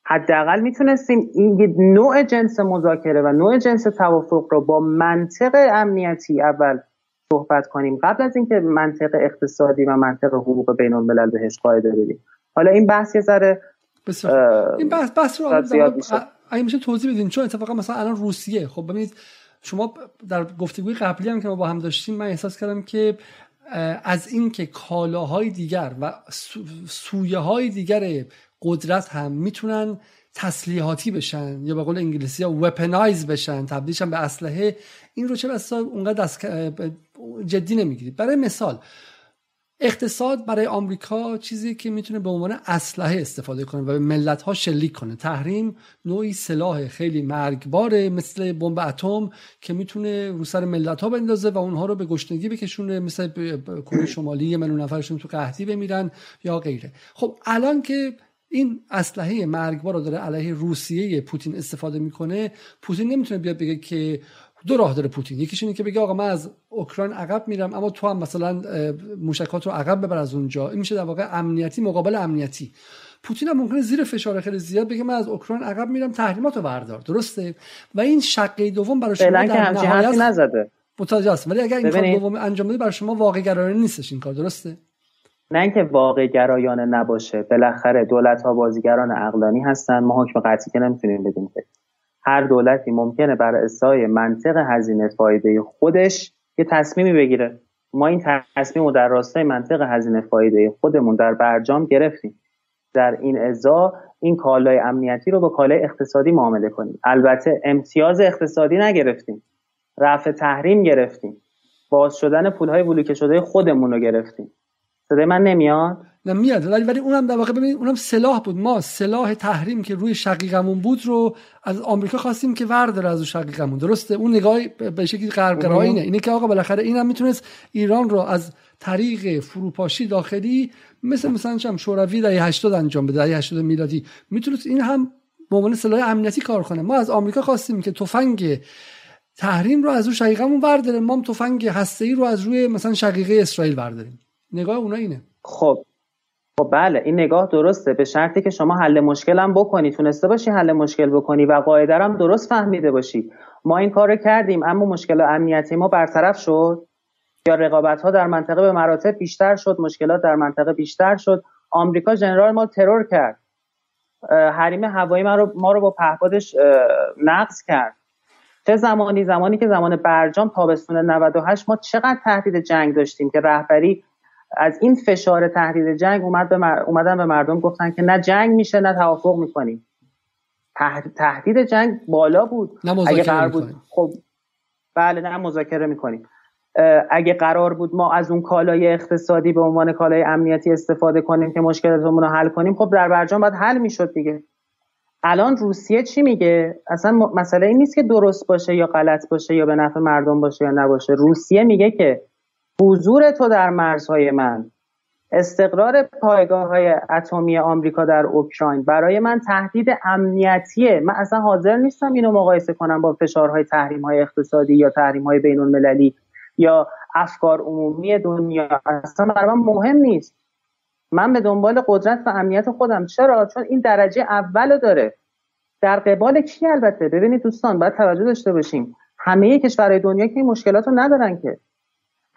حداقل می‌تونستیم این نوع جنس مذاکره و نوع جنس توافق رو با منطق امنیتی اول صحبت کنیم. قبل از اینکه منطق اقتصادی و منطق حقوق بین الملل بهش قاعده بدیم. حالا این بحث یه ذره این بحث بحث رو اگه میشه توضیح بدین چون اتفاقا مثلا الان روسیه. خب ببینید شما در گفتگوی قبلی هم که ما با هم داشتیم من احساس کردم که از اینکه کالاهای دیگر و سویه های دیگر قدرت هم می‌تونن تسلیحاتی بشن یا به قول انگلیسی ها وپنایز بشن تبدیلشن به اسلحه. این رو چه بسا اونقدر دست جدی نمی‌گیرید. برای مثال اقتصاد برای آمریکا چیزی که می‌تونه به عنوان اسلحه استفاده کنه و به ملت ها شلیک کنه. تحریم نوعی سلاح خیلی مرگباره مثل بمب اتم که می‌تونه رو سر ملت ها بندازه و اونها رو به گشنگی بکشونه مثل کره شمالی یه منو نفرشون تو قحطی بمیرن یا غیره. خب الان که این اسلحه مرگبار رو داره علیه روسیه پوتین استفاده می‌کنه. پوتین نمی‌تونه بیاد بگه که دو راه داره پوتین. یکیش اینه که بگه آقا من از اوکراین عقب میرم اما تو هم مثلا موشکات رو عقب ببر از اونجا. این میشه در واقع امنیتی مقابل امنیتی. پوتین هم ممکنه زیر فشار خیلی زیاد بگه من از اوکراین عقب میرم تحریمات رو بردار. درسته؟ و این شقه دوم برای شما در نهایت نزده. متوجه ولی اگر این کار دوم انجام بده برای شما واقع گرایانه نیستش این کار. درسته؟ نه اینکه واقع گرایانه نباشه بالاخره دولت ها بازیگران عقلانی هستن. ما حکم قطعی که نمی‌تونیم بدیم که. هر دولتی ممکنه بر اسای منطق هزینه فایده خودش یه تصمیمی بگیره. ما این تصمیم رو در راستای منطق هزینه فایده خودمون در برجام گرفتیم. در این ازا این کالای امنیتی رو با کالای اقتصادی معامله کنیم. البته امتیاز اقتصادی نگرفتیم. رفع تحریم گرفتیم. باز شدن پولهای بلوکه شده خودمون رو گرفتیم. صدای من نمیاد؟ نه میاد. ولی ولی اونم در واقع ببینید اونم سلاح بود. ما سلاح تحریم که روی شقیقمون بود رو از آمریکا خواستیم که ورداره از شقیقمون. درسته؟ اون نگاه به شکلی غربگرایی اینه اینه که آقا بالاخره اینم می‌تونست ایران رو از طریق فروپاشی داخلی مثل مثلا چم شوروی در 80 انجام بده در 80 میلادی. می‌تونست این هم به عنوان سلاح امنیتی کار کنه. ما از آمریکا خواستیم که تفنگ تحریم رو از اون شقیقمون برداریم ما تفنگ هسته‌ای رو از روی مثلا شقیقه اسرائیل برداریم نگاه اونا اینه. خب خب بله این نگاه درسته. به شرطی که شما حل مشکل هم بکنی. تونسته باشی حل مشکل بکنی و قاعده هم درست فهمیده باشی. ما این کار کردیم اما مشکل امنیتی ما برطرف شد. یا رقابت ها در منطقه به مراتب بیشتر شد مشکلات در منطقه بیشتر شد. آمریکا جنرال ما ترور کرد. حریم هوایی ما رو ما رو با پهپادش نقض کرد. چه زمانی؟ زمانی که زمان برجام تابستون 98 ما چقدر تهدید جنگ داشتیم که رهبری از این فشار تهدید جنگ اومد به اومدن به مردم گفتن که نه جنگ میشه نه توافق می‌کنیم. تهدید جنگ بالا بود. نه اگه قرار بود خب بله نه مذاکره می‌کنیم. اگه قرار بود ما از اون کالای اقتصادی به عنوان کالای امنیتی استفاده کنیم که مشکلاتمون رو حل کنیم خب در برجام باید حل می‌شد دیگه. الان روسیه چی میگه؟ اصلا مسئله این نیست که درست باشه یا غلط باشه یا به نفع مردم باشه یا نباشه. روسیه میگه که حضور تو در مرزهای من. استقرار پایگاه های اتمی آمریکا در اوکراین برای من تهدید امنیتیه من اصلا حاضر نیستم اینو مقایسه کنم با فشارهای تحریم های اقتصادی یا تحریم های بین المللی یا افکار عمومی دنیا. اصلا برای من مهم نیست. من به دنبال قدرت و امنیت خودم. چرا؟ چون این درجه اول داره. در قبال کی البته؟ ببینید دوستان باید توجه داشته باشیم. همه کشورهای دنیا که این مشکلات ندارن که.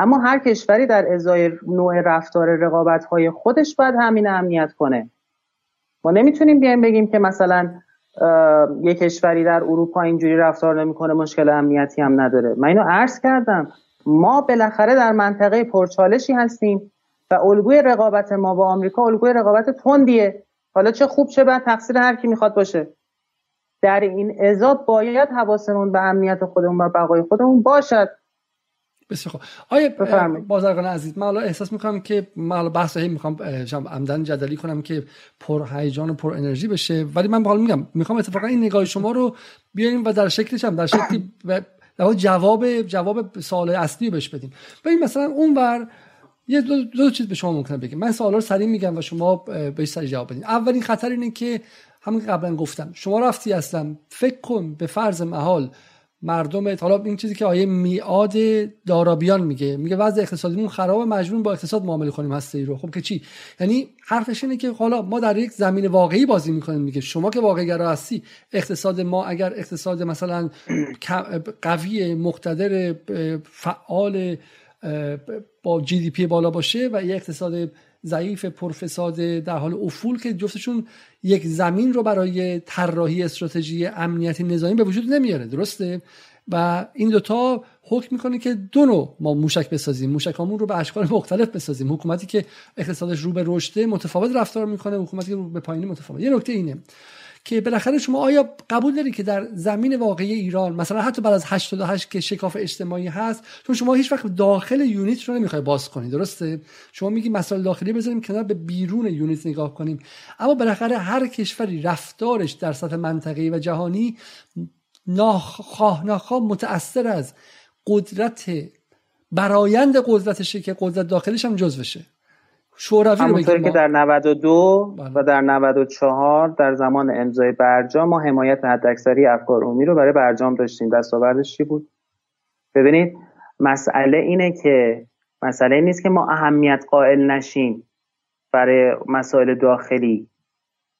اما هر کشوری در ازای نوع رفتار رقابت های خودش باید همین امنیت کنه. ما نمی‌تونیم بیایم بگیم که مثلا یک کشوری در اروپا اینجوری رفتار نمی‌کنه مشکل امنیتی هم نداره. من اینو عرض کردم. ما بالاخره در منطقه پرچالشی هستیم و الگوی رقابت ما با آمریکا الگوی رقابت تندیه. حالا چه خوب چه بد تقصیر هر کی می‌خواد باشه. در این ازا باید حواسمون به امنیت خودمون و بقای خودمون باشد. بسیار خوب. آیا بازرگان عزیز من حالا احساس می‌کنم که من حالا بحث هی می‌خوام عمدن جدلی کنم که پر هیجان و پر انرژی بشه. ولی من حالا میگم می‌خوام اتفاقا این نگاه شما رو بیاریم و در شکلش هم در شکلی در جواب جواب سوال اصلی بهش بدیم. ببین مثلا اونور یه دو, دو چیز به شما ممکنه بگم. من سوالا رو سریع میگم و شما بهش سریع جواب بدین. اولین خطر اینه که همین قبلا گفتم شما رفتی اصلا فکر کن به فرض محال مردم حالا این چیزی که آیه میاد دارابیان میگه میگه وضع اقتصادیمون خرابه مجبور با اقتصاد معامله کنیم هسته ای رو. خب که چی؟ یعنی حرفش اینه که حالا ما در یک زمین واقعی بازی می‌کنیم میگه شما که واقعی گرا هستی اقتصاد ما اگر اقتصاد مثلا قوی مقتدر فعال با جی دی پی بالا باشه و یه اقتصاد ضعیف پرفساد در حال افول که جفتشون یک زمین رو برای طراحی استراتژی امنیتی نظامی به وجود نمیاره درسته؟ و این دوتا حکم می‌کنه که دو نوع ما موشک بسازیم. موشکامون رو به اشکال مختلف بسازیم. حکومتی که اقتصادش رو به رشده متفاوت رفتار می‌کنه حکومتی که رو به پایینی متفاوت. یه نکته اینه. که بالاخره شما آیا قبول داری که در زمین واقعی ایران مثلا حتی بعد از 88 که شکاف اجتماعی هست چون شما هیچ وقت داخل یونیت رو نمی‌خوای باز کنی درسته؟ شما میگی مسائل داخلی بذاریم کنار به بیرون یونیت نگاه کنیم. اما بالاخره هر کشوری رفتارش در سطح منطقه‌ای و جهانی ناخواه ناخواه متأثر از قدرت برایند قدرتشه که قدرت داخلیش هم جزوشه. شوروی همونطوری که در 92 بله. و در 94 در زمان امضای برجام ما حمایت حداکثری افکار عمومی رو برای برجام داشتیم. دستاوردش چی بود؟ ببینید مسئله اینه که مسئله نیست که ما اهمیت قائل نشیم برای مسائل داخلی.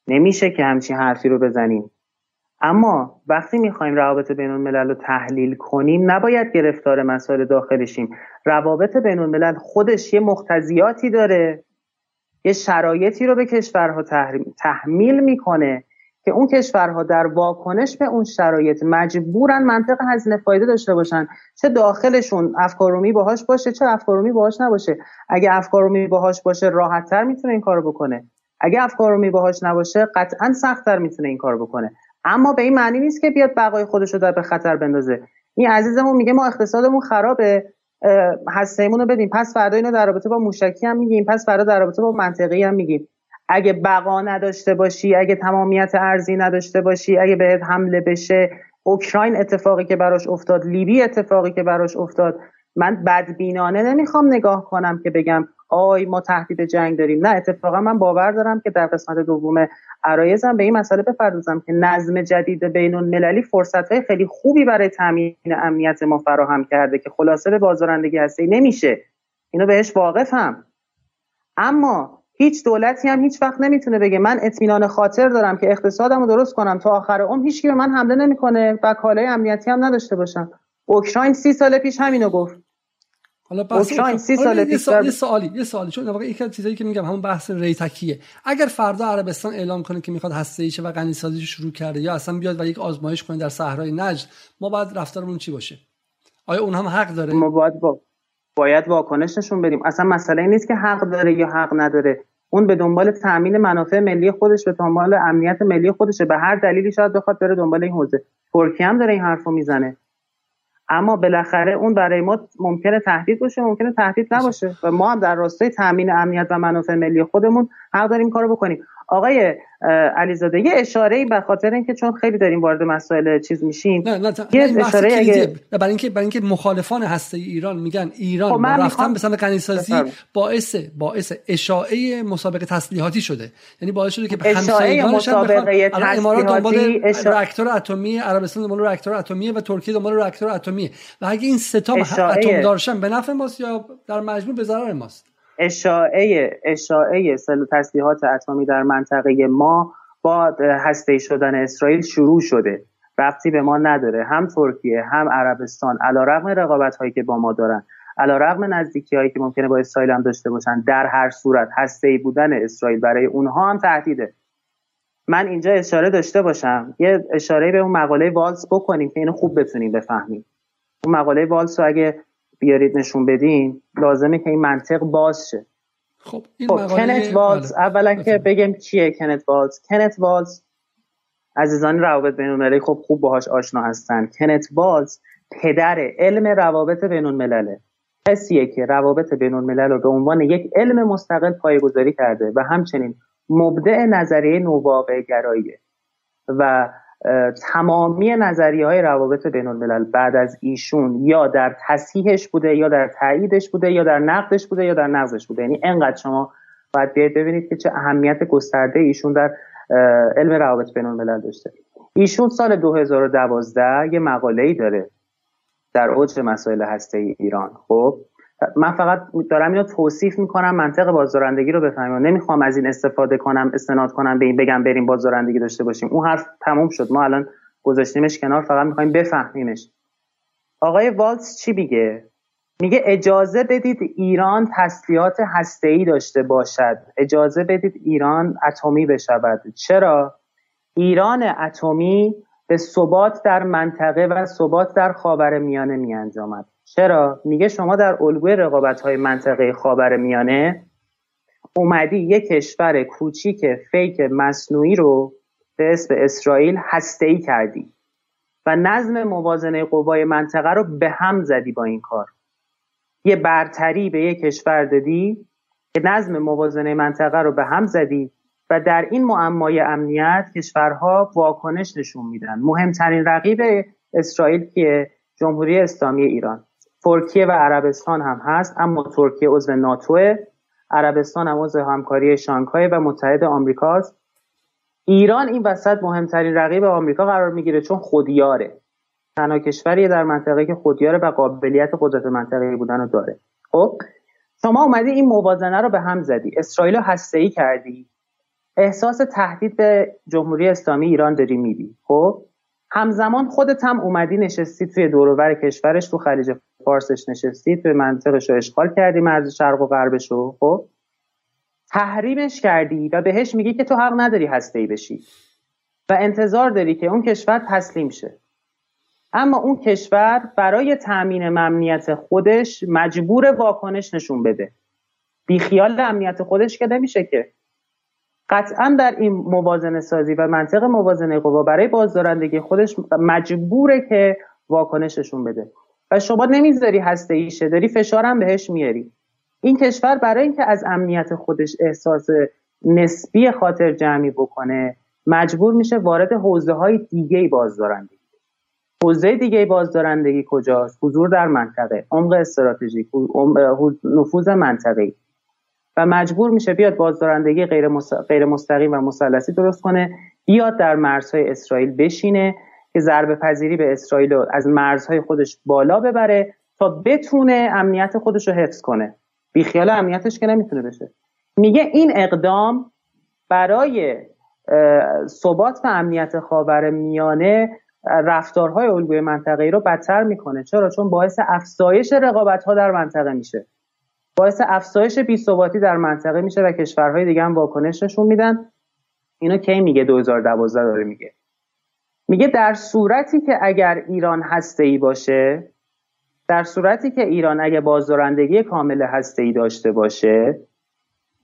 نمیشه که همچین حرفی رو بزنیم. اما وقتی می‌خوایم روابط بین الملل رو تحلیل کنیم نباید گرفتار مسائل داخلی شیم روابط بین الملل خودش یه مختزیاتی داره. یه شرایطی رو به کشورها تحمیل می‌کنه که اون کشورها در واکنش به اون شرایط مجبورن منطق هزینه فایده داشته باشن. چه داخلشون افکارومی باهاش باشه چه افکارومی باهاش نباشه. اگه افکارومی باهاش باشه راحتتر می‌تونه این کارو بکنه. اگه افکارومی باهاش نباشه قطعا سختتر می‌تونه این کارو بکنه. اما به این معنی نیست که بیاد بقای خودش رو در به خطر بندازه. این عزیزمون میگه ما اقتصادمون خرابه. هستیمون رو بدیم. پس فردا اینو در رابطه با موشکی هم میگیم. پس فردا در رابطه با منطقی هم میگیم. اگه بقا نداشته باشی اگه تمامیت ارزی نداشته باشی اگه بهت حمله بشه اوکراین اتفاقی که براش افتاد لیبی اتفاقی که براش افتاد من بدبینانه نمی‌خوام نگاه کنم که بگم آی ما تهدید جنگ داریم. نه اتفاقا من باور دارم که در قسمت دوم عرایزم به این مسئله بپردازم که نظم جدید بین المللی فرصت های خیلی خوبی برای تامین امنیت ما فراهم کرده که خلاصه به بازارندگی هستی نمیشه. اینو بهش واقفم. اما هیچ دولتی هم هیچ وقت نمی‌تونه بگه من اطمینان خاطر دارم که اقتصادم رو درست کنم. تا آخر عمر هیچ به من حمله نمی‌کنه. و کالای امنیتی هم نداشته باشم. اوکراین سی سال پیش همینو گفت. حالا بحث اوکراین سی سال پیش یه سوالی یه سوالی. چون واقعا یکی از چیزایی که میگم همون بحث ریتکیه. اگر فردا عربستان اعلام کنه که می‌خواد هسته ایشه و غنی سازیش شروع کرده یا اصلا بیاد و یک آزمایش کنه در صحرای نجد ما باید رفتارمون چی باشه؟ آیا اون هم حق داره؟ ما باید با باید واکنش نشون بدیم اصلا مسئله نیست که حق داره یا حق نداره. اون به دنبال تامین منافع ملی خودش به دنبال امنیت ملی خودشه. به هر دلیلی شاید بخواد بره دنبال این حوزه. ترکیه هم داره این حرفو می‌زنه. اما بالاخره اون برای ما ممکنه تهدید باشه ممکنه تهدید نباشه. و ما هم در راستای تامین امنیت و منافع ملی خودمون حق داریم کارو بکنیم. آقای علیزاده یه اشاره ای به خاطر اینکه چون خیلی داریم وارد مسائل چیز میشیم نه نه یه اشاره اگه برای اینکه برای اینکه مخالفان هسته ایران میگن ایران خب رفتن به سمت غنیسازی باعث باعث اشاعه مسابقه تسلیحاتی شده. یعنی باعث شده که به همسایگانش مسابقه امارات دنبال راکتور اتمی عربستان دنبال راکتور اتمی و ترکیه دنبال راکتور اتمی و اگه این سه تا اتم دارشن به نفع ماست یا در مجموع به ضرر ماست؟ اشاعه اشاعه سلول تسلیحات اتمی در منطقه ما با هسته شدن اسرائیل شروع شده. رفتی به ما نداره. هم ترکیه هم عربستان. علا رقم رقابت هایی که با ما دارن. علا رقم نزدیکی هایی که ممکنه با اسرائیل هم داشته باشن. در هر صورت هسته بودن اسرائیل برای اونها هم تهدیده. من اینجا اشاره داشته باشم. یه اشاره به اون مقاله والس بکنیم که اینو خوب بتونیم بفهمیم. اون مقاله والس رو اگه بیارید نشون بدین لازمه که این منطق باز شه. خب این خب کنت والز بله. اولا که بگم کیه کنت والز کنت والز عزیزان روابط بین المللی خب خوب باهاش آشنا هستن. کنت والز پدر علم روابط بین الملله کسیه که روابط بین الملل رو به عنوان یک علم مستقل پایگذاری کرده و همچنین مبدع نظریه نوواقع گراییه و تمامی نظریه های روابط بین الملل بعد از ایشون یا در تصحیحش بوده یا در تاییدش بوده یا در نقدش بوده یا در نقضش بوده. یعنی انقدر شما باید بیاید ببینید که چه اهمیت گسترده ایشون در علم روابط بین الملل داشته. ایشون سال 2012 یه مقاله ای داره در اوج مسائل هسته ایران. خب؟ من فقط دارم اینو توصیف می‌کنم منطق بازدارندگی رو بفهمیم. نمی‌خوام از این استفاده کنم استناد کنم به این بگم بریم بازدارندگی داشته باشیم. اون حرف تموم شد. ما الان گذاشتیمش کنار فقط می‌خوایم بفهمیمش. آقای والتس چی میگه؟ میگه اجازه بدید ایران تسلیحات ای داشته باشد. اجازه بدید ایران اتمی بشود. چرا؟ ایران اتمی به ثبات در منطقه و ثبات در خاور میانه می انجامد چرا؟ میگه شما در الگوی رقابت های منطقه خاور میانه اومدی یک کشور کوچیک فیک مصنوعی رو به اسم اسرائیل هسته ای کردی و نظم موازنه قوای منطقه رو به هم زدی با این کار. یه برتری به یک کشور دادی که نظم موازنه منطقه رو به هم زدی و در این معمای امنیت کشورها واکنش نشون میدن. مهمترین رقیب اسرائیل که جمهوری اسلامی ایران. ترکیه و عربستان هم هست اما ترکیه عضو ناتو عربستان هم عضو همکاری شانگهای و متحد آمریکاست ایران این وسط مهمترین رقیب آمریکا قرار می‌گیره چون خودیاره. تنها کشوری در منطقه که خودیاره و قابلیت قدرت منطقه بودن رو داره. خب شما اومدی این موازنه رو به هم زدی. اسرائیل رو ای کردی. احساس تهدید به جمهوری اسلامی ایران داری میدی خب همزمان خودت هم اومدی نشستی توی دورور کشورش تو خلیج فارسش نشستی توی منطقش رو اشغال کردی مرز شرق و غربش رو خب؟ تحریمش کردی و بهش میگی که تو حق نداری هسته ای بشی و انتظار داری که اون کشور تسلیم شه. اما اون کشور برای تأمین امنیت خودش مجبور واکنش نشون بده. بیخیال امنیت خودش که نمیشه که. قطعا در این موازنه سازی و منطق موازنه قوا برای بازدارندگی خودش مجبوره که واکنش نشون بده. و شما نمی‌ذاری هسته ایشه داری فشارم بهش میاری. این کشور برای اینکه از امنیت خودش احساس نسبی خاطر جمعی بکنه مجبور میشه وارد حوزه های دیگه بازدارندگی حوزه دیگه بازدارندگی کجاست؟ حضور در منطقه. عمق استراتژیک. نفوذ منطقه و مجبور میشه بیاد بازدارندگی غیر مستقیم و مثلثی درست کنه بیاد در مرزهای اسرائیل بشینه که ضربه پذیری به اسرائیل از مرزهای خودش بالا ببره تا بتونه امنیت خودش رو حفظ کنه. بیخیال امنیتش که نمی‌تونه بشه. میگه این اقدام برای ثبات و امنیت خاور میانه رفتارهای الگوی منطقه ای رو بدتر می‌کنه. چرا؟ چون باعث افزایش رقابت ها در منطقه میشه. باعث افزایش بیثباتی در منطقه میشه و کشورهای دیگه هم واکنش نشون میدن. اینو کی میگه؟ 2012 داره میگه. میگه در صورتی که اگر ایران هسته ای باشه در صورتی که ایران اگه بازدارندگی کامل هسته ای داشته باشه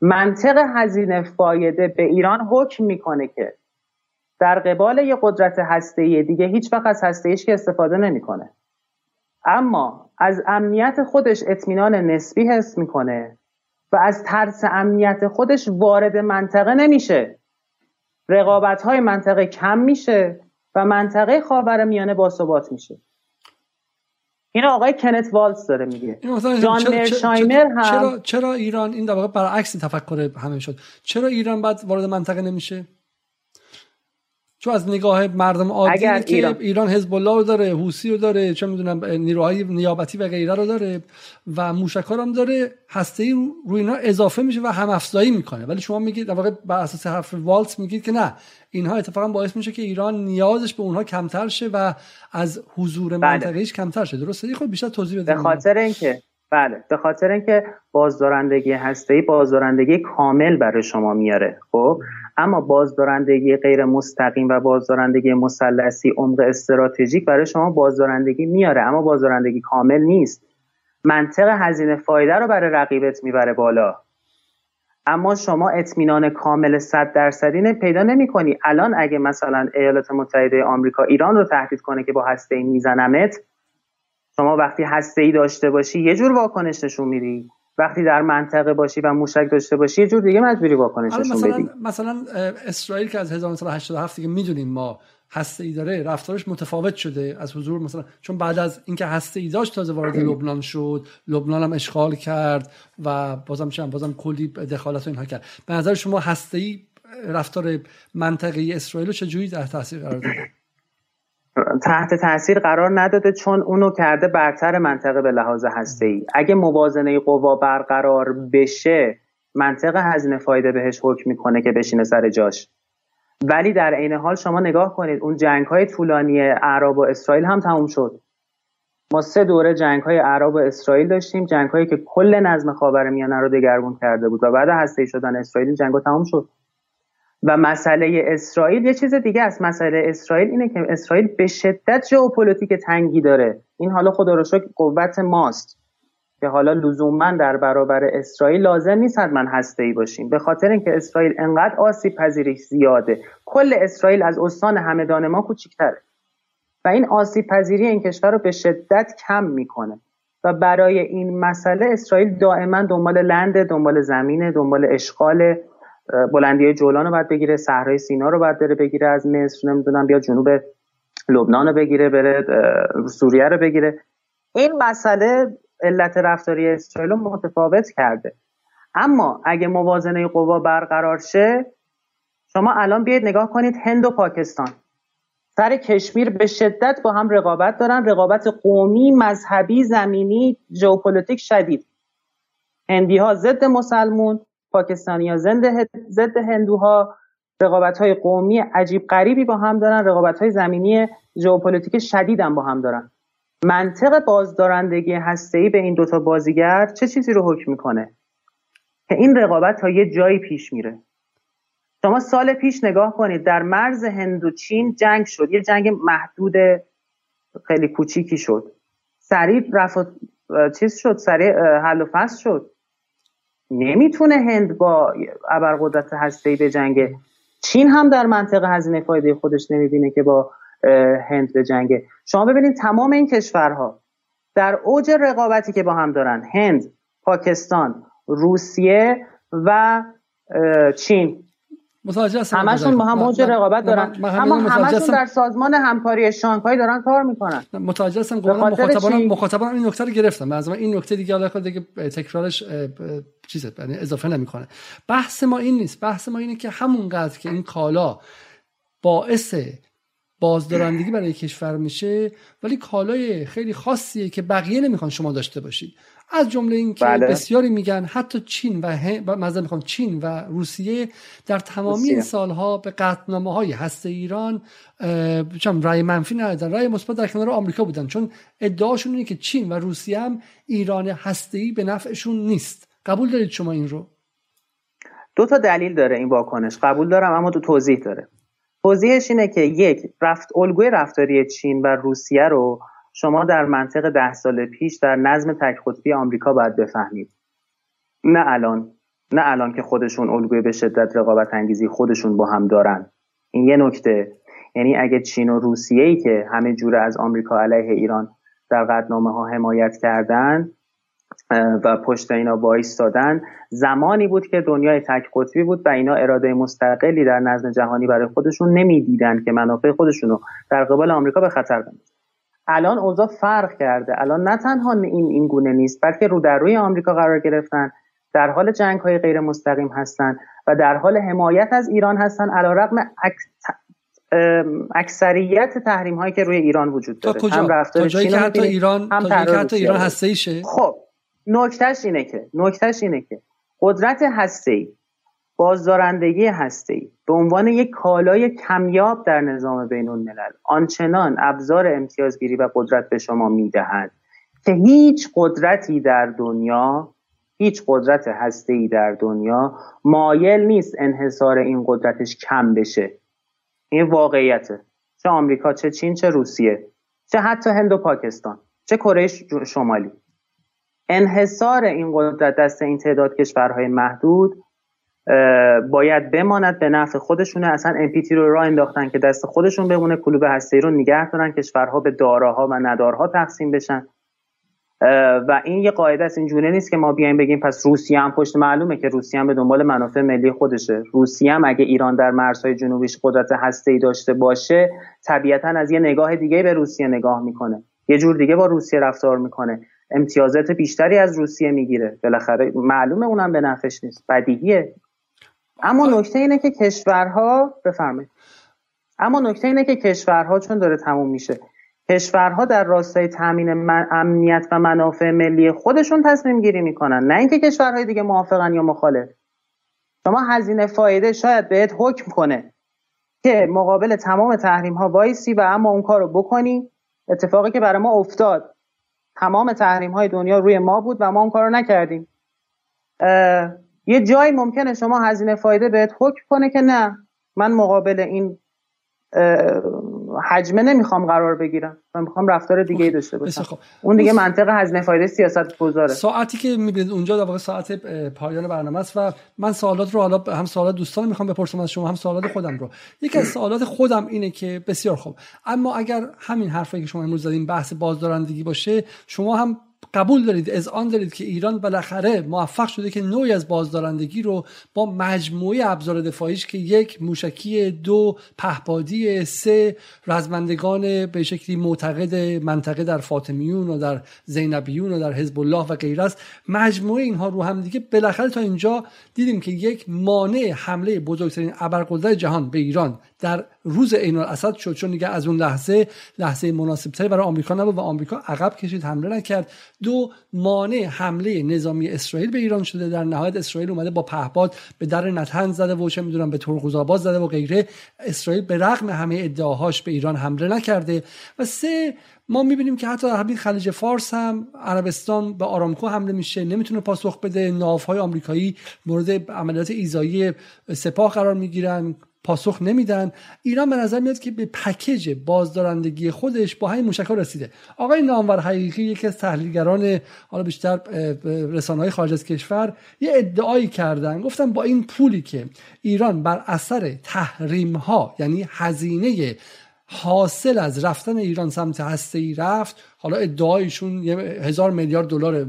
منطق هزینه فایده به ایران حکم می‌کنه که در قبال یه قدرت هسته دیگه هیچ وقت از هسته که استفاده نمی‌کنه. اما از امنیت خودش اطمینان نسبی حس می‌کنه و از ترس امنیت خودش وارد منطقه نمیشه. رقابت های منطقه کم میشه. و منطقه خاور میانه باثبات میشه. این آقای کنت والز داره میگه. جان مرشایمر هم چرا, چرا ایران این در واقع برعکس تفکر همه شد. چرا ایران بعد وارد منطقه نمیشه؟ چون از نگاه مردم عادی که ایران, ایران حزب الله رو داره حوسی رو داره چه می‌دونم نیروهای نیابتی و غیره رو داره و موشکار هم داره هسته ای روی اینا اضافه میشه و هم افزایی می‌کنه. ولی شما میگید در واقع بر اساس حرف والتس میگید که نه اینها اتفاقا باعث میشه که ایران نیازش به اونها کمتر شه و از حضور بله. منطقه‌ایش کمتر شه. درسته؟ خب بیشتر توضیح بده به خاطر اینکه بله. به خاطر اینکه بازدارندگی هسته‌ای بازدارندگی کامل برای شما میاره. خب؟ اما بازدارندگی غیر مستقیم و بازدارندگی مثلثی عمق استراتژیک برای شما بازدارندگی میاره اما بازدارندگی کامل نیست. منطق هزینه فایده رو برای رقیبت می‌بره بالا. اما شما اطمینان کامل 100 درصدی پیدا نمی کنی الان اگه مثلا ایالات متحده آمریکا ایران رو تهدید کنه که با هسته ای میزنمت شما وقتی هسته ای داشته باشی یه جور واکنش نشون میدی. وقتی در منطقه باشی و موشک داشته باشی یه جور دیگه مجبوری واکنش نشون بدی. مثلا اسرائیل که از 1987 دیگه می‌دونیم ما هسته ای داره رفتارش متفاوت شده از حضور مثلا چون بعد از اینکه هسته ای داشت تازه وارد لبنان شد لبنان هم اشغال کرد و بازم چند بازم کلی دخالت و اینها کرد. به نظر شما هسته ای رفتار منطقه اسرائیل رو چجوری در تاثیر قرار داده؟ تحت تاثیر قرار نداده چون اونو کرده برتر منطقه به لحاظ هسته ای اگه موازنه قوا برقرار بشه منطق هزینه فایده بهش حکم می‌کنه که بشینه سر جاش. ولی در عین حال شما نگاه کنید اون جنگ های طولانی عرب و اسرائیل هم تموم شد. ما سه دوره جنگ های عرب و اسرائیل داشتیم جنگ هایی که کل نظم خاورمیانه رو دگرگون کرده بود و بعد هسته‌ای شدن اسرائیل جنگ ها تموم شد. و مسئله اسرائیل یه چیز دیگه است مسئله اسرائیل اینه که اسرائیل به شدت ژئوپلیتیک تنگی داره. این حالا خدا رو شکر قوت ماست که حالا لزوما در برابر اسرائیل لازم نیست من هسته ای باشیم. به خاطر اینکه اسرائیل انقدر آسیب پذیرش زیاده. کل اسرائیل از استان همدان ما کوچیکتره. و این آسیب پذیری این کشور رو به شدت کم می‌کنه. و برای این مسئله اسرائیل دائما دنبال لند دنبال زمینه دنبال اشغال بلندی های جولان رو باید بگیره صحرای سینا رو باید بره بگیره از مصر نمی‌دونم بیا جنوب لبنان رو بگیره بره سوریه رو بگیره. این مسئله علت رفتاری اسرائیل متفاوت کرده. اما اگه موازنه قوا برقرار شه شما الان بیاید نگاه کنید هند و پاکستان. سر کشمیر به شدت با هم رقابت دارن رقابت قومی مذهبی زمینی ژئوپلیتیک شدید. هندی ها ضد مسلمون پاکستانی ها. ضد هندوها رقابت های قومی عجیب غریبی با هم دارن رقابت های زمینی ژئوپلیتیک شدید هم با هم دارن. منطق بازدارندگی هسته‌ای به این دوتا بازیگر چه چیزی رو حکم می‌کنه؟ که این رقابت تا یه جایی پیش میره. شما سال پیش نگاه کنید در مرز هند و چین جنگ شد. یه جنگ محدود خیلی کوچیکی شد. سریع رفت چیز شد سریع حل و فصل شد. نمی‌تونه هند با ابرقدرت هسته‌ای به جنگ چین هم در منطقه هزینه فایده خودش نمی‌بینه که با هند به جنگه شما ببینید تمام این کشورها در اوج رقابتی که با هم دارن هند پاکستان روسیه و چین همشون با هم اوج رقابت دارن. اما همشون در سازمان همکاری شانگهای دارن کار می‌کنن. متوجه هستم مخاطبان مخاطبان این نکته رو گرفتم. از این نکته دیگه حالا دیگه تکرارش چیزه یعنی اضافه نمی‌کنه. بحث ما این نیست. بحث ما اینه که همونقدر که این کالا باعث بازدارندگی برای کشور میشه ولی کالای خیلی خاصیه که بقیه نمی‌خوان شما داشته باشید. از جمله این که بله. بسیاری میگن حتی چین و مثلا می‌خوام چین و روسیه در تمامی این سالها به قطعنامه های هست ایران چون رای منفی ندادن رای مثبت در کنار آمریکا بودن. چون ادعاشون اینه که چین و روسیه هم ایران هسته به نفعشون نیست. قبول دارید شما این رو؟ دو تا دلیل داره این واکنش. قبول دارم اما تو توضیح داره. توضیحش اینه که یک رفت الگوی رفتاری چین و روسیه رو شما در منطق ده سال پیش در نظم تک قطبی آمریکا باید بفهمید. نه الان نه الان که خودشون الگوی به شدت رقابت انگیزی خودشون با هم دارن. این یه نکته. یعنی اگه چین و روسیه ای که همه جوره از آمریکا علیه ایران در قدنامه ها حمایت کردن و پشت اینا وایستادن زمانی بود که دنیای تک قطبی بود و اینا اراده مستقلی در نظم جهانی برای خودشون نمی‌دیدن که منافع خودشون رو در قبال آمریکا به خطر بندازن. الان اوضاع فرق کرده. الان نه تنها این این گونه نیست بلکه رو در روی آمریکا قرار گرفتن در حال جنگ های غیر مستقیم هستند و در حال حمایت از ایران هستن علیرغم اکثریت تحریم هایی که روی ایران وجود داره. کجا؟ هم رفتار چین که حتی ایران هم که حتی ایران هسته ایشه خب نکتهش اینه که نکتهش اینه که قدرت هسته ای بازدارندگی ای به عنوان یک کالای کمیاب در نظام بین الملل آنچنان ابزار امتیازگیری و قدرت به شما می‌دهند که هیچ قدرتی در دنیا هیچ قدرت ای در دنیا مایل نیست انحصار این قدرتش کم بشه. این واقعیته. چه آمریکا چه چین چه روسیه چه حتی هند و پاکستان چه کره شمالی. انحصار این قدرت دست این تعداد کشورهای محدود باید بماند به نفع خودشونه. اصلا امپیتی رو راه انداختن که دست خودشون بمونه. کلوب هسته رو نگه دارن کشورها به داراها و ندارها تقسیم بشن. و این یه قاعده است. اینجوری نیست که ما بیایم بگیم پس روسیه هم پشت معلومه که روسیه هم به دنبال منافع ملی خودشه. روسیه هم اگه ایران در مرزهای جنوبیش قدرت ای داشته باشه طبیعتا از یه نگاه دیگه به روسیه نگاه می‌کنه. یه جور دیگه با روسیه رفتار می‌کنه. امتیازات بیشتری از روسیه می‌گیره. بالاخره معلومه اونم به نفعش نیست. بدیهیه. اما نکته اینه که کشورها بفرمایید. اما نکته اینه که کشورها چون داره تموم میشه. کشورها در راستای تامین امنیت و منافع ملی خودشون تصمیم گیری می‌کنن نه اینکه کشورهای دیگه موافقن یا مخالف. شما هزینه فایده شاید بهت حکم کنه که مقابل تمام تحریم ها وایسی و اما اون کار رو بکنی. اتفاقی که برای ما افتاد تمام تحریم های دنیا روی ما بود و ما اون کار رو نکردیم یه جایی ممکنه شما هزینه فایده بهت حکم کنه که نه من مقابل این حجمه نمی‌خوام قرار بگیرم. من می‌خوام رفتار دیگه ای داشته باشم. خب. اون دیگه منطق هزینه فایده سیاست گذاره ساعتی که می‌بینید اونجا در واقع ساعت پایان برنامه است و من سوالات رو حالا هم سوالات دوستان می‌خوام بپرسم از شما هم سوالات خودم رو. یکی از سوالات خودم اینه که بسیار خوب. اما اگر همین حرفی که شما امروز زدین بحث بازدارندگی باشه شما هم قبول دارید از آن دارید که ایران بالاخره موفق شده که نوعی از بازدارندگی رو با مجموعه ابزار دفاعیش که یک موشکی دو پهپادی سه رزمندگان به شکلی معتقد منطقه در فاطمیون و در زینبیون و در حزب الله و غیره است مجموعه اینها رو هم دیگه بالاخره تا اینجا دیدیم که یک مانع حمله بزرگترین ابرقدرت جهان به ایران در روز عین الاسد شد چون دیگه از اون لحظه لحظه مناسب تری برای آمریکا نبود و آمریکا عقب کشید حمله نکرد. دو مانع حمله نظامی اسرائیل به ایران شده. در نهایت اسرائیل اومده با پهپاد به در نتن زده و چه می‌دونم به ترقوز آباد زده و غیره. اسرائیل به رغم همه ادعاهاش به ایران حمله نکرده. و سه ما می‌بینیم که حتی همین خلیج فارس هم عربستان به آرامکو حمله میشه نمی‌تونه پاسخ بده. ناوهای آمریکایی مورد عملیات ایزایی سپاه قرار می‌گیرن. پاسخ نمیدن. ایران به نظر میاد که به پکیج بازدارندگی خودش با همین موشک رسیده. آقای نامور حقیقی یکی از تحلیلگران حالا بیشتر رسانه های خارج از کشور یه ادعایی کردن. گفتن با این پولی که ایران بر اثر تحریم ها یعنی هزینه حاصل از رفتن ایران سمت هسته ای رفت. حالا ادعایشون یه هزار میلیارد دلار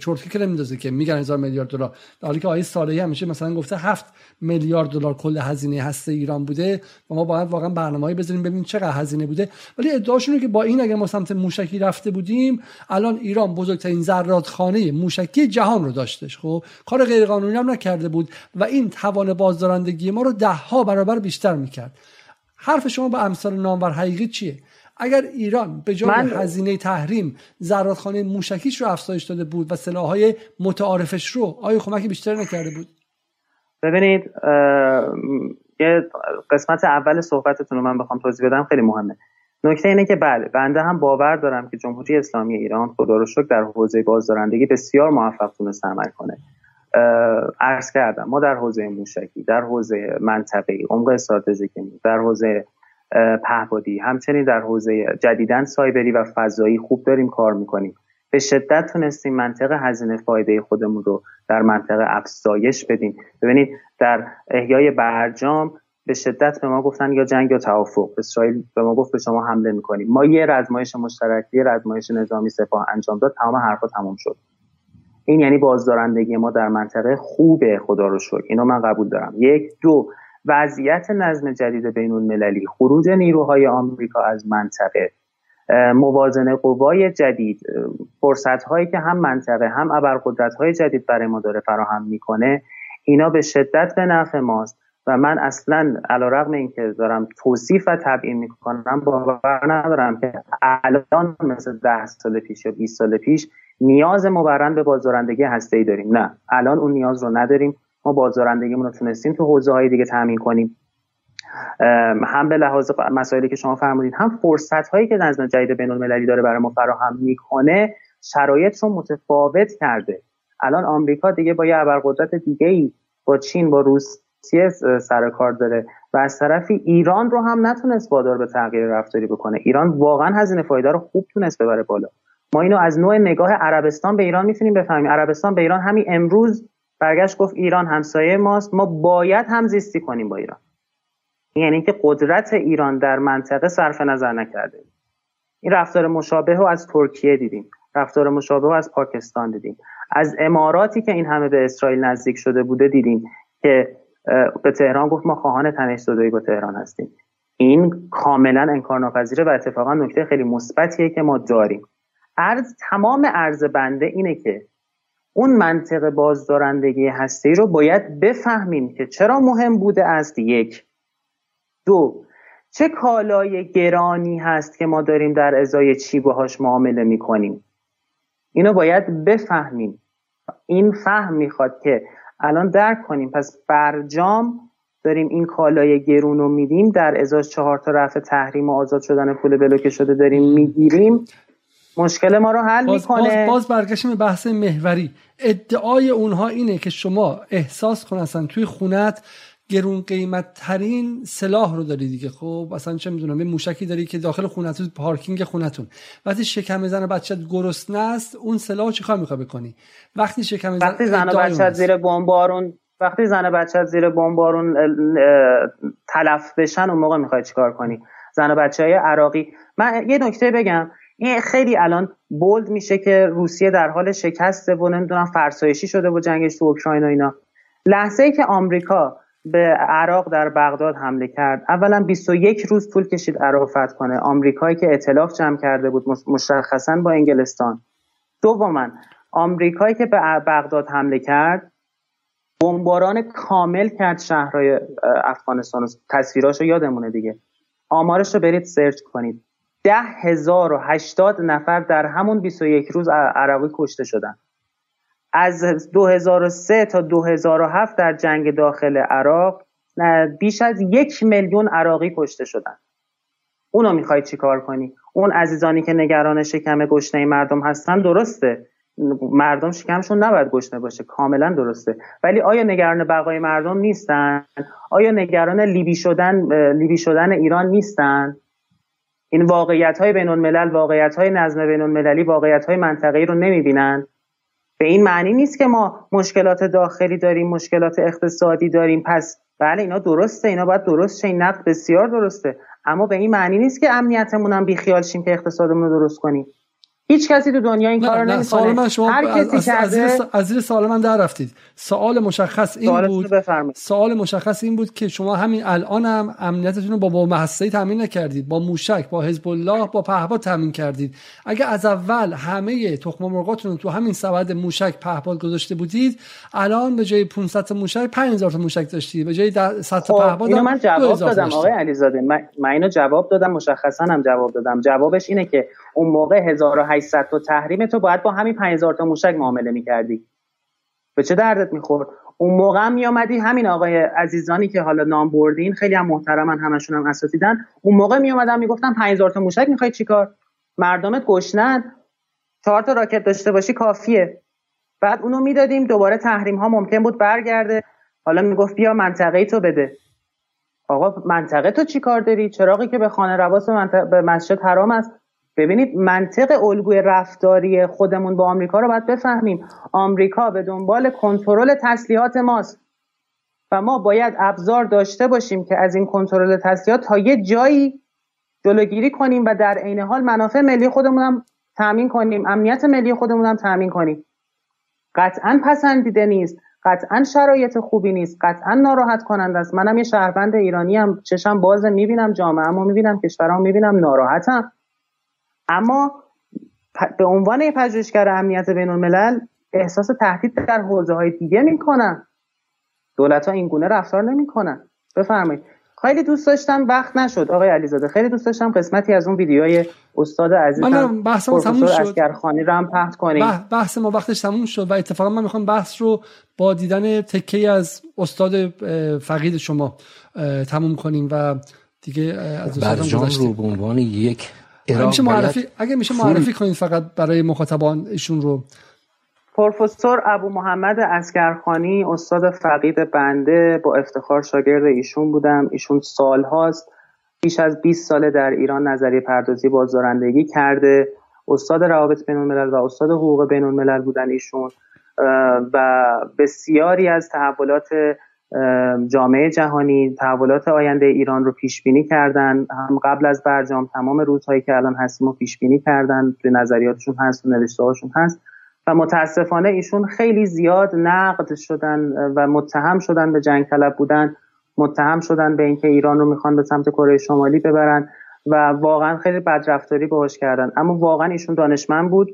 چرتکی که نمیندازه که میگن هزار میلیارد دلار. در حالی که آقای صالحی همیشه مثلا گفته هفت میلیارد دلار کل هزینه هسته ایران بوده. و ما باید واقعا برنامه‌ای بذاریم ببینیم چقدر هزینه بوده. ولی ادعاشون که با این اگه ما سمت موشکی رفته بودیم الان ایران بزرگترین زرادخانه موشکی جهان رو داشتش خب؟ کار غیرقانونی هم نکرده بود و این توان بازدارندگی ما رو ده ها برابر بیشتر می‌کرد. حرف شما به امثال نامور حقیقی چیه؟ اگر ایران به جای من... هزینه تحریم زرادخانه موشکیش رو افزایش داده بود و سلاحهای متعارفش رو آیا کمکی بیشتر نکرده بود؟ ببینید یه قسمت اول صحبتتون رو من بخوام توضیح بدم خیلی مهمه. نکته اینه که بله بنده هم باور دارم که جمهوری اسلامی ایران خدا رو شکر در حوزه بازدارندگی بسیار موفق تونست عمل کنه. عرض کردم. ما در حوزه موشکی در حوزه منطقی عمق استراتژیکی در حوزه پهبادی همچنین در حوزه جدیدن سایبری و فضایی خوب داریم کار می‌کنیم. به شدت تونستیم منطقه هزینه فایده خودمون رو در منطقه افزایش بدیم. ببینید در احیای برجام به شدت به ما گفتن یا جنگ یا توافق. اسرائیل به ما گفت به شما حمله می‌کنیم. ما یه رزمایش مشترک یه رزمایش نظامی سپاه انجام داد تمام حرفا تموم شد. این یعنی بازدارندگی ما در منطقه خوبه خدا رو شکر. اینو من قبول دارم. یک دو وضعیت نظم جدید بین المللی خروج نیروهای آمریکا از منطقه موازنه قوای جدید فرصت هایی که هم منطقه هم ابرقدرت های جدید برای ما داره فراهم می‌کنه اینا به شدت به نفع ماست و من اصلا علا رقم این که دارم توصیف و تبیین می‌کنم باور ندارم که الان مثل ده سال پیش یا 20 سال پیش نیاز مبرن به بازدارندگی هسته ای داریم. نه. الان اون نیاز رو نداریم. ما بازدارندگیمون رو تونستیم تو حوزه های دیگه تامین کنیم. هم به لحاظ مسائلی که شما فرمودید هم فرصت هایی که نظم جدید بین المللی داره برای ما فراهم می‌کنه شرایط رو متفاوت کرده. الان آمریکا دیگه با یه ابرقدرت دیگه ای با چین با روسیه سر کار داره و از طرفی ایران رو هم نتونست وادار به تغییر رفتاری بکنه. ایران واقعا هزینه فایده رو خوب تونست ببره بالا. ما اینو از نوع نگاه عربستان به ایران می‌تونیم بفهمیم. عربستان به ایران همین امروز برگشت گفت ایران همسایه ماست. ما باید هم زیستی کنیم با ایران. یعنی اینکه قدرت ایران در منطقه صرف نظر نکرده. این رفتار مشابه رو از ترکیه دیدیم. رفتار مشابه رو از پاکستان دیدیم. از اماراتی که این همه به اسرائیل نزدیک شده بوده دیدیم که به تهران گفت ما خواهان تنش با تهران هستیم. این کاملا انکارناپذیره و اتفاقا نکته خیلی مثبتیه که ما داریم. ارز تمام ارز بنده اینه که اون منطق بازدارندگی هستی رو باید بفهمیم که چرا مهم بوده است. یک. دو. چه کالای گرانی هست که ما داریم در ازای چی باهاش معامله می‌کنیم؟ اینو باید بفهمیم. این فهم می‌خواد که الان درک کنیم. پس برجام داریم این کالای گرون رو میدیم در ازاش چهار تا رفع تحریم و آزاد شدن پول بلوکه شده داریم می‌گیریم. مشکل ما رو حل باز می‌کنه. باز, باز برگشتیم بحث محوری. ادعای اونها اینه که شما احساس کن اصلا توی خونت گرون قیمت ترین سلاح رو داری دیگه. خب اصلا چه می‌دونم یه موشکی داری که داخل خونتون پارکینگ خونتون. وقتی شکم زن بچت گرسنه است اون سلاح چیکار می‌خوای بکنی؟ وقتی شکم زن وقتی زن بچت زیر بمبارون وقتی زن بچت زیر بمبارون تلف بشن اون موقع می‌خوای چیکار کنی؟ زن بچه های عراقی. من یه نکته بگم. این خیلی الان بولد میشه که روسیه در حال شکسته و نمی‌دونم فرسایشی شده و جنگش تو اوکراین و اینا. لحظه ای که آمریکا به عراق در بغداد حمله کرد اولا 21 روز طول کشید عراق فتح کنه. آمریکایی که اطلاف جمع کرده بود مشخصا با انگلستان. دوما آمریکایی که به بغداد حمله کرد بمباران کامل کرد شهرهای افغانستان. تصویراشو یادمونه دیگه. آمارش رو برید سرچ کنید. ده هزار و هشتاد نفر در همون 21 روز عراقی کشته شدن. از 2003 تا 2007 در جنگ داخل عراق بیش از یک میلیون عراقی کشته شدن. اونو می‌خوای چیکار کنی؟ اون عزیزانی که نگران شکم گشنه مردم هستن درسته. مردم شکمشون نباید گشنه باشه. کاملا درسته. ولی آیا نگران بقای مردم نیستن؟ آیا نگران لیبی شدن لیبی شدن ایران نیستن؟ این واقعیت های بین الملل واقعیت های نظم بین المللی واقعیت های منطقه‌ای رو نمی‌بینن. به این معنی نیست که ما مشکلات داخلی داریم مشکلات اقتصادی داریم. پس بله اینا درسته اینا باید درست شه این نقد بسیار درسته. اما به این معنی نیست که امنیتمون هم بیخیال شیم که اقتصادمون رو درست کنیم. هیچ کسی تو دنیا این کارو نمی‌کنه. هر کسی از, کرده از زیر سوال من در رفتید سوال مشخص این بود سوال مشخص این بود که شما همین الان هم امنیتتون رو با با محسه تامین نکردید. با موشک با حزب الله با پهپاد تامین کردید. اگه از اول همه تخم مرغاتون رو تو همین سبد موشک پهپاد گذاشته بودید الان به جای 500 موشک 5000 تا موشک داشتید به جای 100 تا خب، پهپاد من جواب دادم آقای علیزاده. من, من اینو جواب دادم مشخصا هم جواب دادم. جوابش اینه که اون موقع 1800 تا تحریم تو باید با همین 5000 تا موشک معامله می‌کردی. به چه دردت می‌خورد؟ اون موقع هم میامدی همین آقای عزیزانی که حالا نام بردین خیلی هم محترمن همشون هم اساتیدن. اون موقع میومدن می‌گفتن 5000 تا موشک می‌خوای چیکار؟ مردمت گشنن. چهار تا راکت داشته باشی کافیه. بعد اونو می‌دادیم دوباره تحریم ها ممکن بود برگرده. حالا می‌گفت بیا منطقه تو بده. آقا منطقه تو چی کار داری؟ چراغی که به خانه رواس به مسجد حرام است. ببینید منطق الگوی رفتاری خودمون با آمریکا رو باید بفهمیم. آمریکا به دنبال کنترل تسلیحات ماست و ما باید ابزار داشته باشیم که از این کنترل تسلیحات تا یه جایی جلوگیری کنیم و در عین حال منافع ملی خودمون هم تامین کنیم امنیت ملی خودمون هم تامین کنیم. قطعا پسندیده نیست قطعا شرایط خوبی نیست قطعا ناراحت کننده است. منم یه شهروند ایرانی هم چشم باز می‌بینم جامعه اما می‌بینم کشورم می‌بینم ناراحتم. اما به عنوان یه پژوهشگر امنیت بین الملل احساس تهدید در حوزه های دیگه می‌کنن. دولت ها این گونه رفتار نمی‌کنن. بفرمایید. خیلی دوست داشتم وقت نشد. آقای علیزاده خیلی دوست داشتم قسمتی از اون ویدیوهای استاد عزیزم بحث ما تموم شد. اسکرخانی رو هم پخش کنیم. بحث ما وقتش تموم شد و اتفاقا من می‌خوام بحث رو با دیدن تکه از استاد فقید شما تموم کنیم و دیگه از برجام رو به عنوان یک اگه میشه معرفی اگه میشه معرفی کنید فقط برای مخاطبان ایشون رو. پروفسور ابو محمد اسکرخانی استاد فقید بنده با افتخار شاگرد ایشون بودم. ایشون سالهاست بیش از 20 ساله در ایران نظریه پردازی بازدارندگی کرده. استاد روابط بین الملل و استاد حقوق بین الملل بودن ایشون. و بسیاری از تحولات جامعه جهانی تحولات آینده ایران رو پیش بینی کردن. هم قبل از برجام تمام روزهایی که الان هستیم رو پیش بینی کردن. به نظریاتشون هست و نوشته هاشون هست. و متاسفانه ایشون خیلی زیاد نقد شدن و متهم شدن به جنگ طلب بودن. متهم شدن به اینکه ایران رو می‌خوان به سمت کره شمالی ببرن و واقعا خیلی بدرفتاری باهاش کردن. اما واقعا ایشون دانشمند بود.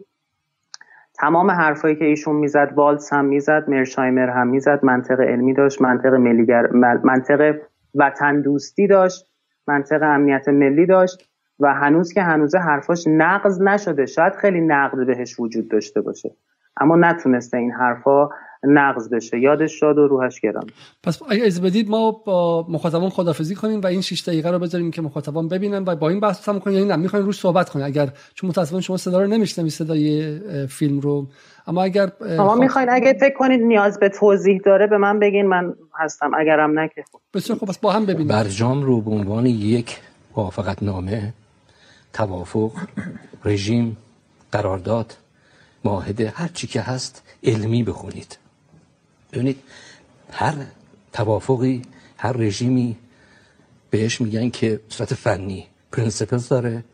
تمام حرفایی که ایشون می‌زد والز هم می‌زد مرشایمر هم می‌زد منطق علمی داشت منطق ملیگر منطق وطن دوستی داشت منطق امنیت ملی داشت و هنوز که هنوز حرفاش نقض نشده. شاید خیلی نقد بهش وجود داشته باشه. اما نتونسته این حرفا نقض بشه. یادش شاد و روحش گرام پس اگه از بدید ما با مخاطبان خدافزی کنیم و این 6 دقیقه رو بذاریم که مخاطبان ببینن و با این بحث تموم کنیم. یعنی نه می‌خواین روش صحبت کنیم. اگر چون متاسفانه شما صدا رو نمیشنوید صدای فیلم رو. اما اگر شما می‌خواین اگه فکر کنید نیاز به توضیح داره به من بگین من هستم. اگرم نه که خوب بسیار خوب با هم ببینیم. برجام رو به عنوان یک موافقت نامه توافق رژیم قرارداد معاهده هر چی که هست علمی بخونید. ببینید هر توافقی هر رژیمی بهش میگن که صورت فنی principles داره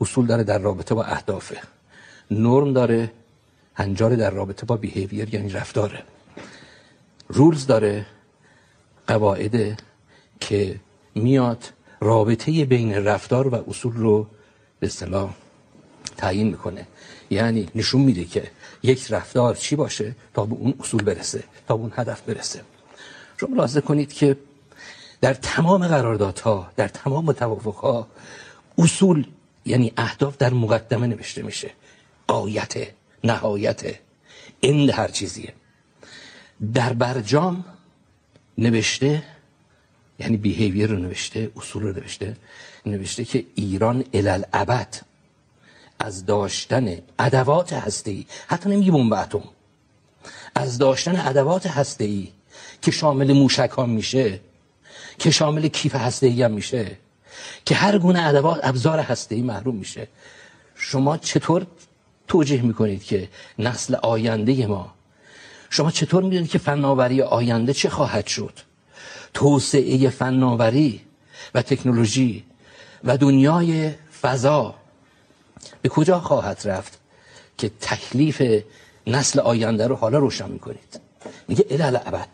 اصول داره در رابطه با اهدافه نرم داره هنجار در رابطه با behavior یعنی رفتاره rules داره قواعد که میاد رابطه بین رفتار و اصول رو به اصطلاح تعیین می‌کنه. یعنی نشون میده که یک رفتار چی باشه تا به اون اصول برسه تا به اون هدف برسه. شما ملاحظه کنید که در تمام قراردادها در تمام توافقها اصول یعنی اهداف در مقدمه نوشته میشه. قایت نهایت این هر چیزیه. در برجام نوشته یعنی بیهیویر رو نوشته اصول رو نوشته نوشته که ایران الالعبد از داشتن ادوات هسته حتی نمیگه بمب اتم از داشتن ادوات هسته که شامل موشک ها میشه که شامل کیف هسته هم میشه که هر گونه ادوات ابزار هسته ای محروم میشه. شما چطور توجیه می‌کنید که نسل آینده ما؟ شما چطور می‌دونید که فناوری آینده چه خواهد شد؟ توسعه فناوری و تکنولوژی و دنیای فضا به کجا خواهد رفت که تکلیف نسل آینده رو حالا روشن می‌کنید؟ میگه الال ابد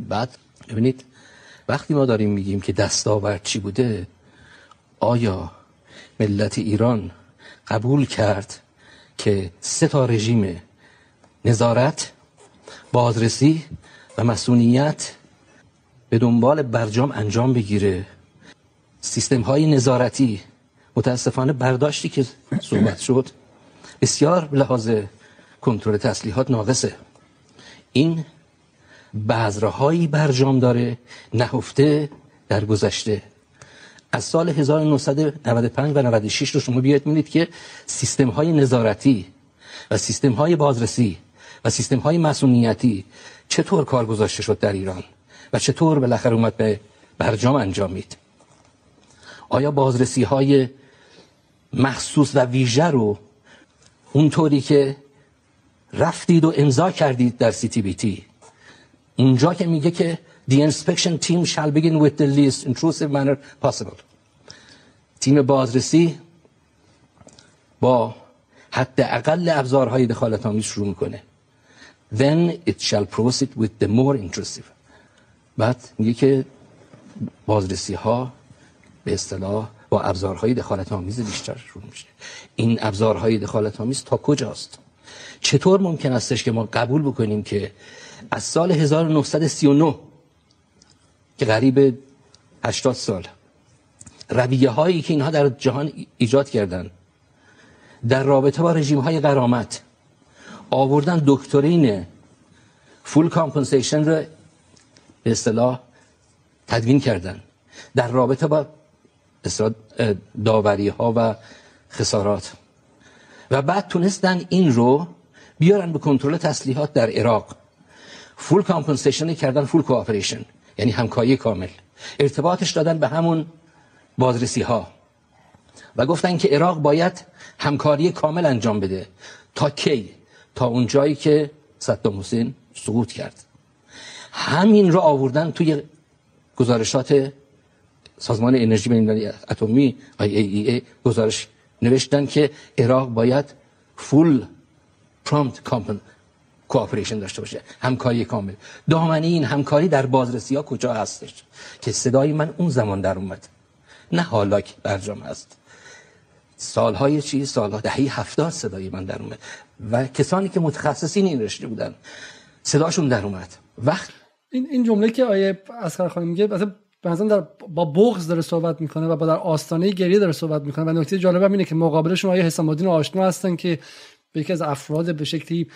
بعد ببینید وقتی ما داریم میگیم که دستاورد چی بوده آیا ملت ایران قبول کرد که سه تا رژیم نظارت بازرسی و مسئولیت به دنبال برجام انجام بگیره؟ سیستم های نظارتی متاسفانه برداشتی که صحبت شد. بسیار لحاظ کنترل تسلیحات ناقصه. این بذرهایی برجام داره نهفته در گذشته. از سال 1995 و 96 رو شما بیاید می‌دید که سیستم های نظارتی و سیستم های بازرسی و سیستم های مسئولیتی چطور کار گذاشته شد در ایران و چطور بالاخره اومد به برجام انجامید آیا بازرسی های مخصوص و ویژه رو اونطوری که رفتید و امضا کردید در سی تی بی تی اونجا که میگه که The inspection team shall begin with the least intrusive manner possible. تیم بازرسی با حد اقل ابزارهای دخالت آمیز شروع می‌کنه. Then it shall proceed with the more intrusive. بعد میگه که بازرسی ها به اصطلاح با ابزارهای دخالت آمیز بیشتر شروع میشه. این ابزارهای دخالت آمیز تا کجاست؟ چطور ممکن استش که ما قبول بکنیم که از سال 1939 که قریب 80 سال رویه هایی که اینها در جهان ایجاد کردن در رابطه با رژیم های غرامت آوردن دکترین full compensation رو به اصطلاح تدوین کردن در رابطه با داوری ها و خسارات. و بعد تونستن این رو بیارن به کنترل تسلیحات در عراق. full compensation کردن full cooperation یعنی همکاری کامل. ارتباطش دادن به همون بازرسی ها و گفتن که عراق باید همکاری کامل انجام بده. تا کی؟ تا اون جایی که صدام حسین سقوط کرد. همین رو آوردن توی گزارشات سازمان انرژی بین‌المللی اتمی ای گزارش نوشتن که عراق باید فول پرامپت کامپن کوآپریشن داشته باشه همکاری کامل. دامنه این همکاری در بازرسی ها کجا هستش؟ که صدای من اون زمان در اومد. نه حالا که برجام هست. سالهای چی؟ سالها دهی هفتاد صدای من در اومد. و کسانی که متخصصین این رشته بودن صداشون در اومد. وقت این این جمله که آیه اسقر خانم میگه مثلا در با بغض داره صحبت می‌کنه و با در آستانه گریه داره صحبت می‌کنه و نکته جالب اینه که مقابلشون آیه حسام الدین آشنا هستن که به یکی از افراد به شکلی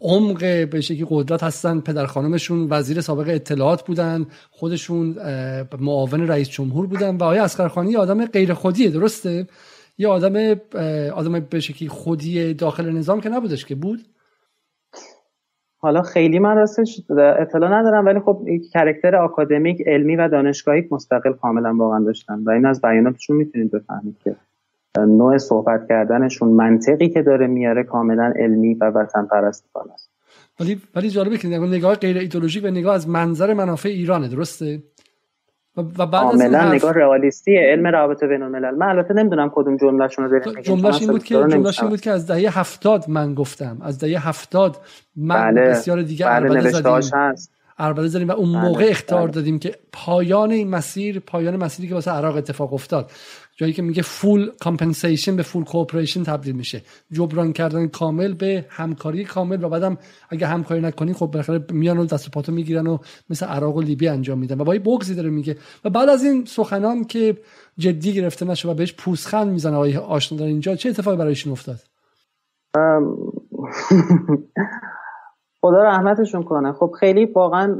عمق به شکلی قدرت هستن پدر خانمشون وزیر سابق اطلاعات بودن خودشون معاون رئیس جمهور بودن و آیه اسقر یه آدم غیر خودیه درسته؟ یه آدم آدم به شکلی خودی داخل نظام که نبودش که بود؟ حالا خیلی من راستش اطلاع ندارم ولی خب کرکتر آکادمیک علمی و دانشگاهی مستقل کاملا واقعا داشتن و این از بیاناتشون می‌تونید بفهمید که نوع صحبت کردنشون منطقی که داره میاره کاملا علمی و وطن پرستانه است ولی ولی جالبه که نگاه غیر ایدئولوژیک و نگاه از منظر منافع ایرانه درسته؟ و بعد کاملا نگاه رئالیستی علم روابط بین الملل. من البته نمی‌دونم کدوم جملهشون رو داریم جملهش این بود که جملهش این بود که از دهه هفتاد من گفتم. از دهه هفتاد من بله. بسیار دیگه بله نوشتهاش هست. عربده زدیم و اون بله، موقع اخطار بله. دادیم که پایان این مسیر پایان مسیری که واسه عراق اتفاق افتاد. جایی که میگه full compensation به full cooperation تبدیل میشه. جبران کردن کامل به همکاری کامل و بعدم اگه همکاری نکنی خب بالاخره میان و دست پاتو می‌گیرن و مثل عراق و لیبی انجام میدن. و با این داره میگه. و بعد از این سخنان که جدی گرفته نشه و بهش پوسخند می‌زنه آقای آشنا در اینجا چه اتفاقی برایشون افتاد؟ خدا رحمتشون کنه. خب خیلی واقعا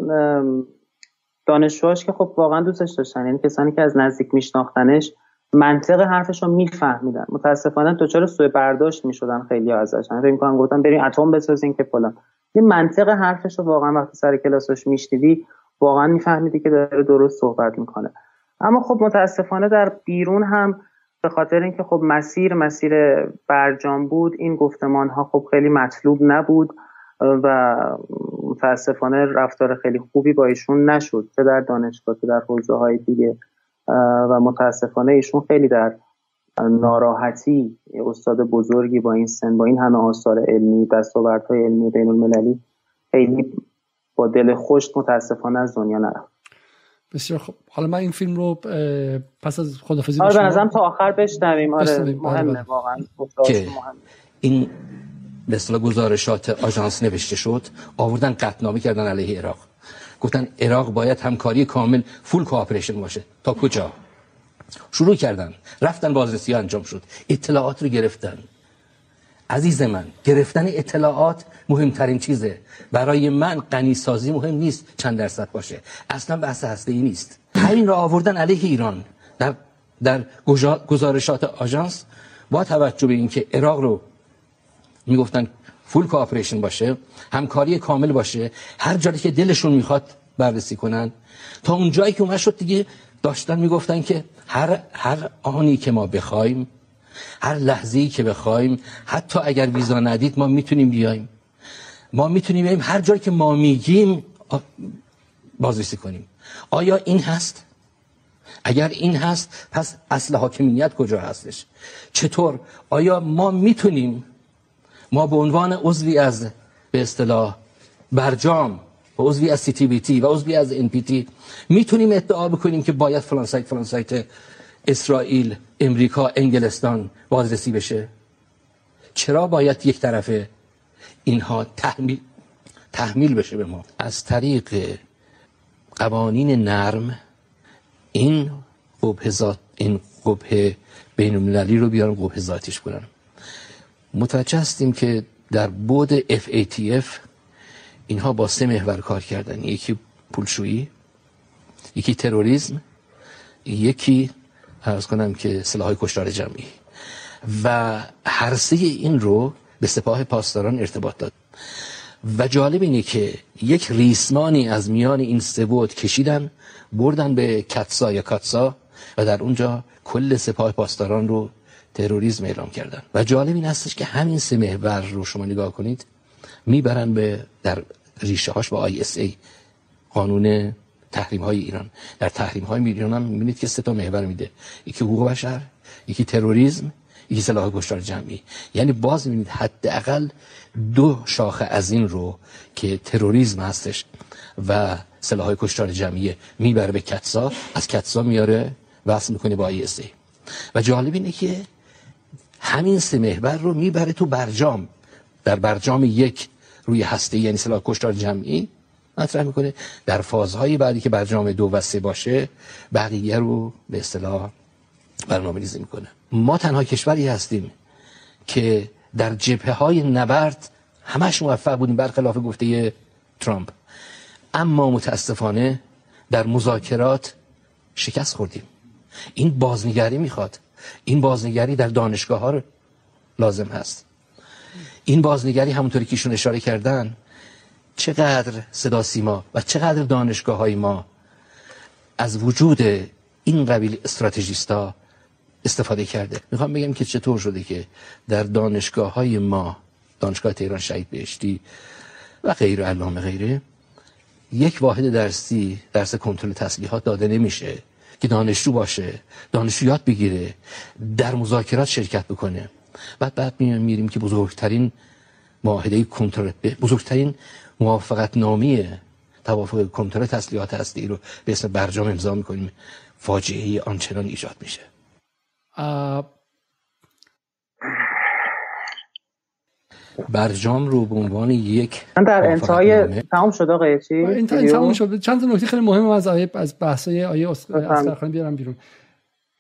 دانشجوهاش که خب واقعا دوستش داشتن. یعنی کسانی که از نزدیک میشناختنش منطق حرفش رو میفهمیدن متاسفانه دچار سوء برداشت می‌شدن خیلی ازش. فکر می‌کنم گفتن بریم اتم بسازین که فلان. این منطق حرفش رو واقعا وقتی سر کلاسش میشنیدی واقعا میفهمیدی که داره درست صحبت می‌کنه. اما خب متاسفانه در بیرون هم به خاطر اینکه خب مسیر مسیر برجام بود این گفتمان ها خب خیلی مطلوب نبود و متاسفانه رفتار خیلی خوبی با ایشون نشد. چه در دانشگاه چه در حوزه های دیگه. و متاسفانه ایشون خیلی در ناراحتی استاد بزرگی با این سن با این همه آثار علمی دستاوردهای علمی بین المللی خیلی با دل خوش متاسفانه از دنیا نرفت. بسیار خوب. حالا من این فیلم رو پس از خدافزی آره تا آخر بشنویم. آره مهمه بله،. واقعا. که این مثلا گزارشات آژانس نوشته شد. آوردن قطنامه کردن علیه عراق. گفتن عراق باید همکاری کامل فول کوآپریشن باشه. تا کجا؟ شروع کردن. رفتن بازرسی انجام شد. اطلاعات رو گرفتن. عزیز من گرفتن اطلاعات مهمترین چیزه. برای من غنی سازی مهم نیست چند درصد باشه. اصلا بحث هسته ای نیست. همین را آوردن علیه ایران. در در گزارشات آژانس با توجه به اینکه عراق رو می‌گفتن فول کوآپریشن باشه همکاری کامل باشه هر جایی که دلشون می‌خواد بررسی کنن. تا اون جایی که اومد شد دیگه داشتن می‌گفتن که هر هر آنی که ما بخوایم هر لحظه ای که بخوایم حتی اگر ویزا ندید ما می‌تونیم بیایم. ما می‌تونیم بیایم هر جایی که ما میگیم بازرسی کنیم. آیا این هست؟ اگر این هست پس اصل حاکمیت کجا هستش؟ چطور؟ آیا ما می‌تونیم ما به عنوان عضوی از به اصطلاح برجام و عضوی از سی تی بی تی و عضوی از ان پی تی می‌تونیم ادعا بکنیم که باید فلان سایت فلان سایت اسرائیل امریکا انگلستان بازرسی بشه. چرا باید یک طرفه اینها تحمیل تحمیل بشه به ما؟ از طریق قوانین نرم این قبه ذات این قبه بین المللی رو بیارم قبه ذاتیش کنم. متوجه هستیم که در بود FATF اینها با سه محور کار کردن. یکی پولشویی یکی تروریسم یکی ارز کنم که سلاح کشتار جمعی. و هر سه این رو به سپاه پاسداران ارتباط داد. و جالب اینه که یک ریسمانی از میان این سه بود کشیدن بردن به کتسا یا کاتسا و در اونجا کل سپاه پاسداران رو تروریسم اعلام کردن. و جالب این هستش که همین سه محور رو شما نگاه کنید می‌برن به در ریشه هاش با ISA قانون تحریم های ایران. در تحریم های ایران هم می‌بینید که سه تا محور میده. یکی حقوق بشر یکی تروریسم یکی سلاح کشتار جمعی. یعنی باز می‌بینید حداقل دو شاخه از این رو که تروریسم هستش و سلاح کشتار جمعی می‌بره به CAATSA از CAATSA میاره وصل می‌کنه با ISA. و جالب اینه که همین سه محور رو می‌بره تو برجام. در برجام یک روی هسته یعنی سلاح کشتار جمعی مطرح می‌کنه. در فازهای بعدی که برجام دو و سه باشه بقیه رو به اصطلاح برنامه ریزی می‌کنه. ما تنها کشوری هستیم که در جبهه های نبرد همش موفق بودیم برخلاف گفته ترامپ. اما متاسفانه در مذاکرات شکست خوردیم. این بازنگری می‌خواد. این بازنگری در دانشگاه ها لازم هست. این بازنگری همونطوری که ایشون اشاره کردن چقدر صدا سیما و چقدر دانشگاه های ما از وجود این قبیل استراتژیستا استفاده کرده. می‌خوام بگم که چطور شده که در دانشگاه های ما دانشگاه تهران شهید بهشتی و غیر علامه غیره یک واحد درسی درس کنترل تسلیحات داده نمیشه. که دانشجو باشه دانشجو یاد بگیره در مذاکرات شرکت بکنه. بعد بعد میریم که بزرگترین معاهده کنترل بزرگترین موافقت نامی توافق کنترل تسلیحات هستی رو به اسم برجام امضا می‌کنیم. فاجعه آنچنان ایجاد میشه. برجام رو به عنوان یک من در انتهای تمام شد آقای چی؟ تمام شد. چند تا نکته خیلی مهم از آیه از بحثای آیه اسکرخانی بیارم بیرون.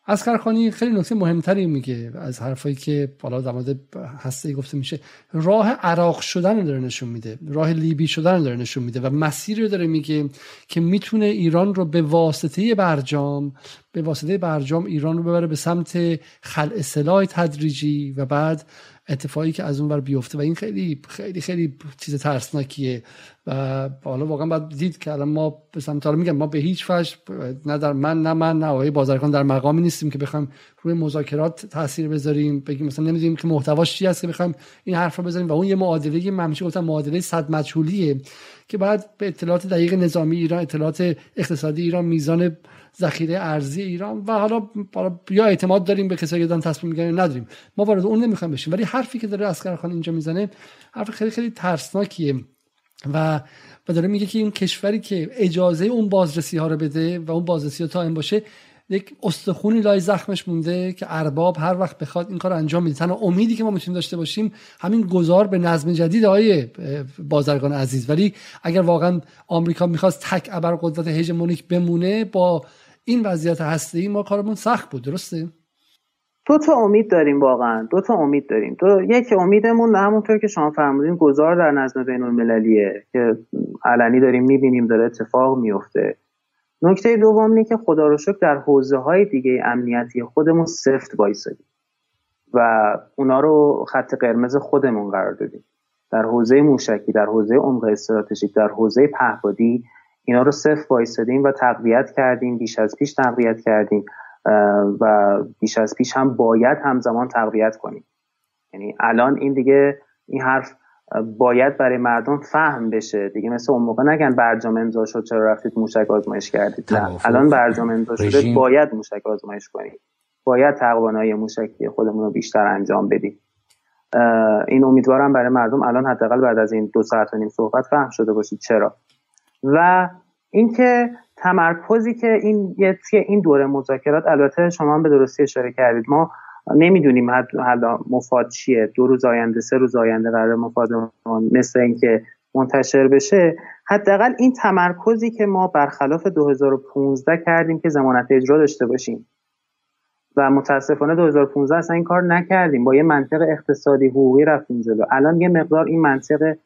اسکرخانی خیلی نکته مهمتری میگه از حرفایی که بالا در مورد هسته گفته میشه. راه عراق شدن رو داره نشون میده. راه لیبی شدن رو داره نشون میده و مسیری رو داره میگه که می‌تونه ایران رو به واسطه برجام به واسطه برجام ایران رو ببره به سمت خلع سلاح تدریجی و بعد اتفاقی که از اون ور بیفته. و این خیلی خیلی خیلی چیز ترسناکیه. و حالا واقعا باید دید که الان ما به سمت میگم ما به هیچ وجه نه در من نه من نه آقای بازرگان در مقامی نیستیم که بخوام روی مذاکرات تاثیر بذاریم بگیم مثلا نمی‌دونیم که محتواش چی هست که بخوام این حرف رو بذاریم و اون یه معادله من همیشه گفتم معادله صد مجهولیه که بعد به اطلاعات دقیق نظامی ایران اطلاعات اقتصادی ایران میزان ذخیره ارزی ایران و حالا یا اعتماد داریم به کسایی که دارن تصمیم می‌گیرن نداریم. ما وارد اون نمی‌خوایم بشیم. ولی حرفی که داره اسکرخان اینجا می‌زنه حرف خیلی خیلی ترسناکیه. و و داره میگه که این کشوری که اجازه اون بازرسی ها رو بده و اون بازرسی ها تا این باشه یک استخونی لای زخمش مونده که ارباب هر وقت بخواد این کار انجام میده. تنها امیدی که ما می‌تونیم داشته باشیم همین گذار به نظم جدید های بازرگان عزیز. ولی اگر واقعا آمریکا می‌خواست تک ابر قدرت هژمونیک بمونه با این وضعیت هسته ما کارمون سخت بود درسته؟ دو تا امید داریم واقعا دو تا امید داریم. دو یک امیدمون همونطور که شما فرمودین گذار در نظم بین المللیه که علنی داریم می‌بینیم داره اتفاق میفته نکته دوم اینه که خدا رو شکر در حوزه های دیگه امنیتی خودمون سفت وایسادیم و اونا رو خط قرمز خودمون قرار دادیم. در حوزه موشکی در حوزه عمق استراتژیک در حوزه پهپادی اینا رو صفر وایسادیم و تقویت کردیم بیش از پیش تقویت کردیم و بیش از پیش هم باید همزمان تقویت کنیم. یعنی الان این دیگه این حرف باید برای مردم فهم بشه. دیگه مثل اون موقع نگن برجام امضا شد چرا رفتید موشک آزمایش کردید؟ نه. الان برجام امضا شده باید موشک آزمایش کنید باید تقوانای موشکی خودمون رو بیشتر انجام بدیم. این امیدوارم برای مردم الان حداقل بعد از این دو ساعت و نیم صحبت فهم شده باشید. چرا؟ و اینکه تمرکزی که این این دوره مذاکرات البته شما هم به درستی اشاره کردید ما نمی‌دونیم حالا مفاد چیه. دو روز آینده سه روز آینده قرار مفاد مثل اینکه منتشر بشه. حداقل این تمرکزی که ما برخلاف 2015 کردیم که زمانت اجرا داشته باشیم. و متاسفانه 2015 اصلا این کار نکردیم. با یه منطق اقتصادی حقوقی رفتیم جلو. الان یه مقدار این منطق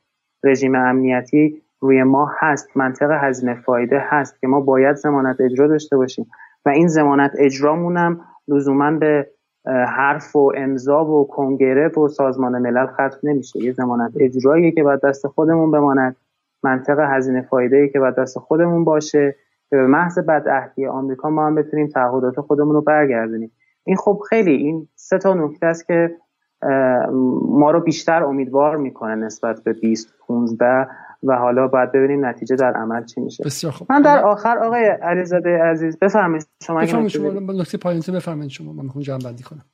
رژیم امنیتی روی ما هست منطق هزینه فایده هست که ما باید زمانت اجرا داشته باشیم. و این زمانت اجرامونم لزوما به حرف و امضا و کنگره و سازمان ملل ختم نمیشه. یه زمانت اجرایی که باید دست خودمون بماند. منطق هزینه فایده که باید دست خودمون باشه. که به محض بدعهدی آمریکا ما هم بتونیم تعهدات خودمون رو برگردونیم. این خب خیلی این سه تا نکته است که ما رو بیشتر امیدوار می‌کنه نسبت به 20 15 و حالا باید ببینیم نتیجه در عمل چی میشه. بسیار خوب. من در آخر آقای علیزاده عزیز بفرمایید شما بفرمایید شما نکته پایانی بفرمایید شما من می‌خوام جمع بندی کنم.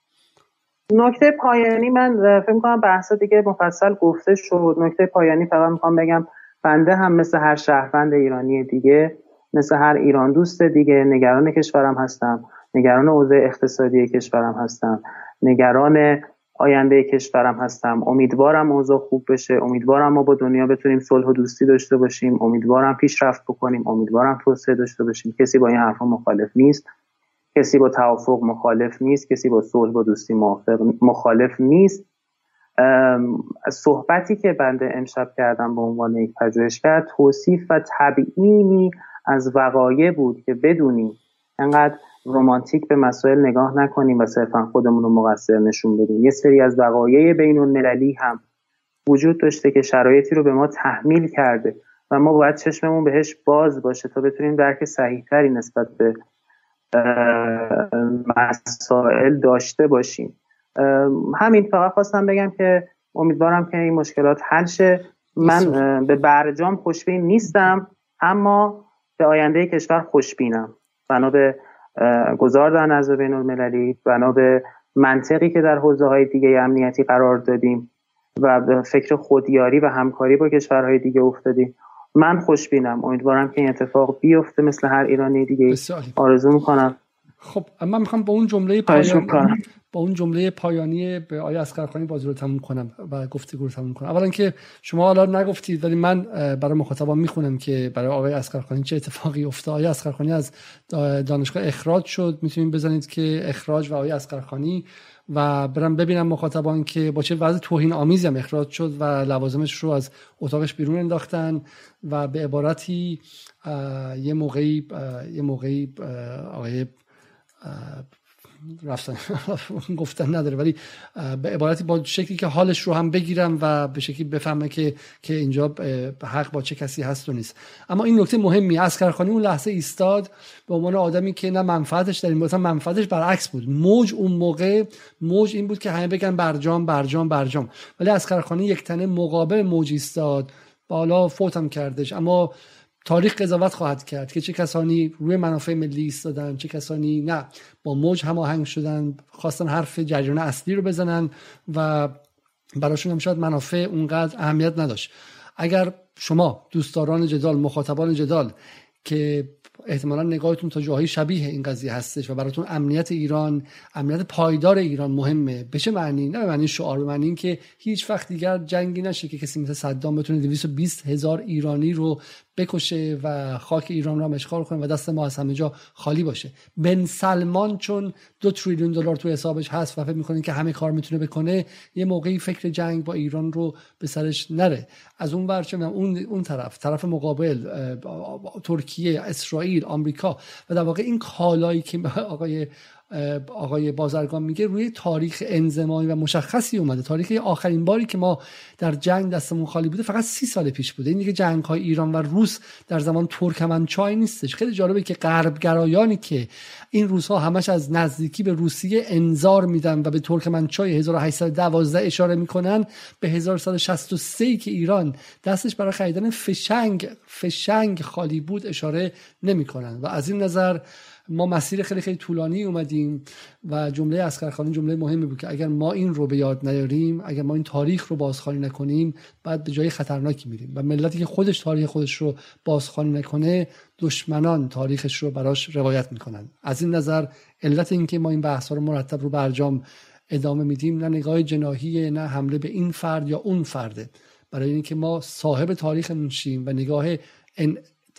نکته پایانی من فکر کنم بحث دیگه مفصل گفته شد. نکته پایانی فقط می‌خوام بگم بنده هم مثل هر شهروند ایرانی دیگه مثل هر ایران دوست دیگه نگران کشورم هستم. نگران اوضاع اقتصادی کشورم هستم. نگران آینده کشورم هستم. امیدوارم اوضاع خوب بشه. امیدوارم ما با دنیا بتونیم صلح و دوستی داشته باشیم. امیدوارم پیشرفت بکنیم. امیدوارم توسعه داشته باشیم. کسی با این حرفا مخالف نیست. کسی با توافق مخالف نیست. کسی با صلح و دوستی مخالف نیست. صحبتی که بنده امشب کردم به عنوان یک پژوهشگر توصیف و تبیینی از وقایع بود که بدونیم انقدر رومانتیک به مسائل نگاه نکنیم و صرفا خودمون رو مقصر نشون بدیم. یه سری از وقایع بین المللی هم وجود داشته که شرایطی رو به ما تحمیل کرده و ما باید چشممون بهش باز باشه تا بتونیم درک صحیحتری نسبت به مسائل داشته باشیم. همین فقط خواستم بگم که امیدوارم که این مشکلات حل شه. من به برجام خوشبین نیستم اما به آینده کشور خوشبینم. بنا به گذار در نظر بین المللی بنا به منطقی که در حوزه های دیگه امنیتی قرار دادیم و به فکر خودیاری و همکاری با کشورهای دیگه افتادیم. من خوشبینم. امیدوارم که این اتفاق بیفته مثل هر ایرانی دیگه. آرزو می‌کنم. خب من می‌خوام با اون جمله پایانی با اون جمله پایانی به آیه اسقرخانی بازی رو تموم کنم و گفتگو رو تموم کنم. اولا که شما حالا نگفتید ولی من برای مخاطبان می‌خونم که برای آقای اسقرخانی چه اتفاقی افتاد. آقای اسقرخانی از دانشگاه اخراج شد؟ می‌تونید بزنید که اخراج و آقای اسقرخانی و برم ببینم مخاطبان که با چه وضع توهین آمیزی هم اخراج شد و لوازمش رو از اتاقش بیرون انداختن و به عبارتی یه موقعی یه موقعی آقای رفتن گفتن نداره ولی به عبارتی با شکلی که حالش رو هم بگیرم و به شکلی بفهمه که که اینجا حق با چه کسی هست و نیست. اما این نکته مهمی اسکرخانی اون لحظه ایستاد به عنوان آدمی که نه منفعتش در این بود منفعتش برعکس بود. موج اون موقع موج این بود که همه بگن برجام برجام برجام. ولی اسکرخانی یک تنه مقابل موج ایستاد بالا فوتم کردش. اما تاریخ قضاوت خواهد کرد که چه کسانی روی منافع ملی ایستادن چه کسانی نه با موج هماهنگ شدن خواستن حرف جریان اصلی رو بزنن و براشون هم شاید منافع اونقدر اهمیت نداشت. اگر شما دوستداران جدال مخاطبان جدال که احتمالا نگاهتون تا جاهای شبیه این قضیه هستش و براتون امنیت ایران امنیت پایدار ایران مهمه به چه معنی؟ نه به معنی شعار به معنی اینکه هیچ وقت دیگر جنگی نشه که کسی مثل صدام بتونه 220 هزار ایرانی رو بکشه و خاک ایران را اشغال کنه و دست ما از همه جا خالی باشه. بن سلمان چون دو تریلیون دلار تو حسابش هست و فکر می‌کنه که همه کار می‌تونه بکنه یه موقعی فکر جنگ با ایران رو به سرش نره. از اون ورچه اون اون طرف طرف مقابل ترکیه اسرائیل آمریکا و در واقع این کالایی که آقای آقای بازرگان میگه روی تاریخ انزمایی و مشخصی اومده. تاریخ آخرین باری که ما در جنگ دستمون خالی بوده فقط سی سال پیش بوده. این دیگه جنگ های ایران و روس در زمان ترکمنچای نیستش. خیلی جالبه که غربگرایانی که این روس ها همش از نزدیکی به روسیه انظار میدن و به ترکمنچای 1812 اشاره می‌کنن به 1163 که ایران دستش برای خریدن فشنگ فشنگ خالی بود اشاره نمی‌کنن. و از این نظر ما مسیر خیلی خیلی طولانی اومدیم و جمله اسقرخانی جمله مهمی بود که اگر ما این رو به یاد نیاریم اگر ما این تاریخ رو بازخوانی نکنیم بعد به جای خطرناکی میریم. و ملتی که خودش تاریخ خودش رو بازخوانی نکنه دشمنان تاریخش رو براش روایت می‌کنن. از این نظر علت اینکه ما این بحث رو مرتب رو برجام ادامه میدیم نه نگاه جناهی نه حمله به این فرد یا اون فرده. برای اینکه ما صاحب تاریخ شیم و نگاه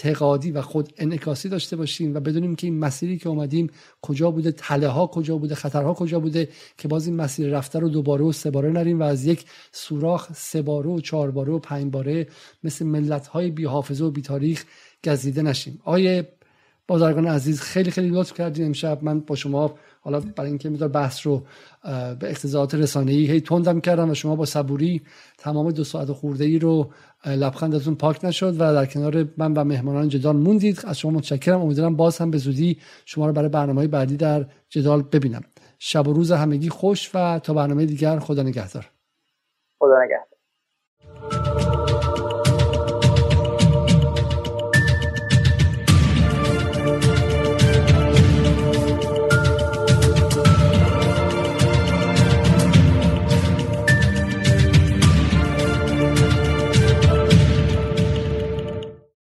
اعتقادی و خود انعکاسی داشته باشیم و بدونیم که این مسیری که اومدیم کجا بوده تله ها کجا بوده خطرها کجا بوده که باز این مسیر رفته رو دوباره و سه باره نریم و از یک سوراخ سه باره و چهار باره و پنج باره مثل ملت های بی حافظه و بی تاریخ گزیده نشیم. آیه بازرگان عزیز خیلی خیلی لطف کردین امشب. من با شما حالا برای اینکه میذار بحث رو به اقتضاعات رسانه‌ای هی تندم کردم و شما با صبوری تمام دو ساعت خورده ای رو لبخندتون پاک نشد و در کنار من و مهمانان جدال موندید. از شما متشکرم. امیدوارم باز هم به زودی شما رو برای برنامه بعدی در جدال ببینم. شب و روز همگی خوش و تا برنامه دیگر خدا نگهدار. خدا نگهدار.